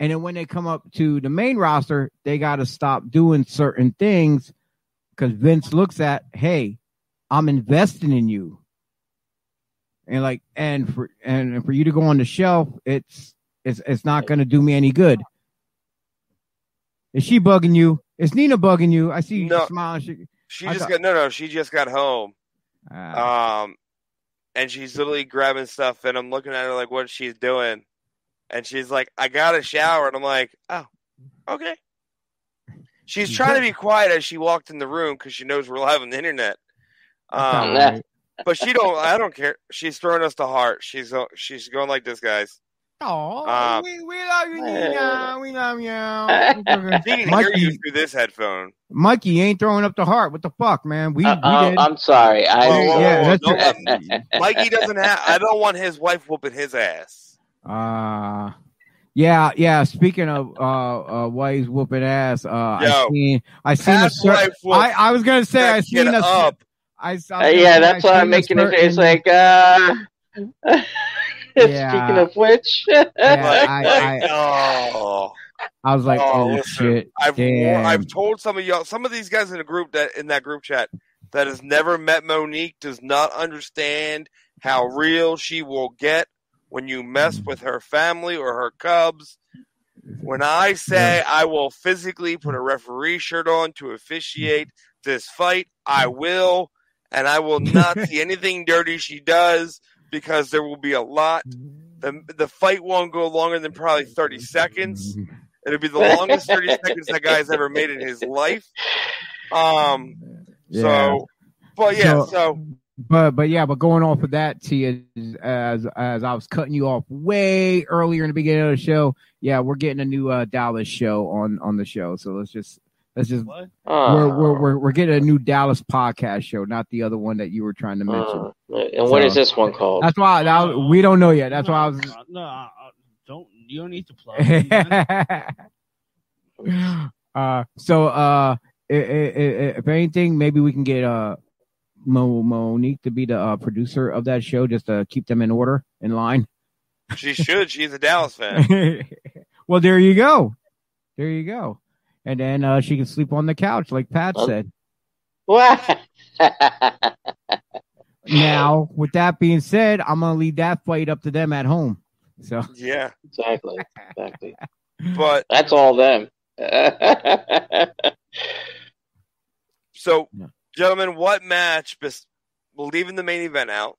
A: and then when they come up to the main roster, they got to stop doing certain things because Vince looks at hey, I'm investing in you. And like, and for and for you to go on the shelf, it's it's it's not going to do me any good. Is she bugging you? Is Nina bugging you? I see you
D: No.
A: smiling. She,
D: she
A: I
D: just
A: thought-
D: got no, no. She just got home.
A: Ah,
D: Um, and she's literally grabbing stuff, and I'm looking at her like, what she's doing, and she's like, I got a shower, and I'm like, oh, okay. She's trying to be quiet as she walked in the room because she knows we're live on the internet. Um, but she don't. I don't care. She's throwing us to heart. She's she's going like this, guys.
A: Oh,
D: Um,
A: we, we love you, Nina. We love you.
D: She can hear
A: Mikey,
D: you through this headphone.
A: Mikey ain't throwing up the heart. What the fuck, man? We,
C: Uh,
A: we
C: uh,
A: did.
C: I'm sorry. I
D: Whoa, whoa,
A: yeah,
D: whoa,
A: that's
D: don't
A: your-
D: Mikey doesn't have. I don't want his wife whooping his ass.
A: Uh yeah, yeah. Speaking of uh, uh wives whooping ass, uh I
D: Yo,
A: seen I seen a
D: Pat's
A: cer-
D: wife
A: I, I was gonna say I seen
D: kid
A: a
D: up.
A: I, I was
C: Uh, yeah, that's
A: I
C: why I'm making a face like, uh.
A: Yeah.
C: Speaking of which,
A: Yeah, I- I-
D: oh,
A: I was like,
D: oh,
A: oh,
D: listen,
A: shit.
D: I've. I've told some of y'all, some of these guys in the group that in that group chat that has never met Monique does not understand how real she will get when you mess with her family or her cubs. When I say I will physically put a referee shirt on to officiate this fight, I will, and I will not see anything dirty she does because there will be a lot. The the fight won't go longer than probably thirty seconds. It'll be the longest 30 seconds that guy's ever made in his life. Um,
A: Yeah.
D: so, but yeah,
A: So-
D: so
A: But but yeah, but going off of that, T, as as, as I was cutting you off way earlier in the beginning of the show, yeah, we're getting a new uh, Dallas show on on the show. So let's just let's just
B: What?
C: Uh,
A: we're, we're we're we're getting a new Dallas podcast show, not the other one that you were trying to mention.
C: uh, and what is
A: So-
C: this one called?
A: That's why that, we don't know yet. That's
B: no,
A: why I was.
B: No, no, uh, don't. You don't need to plug. it,
A: uh, so uh, i- i- i- if anything, maybe we can get uh Mo Monique to be the uh, producer of that show, just to keep them in order, in line.
D: She should. She's a Dallas fan.
A: well, there you go. There you go. And then uh, she can sleep on the couch, like Pat
C: Well-
A: said.
C: What?
A: Now, with that being said, I'm gonna leave that fight up to them at home. So,
D: Yeah,
C: exactly. Exactly.
D: but
C: That's all them.
D: so,
A: Yeah.
D: gentlemen, what match? Bes- we're leaving the main event out.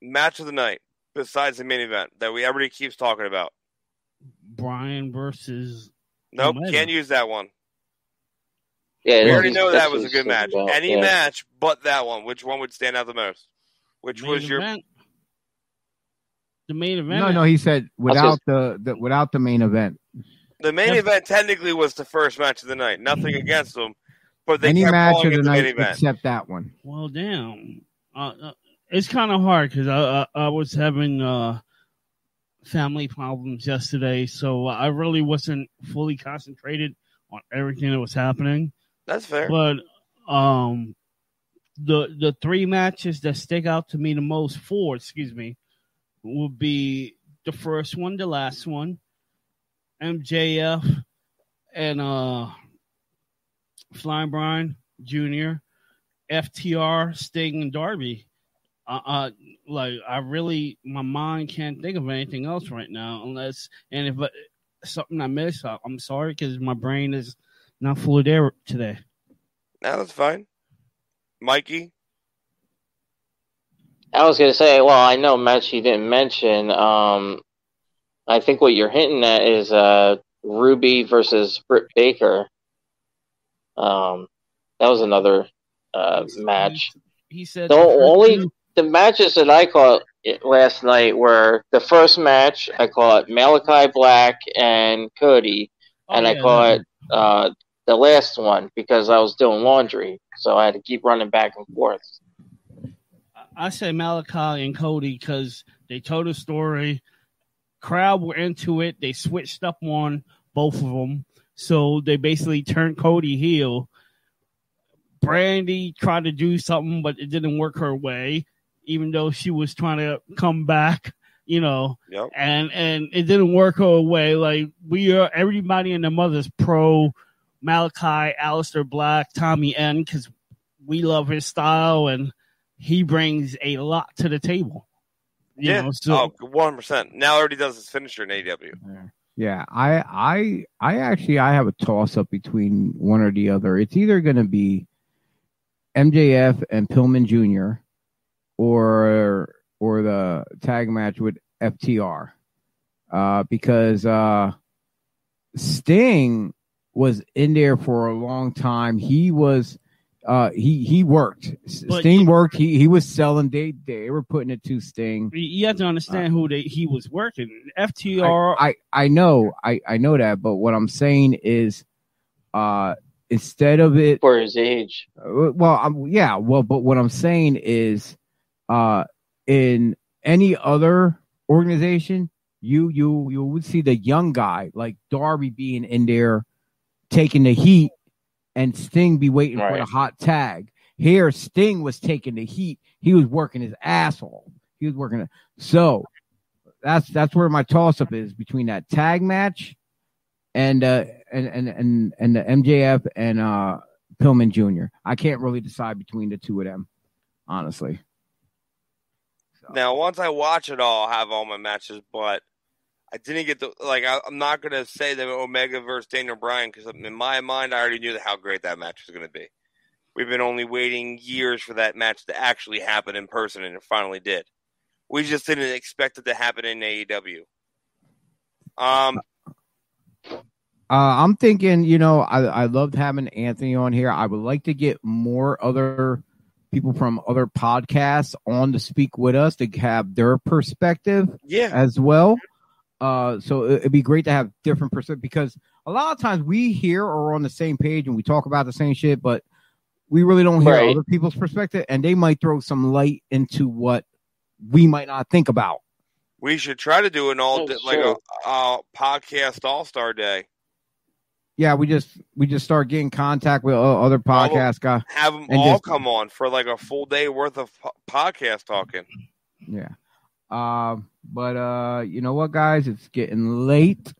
D: Match of the night besides the main event that we everybody keeps talking about.
B: Bryan versus.
D: Nope,
B: Omega.
D: can't use that one.
C: yeah,
D: We already know that was a good match.
C: about-
D: Any
C: yeah.
D: match but that one. Which one would stand out the most? Which
B: main
D: was your
B: event. The main event.
A: no, no, he said
C: That's
A: without the, the without the main event.
D: the main
B: Yeah.
D: event? Technically, was the first match of the night. Nothing against them, but they
A: Any
D: kept
A: match of
D: it
A: the
D: the main
A: night
D: event.
A: except that one.
B: Well, damn. Uh, uh, it's kind of hard because I, I I was having uh family problems yesterday, so I really wasn't fully concentrated on everything that was happening.
D: That's fair.
B: But um, the the three matches that stick out to me the most, four, excuse me, would be the first one, the last one, MJF and uh Flying Brian Jr., FTR, Sting, and Darby. Uh, uh, like I really, my mind can't think of anything else right now, unless and if uh, something I miss, I, I'm sorry because my brain is not fully there today.
D: Now that's fine. Mikey,
C: I was gonna say, well, I know match you didn't mention. Um, I think what you're hinting at is uh, Ruby versus Britt Baker. Um, that was another uh, match.
B: He said
C: The
B: the first
C: only
B: two-
C: the matches that I caught last night were the first match I caught Malakai Black and Cody,
B: Oh,
C: and I
B: yeah,
C: caught uh, the last one because I was doing laundry, so I had to keep running back and forth.
B: I say Malakai and Cody because they told a story. Crowd were into it. They switched up on both of them, so they basically turned Cody heel. Brandi tried to do something, but it didn't work her way, even though she was trying to come back. You know,
D: Yep.
B: and and it didn't work her way. Like we are, everybody in the mother's pro Malakai, Aleister Black, Tommy End, because we love his style and he brings a lot to the table. You
D: yeah.
B: know, so
D: oh, one percent. Now already does his finisher in AEW.
A: Yeah, I, I, I actually, I have a toss up between one or the other. It's either going to be MJF and Pillman Jr. or or the tag match with FTR, uh, because uh, Sting was in there for a long time. He was. Uh, he he worked.
B: But
A: Sting
B: you-
A: worked. He he was selling. They they were putting it to Sting.
B: you have to understand who they, he was working. FTR,
A: I, I know I, I know that, but what I'm saying is, uh, instead of it,
C: For his age,
A: uh, well, I'm, yeah, well, but what I'm saying is, uh, in any other organization, you you you would see the young guy like Darby being in there, taking the heat, and Sting be waiting for the hot tag. Here, Sting was taking the heat. He was working his asshole. He was working it. So that's that's where my toss up is between that tag match and uh and and and, and the MJF and uh Pillman Jr. I can't really decide between the two of them, honestly. So,
D: Now, once I watch it all, I'll have all my matches, but I didn't get the like. I, I'm not gonna say that Omega versus Daniel Bryan because in my mind, I already knew how great that match was gonna be. We've been only waiting years for that match to actually happen in person, and it finally did. We just didn't expect it to happen in AEW. Um,
A: uh, I'm thinking, you know, I I loved having Anthony on here. I would like to get more other people from other podcasts on to speak with us to have their perspective
D: Yeah.
A: as well. Uh, so it- it'd be great to have different perspective because a lot of times we here are on the same page and we talk about the same shit, but we really don't hear
C: Right.
A: other people's perspective, and they might throw some light into what we might not think about.
D: We should try to do an all
C: That's
D: like a, a podcast All Star Day.
A: Yeah, we just we just start getting contact with uh, other podcast guys.
D: Have them all
A: just-
D: come on for like a full day worth of po- podcast talking.
A: Yeah. Um, but uh, you know what, guys? It's getting late.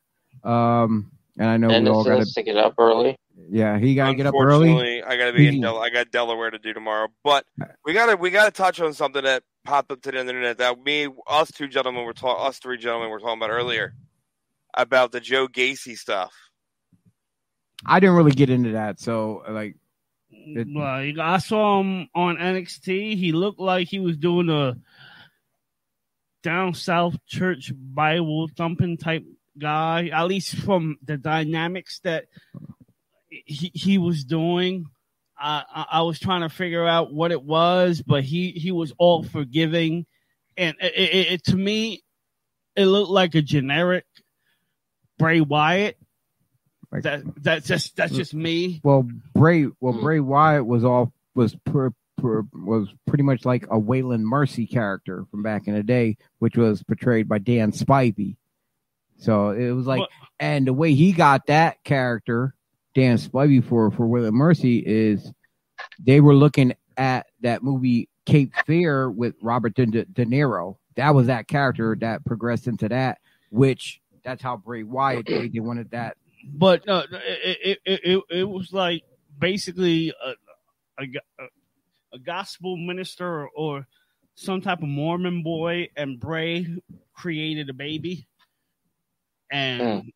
A: Um, and I know
C: and
A: we all got
C: has to get up early.
A: Yeah, he got to get up early.
D: I gotta be in
A: Mhm.
D: Del- I got Delaware to do tomorrow. But we gotta we gotta touch on something that popped up to the internet that me us two gentlemen were talking us three gentlemen were talking about earlier about the Joe Gacy stuff.
A: I didn't really get into that, so like, It-
B: like I saw him on NXT. He looked like he was doing a down south church Bible thumping type guy. At least from the dynamics that he he was doing. I, I was trying to figure out what it was, but he he was all forgiving, and it, it, it to me, it looked like a generic Bray Wyatt.
A: Like
B: That that's just that's just me.
A: well, Bray, well,
C: Hmm.
A: Bray Wyatt was all was per, per, was pretty much like a Waylon Mercy character from back in the day, which was portrayed by Dan Spivey. So it was like,
B: Well-
A: and the way he got that character, Dan Spivey for for Waylon Mercy, is they were looking at that movie Cape Fear with Robert De, De Niro. That was that character that progressed into that, which that's how Bray Wyatt they, they wanted that.
B: But uh, it, it, it, it was like basically a, a, a gospel minister or some type of Mormon boy, and Bray created a baby, and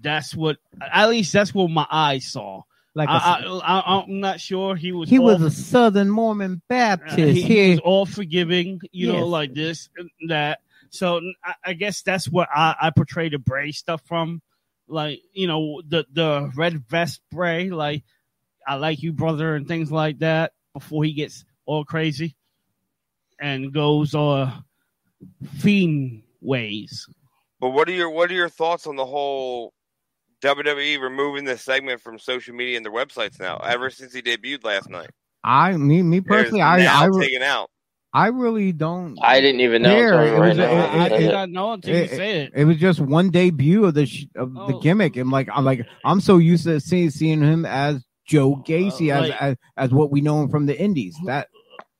B: that's what at least that's what my eyes saw.
A: Like a-
B: I, I, I, I'm not sure he was.
A: he
B: all-
A: was a Southern Mormon Baptist.
B: he, he
A: He-
B: was all forgiving, you know, like this and that. So I, I guess that's what I, I portray the Bray stuff from, like you know the the red vest spray, like I like you, brother, and things like that. Before he gets all crazy and goes uh fiend ways.
D: But what are your what are your thoughts on the whole WWE removing this segment from social media and their websites now? Ever since he debuted last night,
A: I me me personally, I I, re-
D: taken out.
A: I really don't.
C: I didn't even know
A: There,
C: until
A: it was a-
C: now.
A: it-
B: I did not know until you
A: it-
B: say it.
A: It was just one debut of the sh- of the
B: Oh.
A: gimmick. I'm like I'm like I'm so used to seeing seeing him as Joe uh, Gacy as,
B: like-
A: as as what we know him from the Indies. That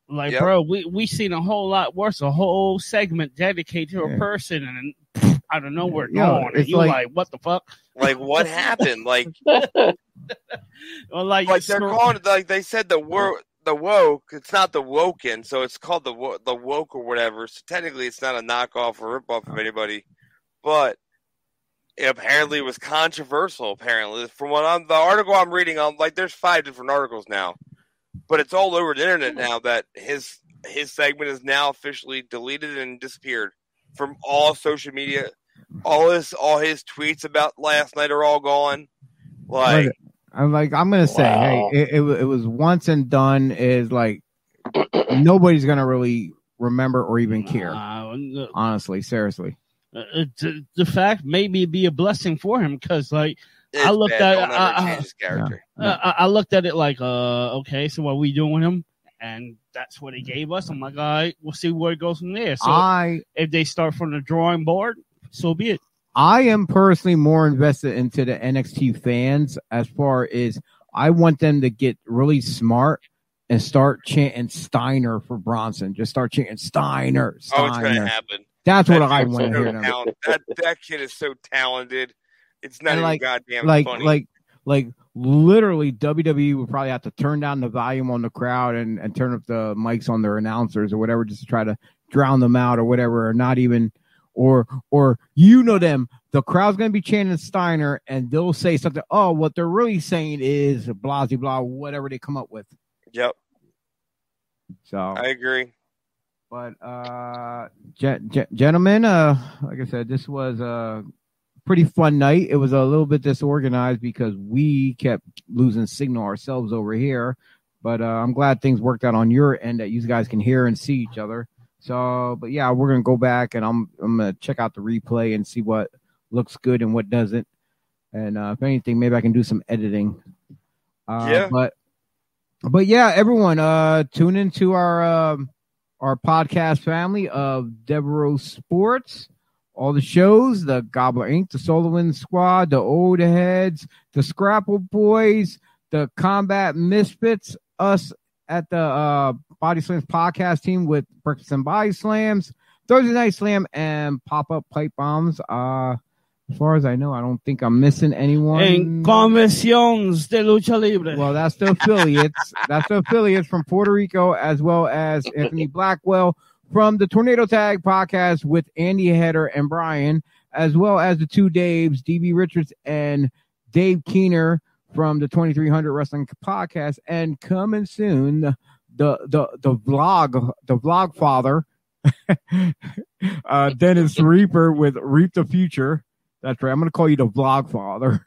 B: Like,
D: Yep.
B: bro, we we seen a whole lot worse. A whole segment dedicated to a
A: Yeah.
B: person, and then out of nowhere,
A: Yo,
B: gone. And
A: it's
B: you like,
A: like-
B: what the fuck?
D: Like what happened? Like
B: Or like,
D: like they're
B: scroll-
D: calling like they said the word the woke. It's not the woken, so it's called the wo- the woke or whatever. So technically, it's not a knockoff or ripoff of oh. anybody, but it apparently was controversial. Apparently, from what I'm the article I'm reading, I'm like, there's five different articles now, but it's all over the internet hmm. now that his his segment is now officially deleted and disappeared from all social media. All his all his tweets about last night are all gone. Like.
A: Like, I'm like I'm gonna say,
C: Wow.
A: hey, it, it it was once and done. Is like nobody's gonna really remember or even care.
B: Uh, the,
A: Honestly, seriously.
B: uh, the, the fact maybe be a blessing for him because, like,
D: It's
B: I looked
D: bad.
B: at-
D: Don't ever
B: I- I-
D: his character.
A: Yeah.
B: uh, I, I looked at it like, uh, okay, so what we doing with him? And that's what he gave us. I'm like, all right, we'll see where it goes from there. So
A: I
B: if they start from the drawing board, so be it.
A: I am personally more invested into the NXT fans as far as I want them to get really smart and start chanting Steiner for Bronson. Just start chanting Steiner,
D: Oh, it's going to happen.
A: That's what I want to
D: so
A: hear
D: talent- That, that kid is so talented. It's not
A: And
D: even
A: like-
D: goddamn
A: Like,
D: funny.
A: like, like, literally, WWE would probably have to turn down the volume on the crowd and, and turn up the mics on their announcers or whatever, just to try to drown them out or whatever, or not even, or, or you know them. The crowd's gonna be chanting Steiner, and they'll say something. Oh, what they're really saying is blah blah blah, whatever they come up with.
D: yep,
A: So,
D: I agree.
A: but uh, ge- ge- gentlemen, uh, like I said, this was a pretty fun night. It was a little bit disorganized because we kept losing signal ourselves over here. But uh, I'm glad things worked out on your end that you guys can hear and see each other. So, but yeah, we're gonna go back and I'm I'm gonna check out the replay and see what looks good and what doesn't. And uh, if anything, maybe I can do some editing. Uh,
D: Yeah.
A: But but yeah, everyone, uh, tune into our um, our podcast family of Devereaux Sports. All the shows, the Gobbler Inc., the Solomon Squad, the Old Heads, the Scrapple Boys, the Combat Misfits, us at the uh, Body Slams podcast team with Breakfast and Body Slams, Thursday Night Slam, and Pop Up Pipe Bombs. Uh, as far as I know, I don't think I'm missing anyone.
B: En Convenciones de Lucha Libre.
A: Well, that's the affiliates. that's the affiliates from Puerto Rico, as well as Anthony Blackwell from the Tornado Tag podcast with Andy Header and Brian, as well as the two Daves, DB Richards and Dave Keener from the 2300 Wrestling podcast, and coming soon, the the the vlog, the vlog father, uh, Dennis Reaper with Reap the Future. That's right. I'm going to call you the vlog father.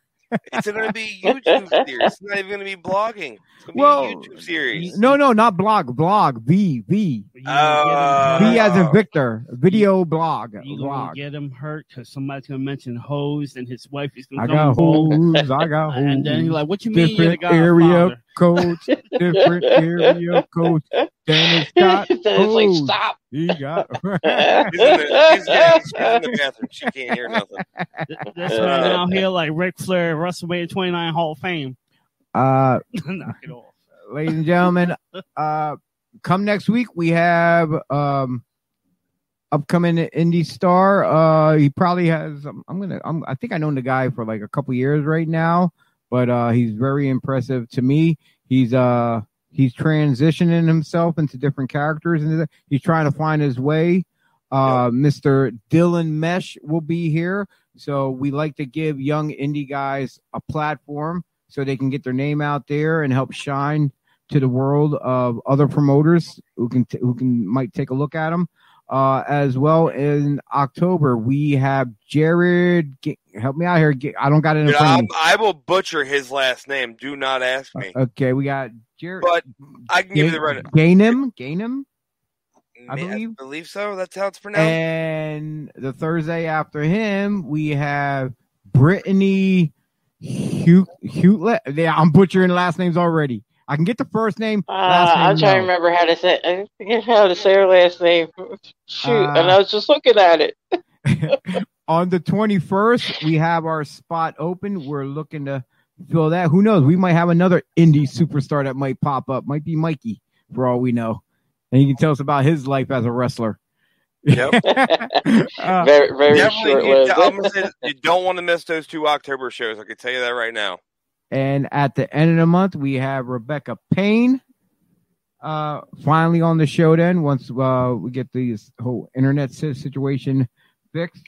D: It's going to be YouTube series. It's not even going to be blogging. It's going to be
A: Well,
D: a YouTube series.
A: No, no, not blog, blog, V, V.
D: Uh,
A: V as in. Victor, video blog,
B: You gonna
A: blog.
B: get him hurt because somebody's gonna mention hose and his wife is gonna
A: got
B: come home.
A: hoes, I got hoes.
B: And then he's like, "What you mean you're the
A: different area
B: godfather?"
A: Codes, different area codes. Dennis got
C: Then like, stop.
A: He got.
D: He's in, the, he's, yeah, he's, he's in the bathroom. She can't hear nothing.
B: This man out here like Ric Flair, WrestleMania 29 Hall of Fame.
A: uh,
B: Knock it off.
A: ladies and gentlemen, uh, come next week we have um upcoming indie star. Uh, he probably has. I'm, I'm gonna. I'm, I think I know the guy for like a couple years right now, but uh, he's very impressive to me. He's uh he's transitioning himself into different characters and he's trying to find his way. Uh, Mr. Dylan Mesh will be here. So we like to give young indie guys a platform so they can get their name out there and help shine to the world of other promoters who can t- who can might take a look at them. Uh, as well in October we have Jared. G- help me out here. I don't got it
D: Dude, I'm,
A: me.
D: I will butcher his last name. Do not ask me.
A: Okay, we got Jared.
D: But I can give you the right.
A: Gainham, Gainham, I
D: I
A: believe.
D: believe so. That's how it's pronounced.
A: and the Thursday after him we have Brittany Hewlett. Yeah, I'm butchering last names already. I can get the first name.
C: Uh,
A: last name
C: I'm trying to remember how to say. I forget how to say her last name. Shoot,
A: Uh,
C: and I was just looking at it.
A: On the 21st, we have our spot open. We're looking to fill that. Who knows? We might have another indie superstar that might pop up. Might be Mikey, for all we know. And he can tell us about his life as a wrestler.
D: Yep.
A: Uh,
C: very, very short
D: you,
C: lived.
D: I'm gonna say you don't want to miss those two October shows. I can tell you that right now.
A: And at the end of the month, we have Rebecca Payne uh, finally on the show. Then once uh, we get this whole internet situation fixed,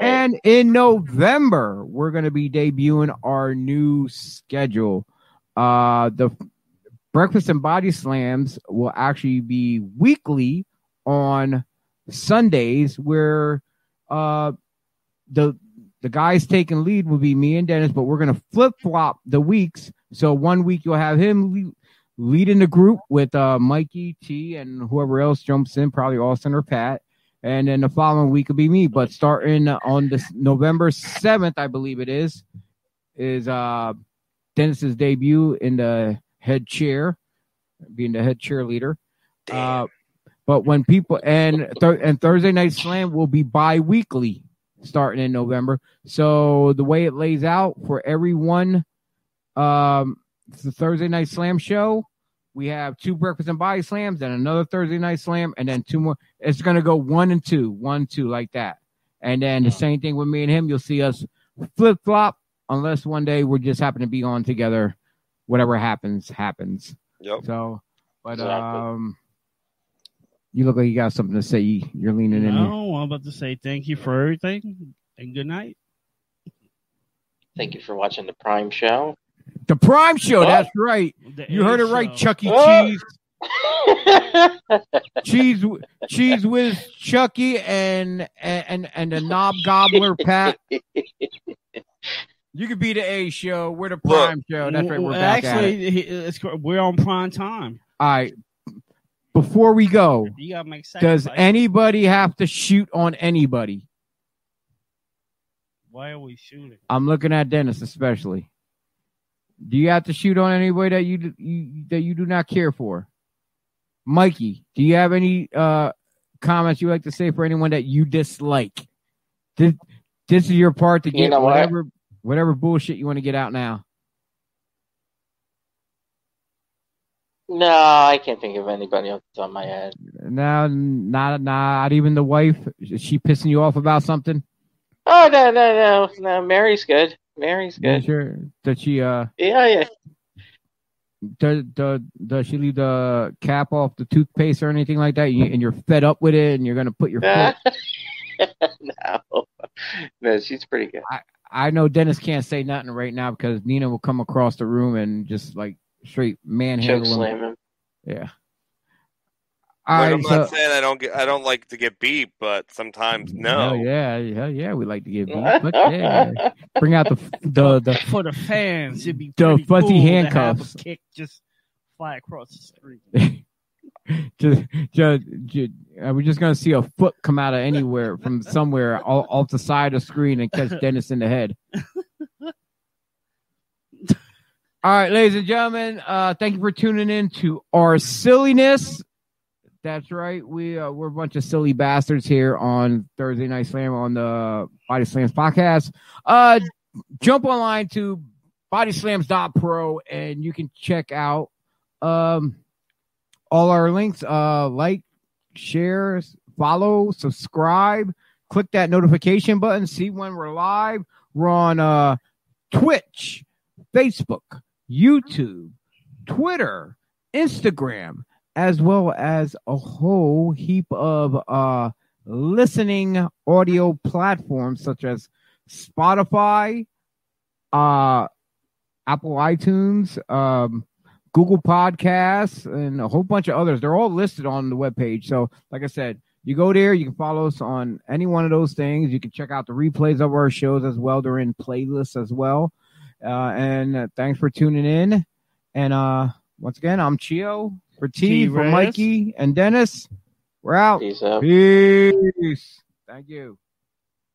A: and in November we're going to be debuting our new schedule. Uh, the Breakfast and Body Slams will actually be weekly on Sundays, where uh, the the guys taking lead will be me and Dennis, but we're gonna flip flop the weeks. So one week you'll have him lead, leading the group with uh, Mikey T and whoever else jumps in, probably Austin or Pat. And then the following week will be me. But starting on this November seventh, I believe it is, is uh Dennis's debut in the head chair, being the head cheerleader. Uh, but when people and th- and Thursday night slam will be bi-weekly starting in November. So the way it lays out for everyone, um, it's the Thursday night slam show. We have two breakfast and body slams, then another Thursday night slam, and then two more. It's gonna go one and two, one two like that, and then the same thing with me and him. You'll see us flip flop unless one day we just happen to be on together. Whatever happens, happens.
D: Yep.
A: So, but
C: Exactly.
A: um, you look like you got something to say. You're leaning in. here.
B: No, I'm about to say thank you for everything and good night.
C: Thank you for watching the Prime Show.
A: The Prime Show.
C: Oh.
A: That's right.
B: The
A: You heard
B: A
A: it right,
B: show.
A: Chuck E.
C: Oh.
A: Cheese. Cheese, cheese with Chucky and and and the knob gobbler Pat. You could be the A show. We're the prime show. That's right. We're
B: Well,
A: back at it.
B: Actually, he- it's, we're on prime time.
A: All right. Before we go,
B: You gotta make
A: does
B: sacrifice.
A: anybody have to shoot on anybody?
B: Why are we shooting?
A: I'm looking at Dennis especially. Do you have to shoot on anybody that you, do- you that you do not care for? Mikey, do you have any uh comments you like to say for anyone that you dislike? This, this is your part to
C: You
A: get
C: know what?
A: whatever whatever bullshit you want to get out now.
C: No, I can't think of anybody off the top of my head.
A: No, not not even the wife. Is she pissing you off about something?
C: Oh no, no, no, no. Mary's good. Mary's
A: Yeah,
C: good.
A: sure. Does she uh
C: Yeah, yeah.
A: does, does does she leave the cap off the toothpaste or anything like that? And you're fed up with it, and you're gonna put your foot.
C: no, no, she's pretty good.
A: I know Dennis can't say nothing right now because Nina will come across the room and just like straight
C: Choke
A: manhandle him.
C: slam him.
A: Yeah.
D: But I'm not
A: so
D: saying I don't get I don't like to get beat, but sometimes no.
A: hell yeah, hell yeah, we like to get beat. But yeah, bring out the the the
B: For the fans, it'd be
A: The fuzzy
B: cool
A: handcuffs.
B: To have a kick just fly across the street.
A: just, just, just, uh, we're just gonna see a foot come out of anywhere from somewhere off, off the side of the screen and catch Dennis in the head. All right, ladies and gentlemen, uh, thank you for tuning in to our silliness. That's right, we uh, we're a bunch of silly bastards here on Thursday Night Slam on the Body Slams podcast. Uh, jump online to bodyslams.pro and you can check out um all our links uh like share follow subscribe click that notification button see when we're live we're on uh twitch facebook youtube twitter instagram as well as a whole heap of uh listening audio platforms such as spotify uh apple itunes um Google Podcasts, and a whole bunch of others. They're all listed on the webpage. So, like I said, you go there, you can follow us on any one of those things. You can check out the replays of our shows as well. They're in playlists as well. Uh, and uh, thanks for tuning in. And uh, once again, I'm Chio for T, for
B: T-Rez.
A: Mikey and Dennis. We're out.
C: Peace out.
A: Peace. Thank you.